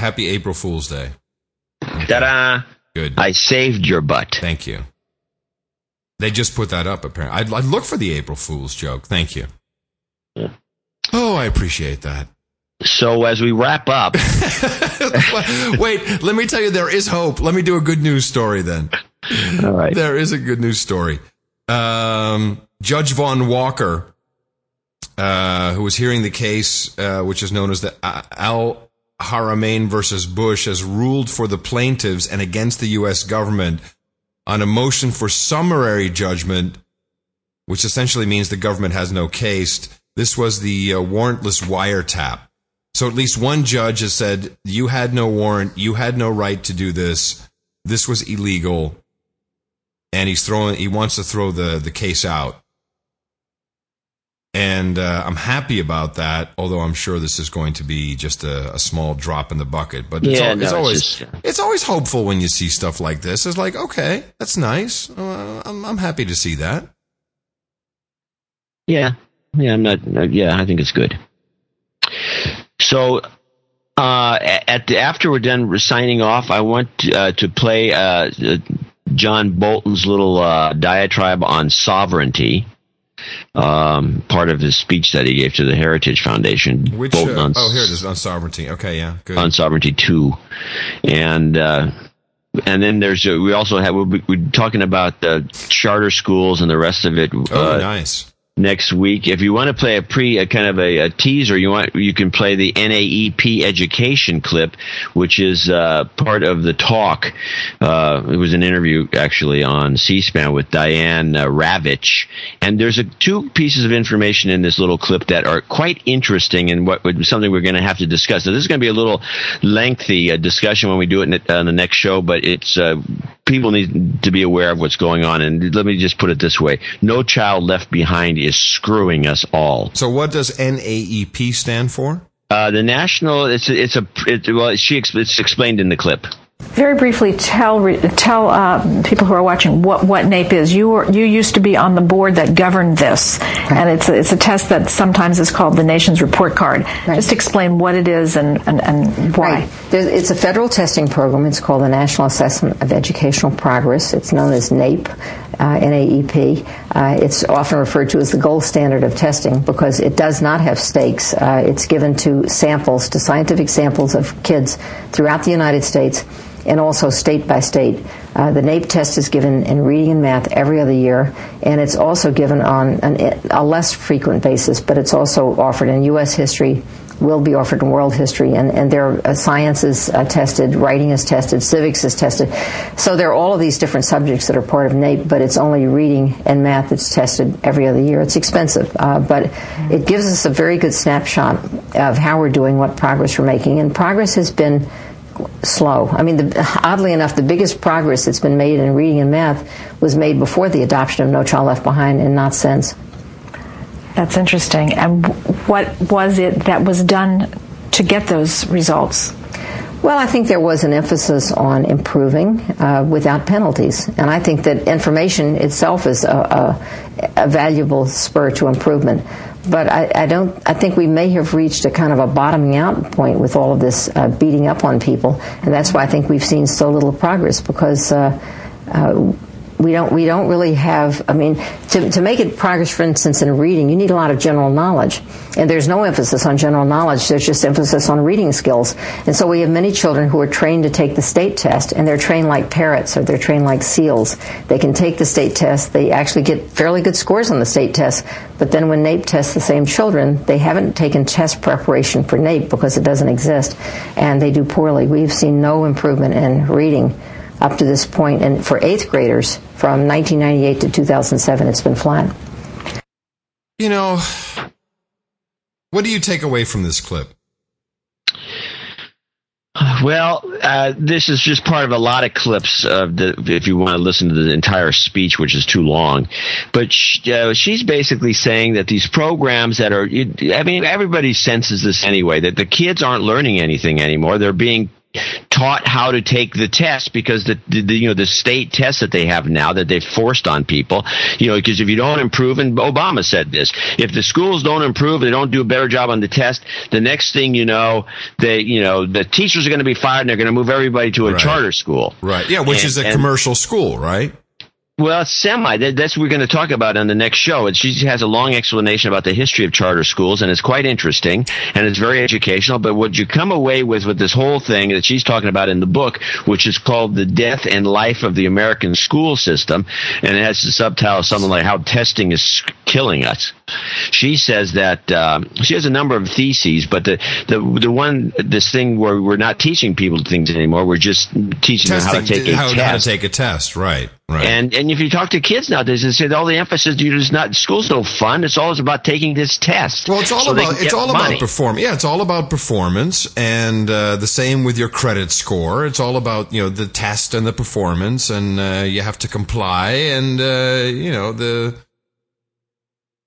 Happy April Fool's Day. Ta-da! Good. I saved your butt. Thank you. They just put that up. Apparently, I'd, I'd look for the April Fool's joke. Thank you. Oh, I appreciate that. So as we wrap up, Wait, let me tell you, there is hope. Let me do a good news story then. All right. There is a good news story. Um, Judge Vaughn Walker, uh, who was hearing the case, uh, which is known as the Al Haramain versus Bush, has ruled for the plaintiffs and against the U.S. government on a motion for summary judgment, which essentially means the government has no case. This was the uh, warrantless wiretap. So at least one judge has said, you had no warrant, you had no right to do this, this was illegal, and he's throwing, he wants to throw the, the case out. And uh, I'm happy about that, although I'm sure this is going to be just a, a small drop in the bucket. But it's, Yeah, al- no, it's it's always just- it's always hopeful when you see stuff like this. It's like, okay, that's nice. Uh, I'm, I'm happy to see that. yeah, yeah, I'm not. uh, yeah, I think it's good. So, uh, at the, after we're done signing off, I want uh, to play uh, uh, John Bolton's little uh, diatribe on sovereignty. Um, part of his speech that he gave to the Heritage Foundation. Which uh, on oh here it is on sovereignty. Okay, yeah, good. on sovereignty two, and uh, and then there's uh, we also have we'll be, we're talking about the charter schools and the rest of it. oh, uh, nice. Next week. If you want to play a pre, a kind of a, a teaser, you want you can play the NAEP education clip, which is uh, part of the talk. Uh, it was an interview actually on C-SPAN with Diane uh, Ravitch, and there's a, two pieces of information in this little clip that are quite interesting and what something we're going to have to discuss. So this is going to be a little lengthy uh, discussion when we do it in the, on the next show, but it's uh, people need to be aware of what's going on. And let me just put it this way: No child left behind screwing us all. So what does NAEP stand for? Uh, the national, it's a, it's a, it, well, she it's explained in the clip. Very briefly, tell tell uh, people who are watching what what NAPE is. You were you used to be on the board that governed this, and it's a, it's a test that sometimes is called the nation's report card. Just explain what it is and and, and why. Right. It's a federal testing program. It's called the National Assessment of Educational Progress. It's known as NAEP, NAEP. Uh, it's often referred to as the gold standard of testing because it does not have stakes. Uh, it's given to samples, to scientific samples of kids throughout the United States and also state by state. Uh, the NAEP test is given in reading and math every other year, and it's also given on an, a less frequent basis, but it's also offered in U.S. history, will be offered in world history, and, and there uh, science is uh, tested, writing is tested, civics is tested. So there are all of these different subjects that are part of NAEP, but it's only reading and math that's tested every other year. It's expensive, uh, but it gives us a very good snapshot of how we're doing, what progress we're making, and progress has been slow. I mean, the, oddly enough, the biggest progress that's been made in reading and math was made before the adoption of No Child Left Behind and not since. That's interesting. And what was it that was done to get those results? Well, I think there was an emphasis on improving uh, without penalties. And I think that information itself is a, a, a valuable spur to improvement. But I, I, don't. I think we may have reached a kind of a bottoming out point with all of this uh, beating up on people, and that's why I think we've seen so little progress because uh, uh we don't we don't really have i mean to, to make it progress for instance in reading you need a lot of general knowledge. And there's no emphasis on general knowledge there's just emphasis on reading skills. And so we have many children who are trained to take the state test and they're trained like parrots or they're trained like seals. They can take the state test they actually get fairly good scores on the state test but then when naep tests the same children they haven't taken test preparation for naep because it doesn't exist and they do poorly. We've seen no improvement in reading up to this. And for eighth graders, from 1998 to 2007, it's been flat. You know, what do you take away from this clip? Well, uh, this is just part of a lot of clips of the, if you want to listen to the entire speech, which is too long. But she, uh, she's basically saying that these programs that are, I mean, everybody senses this anyway, that the kids aren't learning anything anymore. They're being taught how to take the test because the, the, you know the state test that they have now that they've forced on people you know because if you don't improve and Obama said this if the schools don't improve they don't do a better job on the test the next thing you know they you know the teachers are going to be fired and they're going to move everybody to a right. charter school. Right. Yeah which and, is a and, commercial school right well, semi. That's what we're going to talk about on the next show. And she has a long explanation about the history of charter schools, and it's quite interesting and it's very educational. But what you come away with with this whole thing that she's talking about in the book, which is called "The Death and Life of the American School System," and it has the subtitle something like "How Testing is Killing Us." She says that uh, she has a number of theses, but the the the one this thing where we're not teaching people things anymore, we're just teaching Testing, them how to take a how, test. how to take a test, right? Right. And and if you talk to kids nowadays, they say all the emphasis you just not school's no fun. It's always about taking this test. Well, it's all so about it's all money. about performance. Yeah, it's all about performance, and uh, the same with your credit score. It's all about you know the test and the performance, and uh, you have to comply, and uh, you know the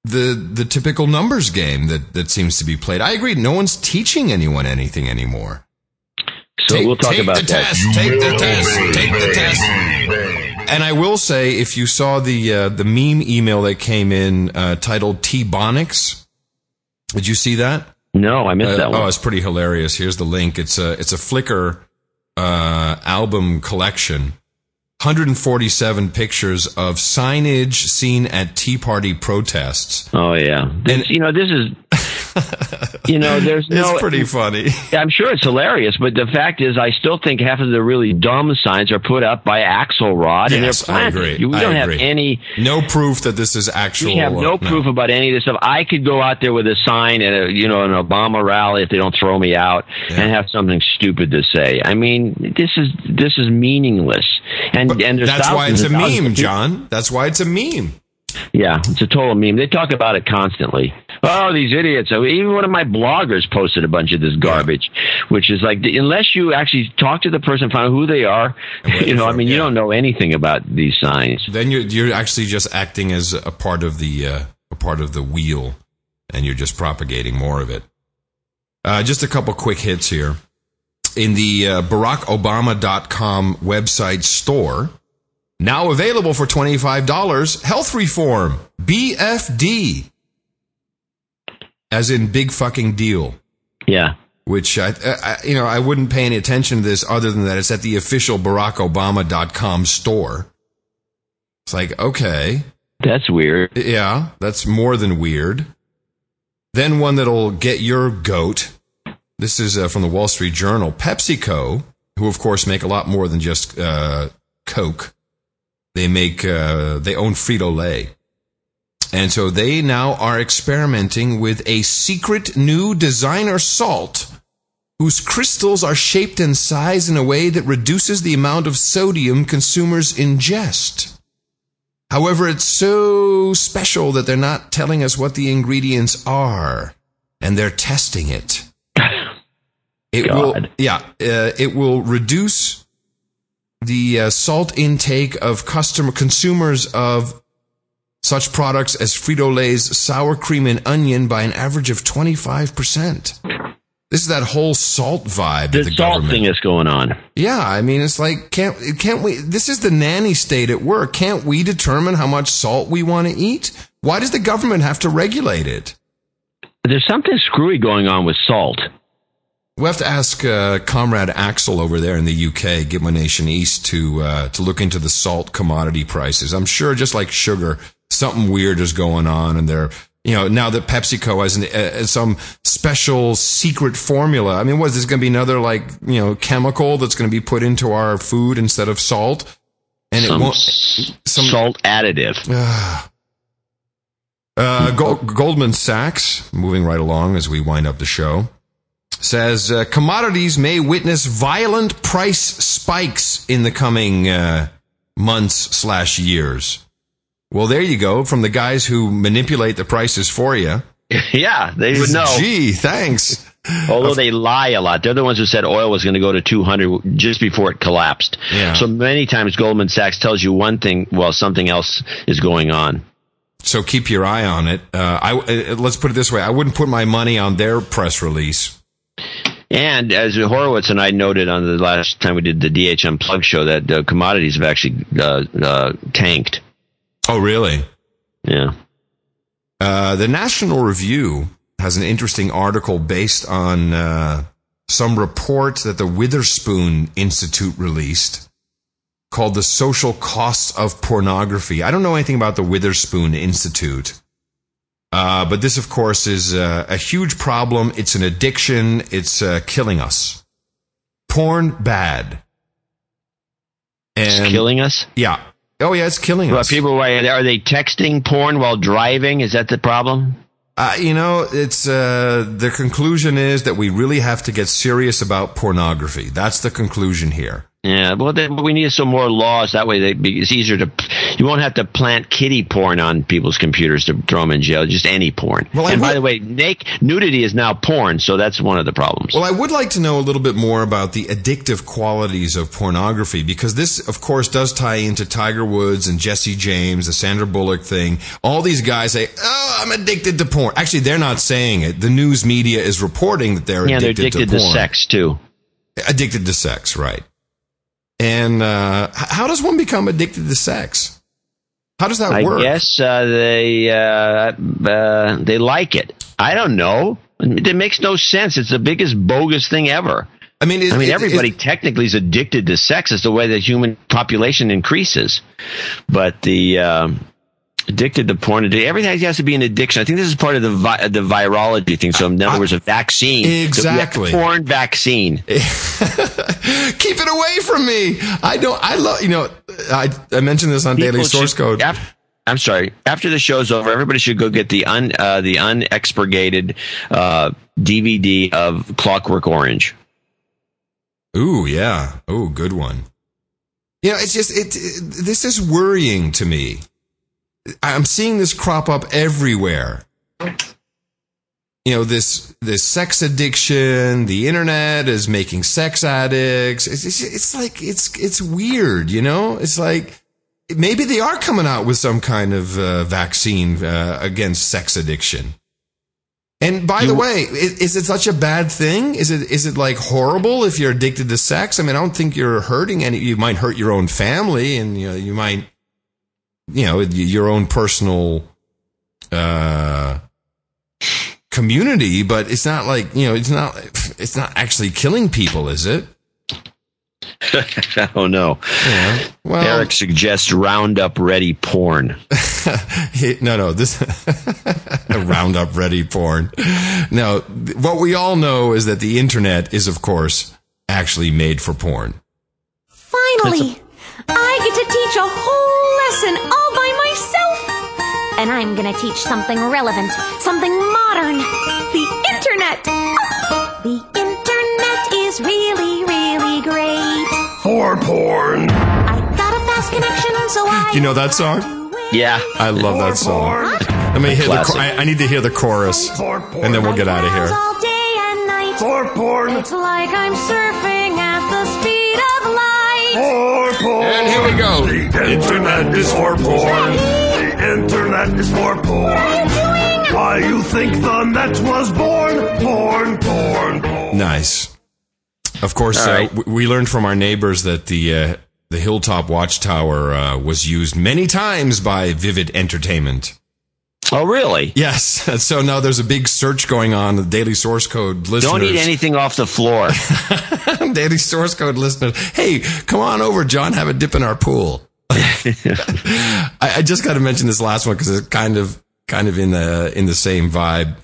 the the typical numbers game that that seems to be played. I agree. No one's teaching anyone anything anymore. So take, we'll talk take about the that. test. Take the test. Take the test. And I will say, if you saw the uh, the meme email that came in uh, titled Teabonics, did you see that? No, I missed Uh, that one. Oh, it's pretty hilarious. Here's the link. It's a it's a Flickr uh, album collection. 147 pictures of signage seen at Tea Party protests. Oh yeah, This- you know this is, you know, there's no. It's pretty funny. I'm sure it's hilarious, but the fact is, I still think half of the really dumb signs are put up by Axelrod, and they're I agree. You- We don't have agree. any. No proof that this is actual. We have no uh, proof about any of this stuff. I could go out there with a sign at a, you know, an Obama rally if they don't throw me out and have something stupid to say. I mean, this is this is meaningless. And and That's why it's a and meme, John. That's why it's a meme. Yeah, it's a total meme. They talk about it constantly. Oh, these idiots. So even one of my bloggers posted a bunch of this garbage, which is like, unless you actually talk to the person, find out who they are, you know, I mean, you don't know anything about these signs. Then you're you're actually just acting as a part of the uh, a part of the wheel, and you're just propagating more of it. Uh, just a couple quick hits here. In the uh, BarackObama.com website store, now available for $25, health reform, BFD, as in big fucking deal. Yeah. Which I, I, you know, I wouldn't pay any attention to this other than that it's at the official BarackObama.com store. It's like, okay. That's weird. Yeah, that's more than weird. Then one that'll get your goat. This is uh, from the Wall Street Journal. PepsiCo, who of course make a lot more than just uh, Coke. They make, uh, they own Frito Lay. And so they now are experimenting with a secret new designer salt whose crystals are shaped and sized in a way that reduces the amount of sodium consumers ingest. However, it's so special that they're not telling us what the ingredients are, and they're testing it. It will, yeah, uh, it will reduce the uh, salt intake of customer consumers of such products as Frito Lay's sour cream and onion by an average of twenty five percent. This is that whole salt vibe. The, that the salt government- thing is going on. yeah, I mean, it's like can't can't we? This is the nanny state at work. Can't we determine how much salt we want to eat? Why does the government have to regulate it? There's something screwy going on with salt. We'll have to ask uh, Comrade Axel over there in the UK, Gitmo Nation East, to uh, to look into the salt commodity prices. I'm sure, just like sugar, something weird is going on, and they're you know now that PepsiCo has an, uh, some special secret formula. I mean, what is this going to be another like you know chemical that's going to be put into our food instead of salt? And Some it won't s- salt additive. Uh, Gol- Goldman Sachs, moving right along as we wind up the show, says uh, commodities may witness violent price spikes in the coming uh, months slash years. Well, there you go. From the guys who manipulate the prices for you. yeah, they would know. Gee, thanks. Although they lie a lot. They're the ones who said oil was going to go to 200 just before it collapsed. Yeah. So many times Goldman Sachs tells you one thing while something else is going on. So keep your eye on it. Uh, I uh, let's put it this way: I wouldn't put my money on their press release. And as Horowitz and I noted on the last time we did the DH Unplugged show, that uh, commodities have actually uh, uh, tanked. Oh, really? Yeah. Uh, the National Review has an interesting article based on uh, some report that the Witherspoon Institute released called The Social Costs of Pornography. I don't know anything about the Witherspoon Institute. Uh, but this, of course, is uh, a huge problem. It's an addiction. It's uh, killing us. Porn bad. And killing us? Yeah. Oh yeah, it's killing Well, us. people are they texting porn while driving? Is that the problem? Uh, you know, it's uh, the conclusion is that we really have to get serious about pornography. That's the conclusion here. Yeah, well, then we need some more laws. That way, they, it's easier to. You won't have to plant kitty porn on people's computers to throw them in jail. Just any porn. Well, and by the way, naked nudity is now porn, so that's one of the problems. Well, I would like to know a little bit more about the addictive qualities of pornography because this, of course, does tie into Tiger Woods and Jesse James, the Sandra Bullock thing. All these guys say, "Oh, I'm addicted to porn." Actually, they're not saying it. The news media is reporting that they're addicted to porn. yeah, they're addicted, addicted to, porn. sex too. Addicted to sex, right? And uh, how does one become addicted to sex? How does that I work? guess uh, they uh, uh, they like it. I don't know. It makes no sense. It's the biggest bogus thing ever. I mean, I mean, it- everybody technically is addicted to sex. It's the way the human population increases. But the um, addicted to porn, everything has to be an addiction. I think this is part of the vi- the virology thing. So, in other words, a vaccine, Exactly. The porn vaccine. Keep it away from me. I don't. I love. You know, I I mentioned this on Daily Source should- Code. I'm sorry. After the show's over, everybody should go get the un uh, the unexpurgated uh, DVD of Clockwork Orange. Ooh, yeah. Ooh, good one. You know, it's just it, it. This is worrying to me. I'm seeing this crop up everywhere. You know, this this sex addiction. The internet is making sex addicts. It's it's, it's like it's it's weird. You know, it's like maybe they are coming out with some kind of uh, vaccine uh, against sex addiction. And by the way, is, is it such a bad thing? Is it is it like horrible if you're addicted to sex? I mean, I don't think you're hurting any. You might hurt your own family, and you know, you might, you know, your own personal uh, community. But it's not like you know, it's not it's not actually killing people, is it? I don't know. Yeah. Well, Eric suggests Roundup Ready porn. no, no, this Roundup Ready porn. Now, what we all know is that the internet is, of course, actually made for porn. Finally, I get to teach a whole lesson all by myself. and I'm gonna teach something relevant, something modern. The internet! The internet is really, really great. For porn. I got a fast connection, so I. You know that song? Yeah. I love that song. Let me hear the. Classic. cho- I, I need to hear the chorus, and then we'll get out of here. all day and night. For porn. It's like I'm surfing And here we go. The internet is for porn. The internet is for porn. Why you think the net was born? Porn, porn, porn. Nice. Of course, All uh, we learned from our neighbors that the uh, the Hilltop Watchtower uh, was used many times by Vivid Entertainment. Oh, really? Yes. So now there's a big search going on. The Daily Source Code listeners. Don't eat anything off the floor. Daily Source Code listeners. Hey, come on over, John. Have a dip in our pool. I, I just got to mention this last one because it's kind of kind of in the in the same vibe.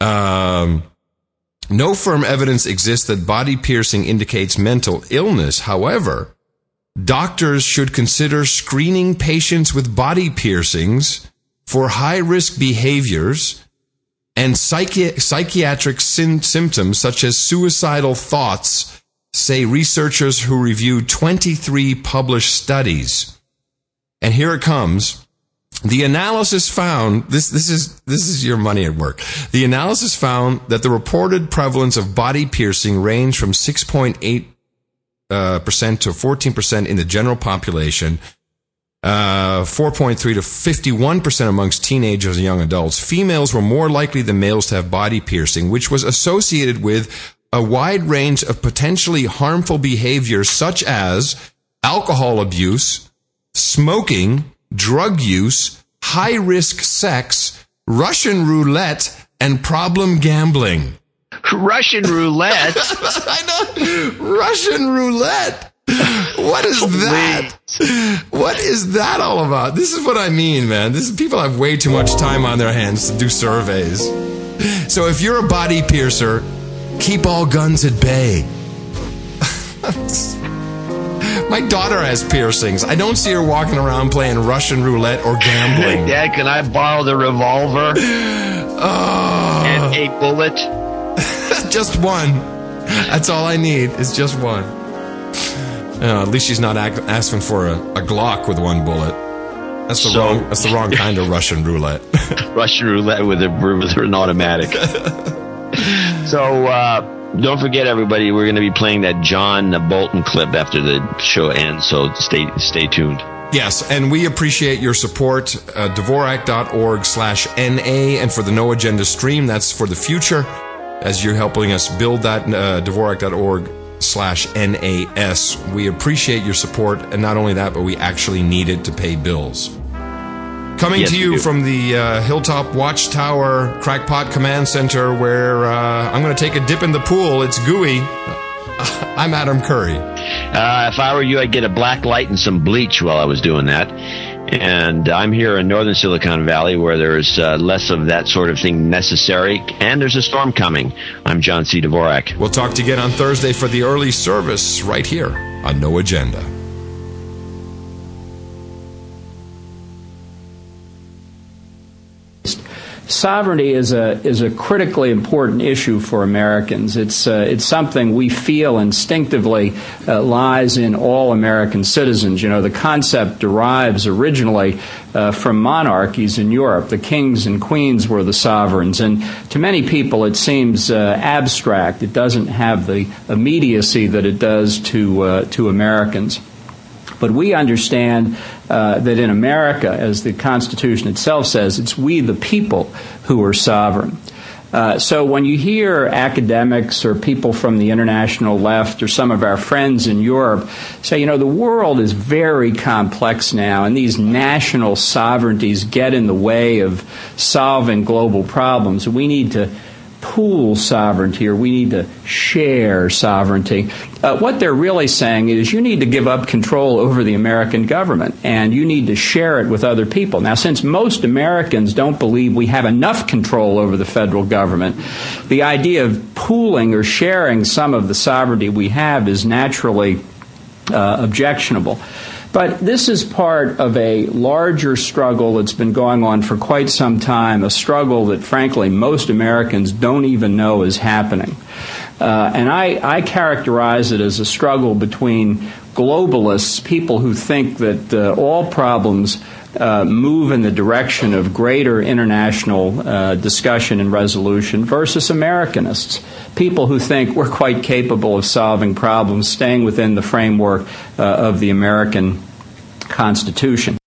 Um, no firm evidence exists that body piercing indicates mental illness. However, doctors should consider screening patients with body piercings for high risk behaviors and psychi- psychiatric sym- symptoms such as suicidal thoughts, say researchers who reviewed 23 published studies. And here it comes. The analysis found this this is this is your money at work. The analysis found that the reported prevalence of body piercing ranged from 6.8 uh, percent to 14 percent in the general population, uh, 4.3 to 51 percent amongst teenagers and young adults. Females were more likely than males to have body piercing, which was associated with a wide range of potentially harmful behaviors such as alcohol abuse, smoking, drug use, high risk sex, Russian roulette, and problem gambling. Russian roulette. I know. Russian roulette. What is that? What is that all about? This is what I mean, man. This is people have way too much time on their hands to do surveys. So if you're a body piercer, keep all guns at bay. My daughter has piercings. I don't see her walking around playing Russian roulette or gambling. Dad, can I borrow the revolver Oh, and a bullet? just one. That's all I need is just one. Uh, at least she's not ac- asking for a, a Glock with one bullet. That's the So- wrong. That's the wrong kind of Russian roulette. Russian roulette with a with an automatic. so uh, don't forget, everybody, we're going to be playing that John Bolton clip after the show ends. So stay stay tuned. Yes, and we appreciate your support. Uh, Dvorak.org slash NA. And for the No Agenda stream, that's for the future as you're helping us build that uh, Dvorak.org slash NAS. We appreciate your support. And not only that, but we actually need it to pay bills. Coming Yes, to you from the uh, Hilltop Watchtower Crackpot Command Center, where uh, I'm going to take a dip in the pool. It's gooey. I'm Adam Curry. Uh, if I were you, I'd get a black light and some bleach while I was doing that. And I'm here in northern Silicon Valley where there's uh, less of that sort of thing necessary, and there's a storm coming. I'm John C. Dvorak. We'll talk to you again on Thursday for the early service right here on No Agenda. Sovereignty is a is a critically important issue for Americans. It's uh, it's something we feel instinctively uh, lies in all American citizens. You know, the concept derives originally uh, from monarchies in Europe. The kings and queens were the sovereigns, and to many people it seems uh, abstract. It doesn't have the immediacy that it does to uh, to Americans. But we understand uh, that in America, as the Constitution itself says, it's we the people who are sovereign. Uh, so when you hear academics or people from the international left or some of our friends in Europe say, you know, the world is very complex now, and these national sovereignties get in the way of solving global problems, we need to pool sovereignty or we need to share sovereignty. Uh, what they're really saying is you need to give up control over the American government and you need to share it with other people. Now, since most Americans don't believe we have enough control over the federal government, the idea of pooling or sharing some of the sovereignty we have is naturally uh, objectionable. But this is part of a larger struggle that's been going on for quite some time, a struggle that, frankly, most Americans don't even know is happening. Uh, and I, I characterize it as a struggle between globalists, people who think that uh, all problems uh, move in the direction of greater international uh, discussion and resolution versus Americanists, people who think we're quite capable of solving problems, staying within the framework uh, of the American Constitution.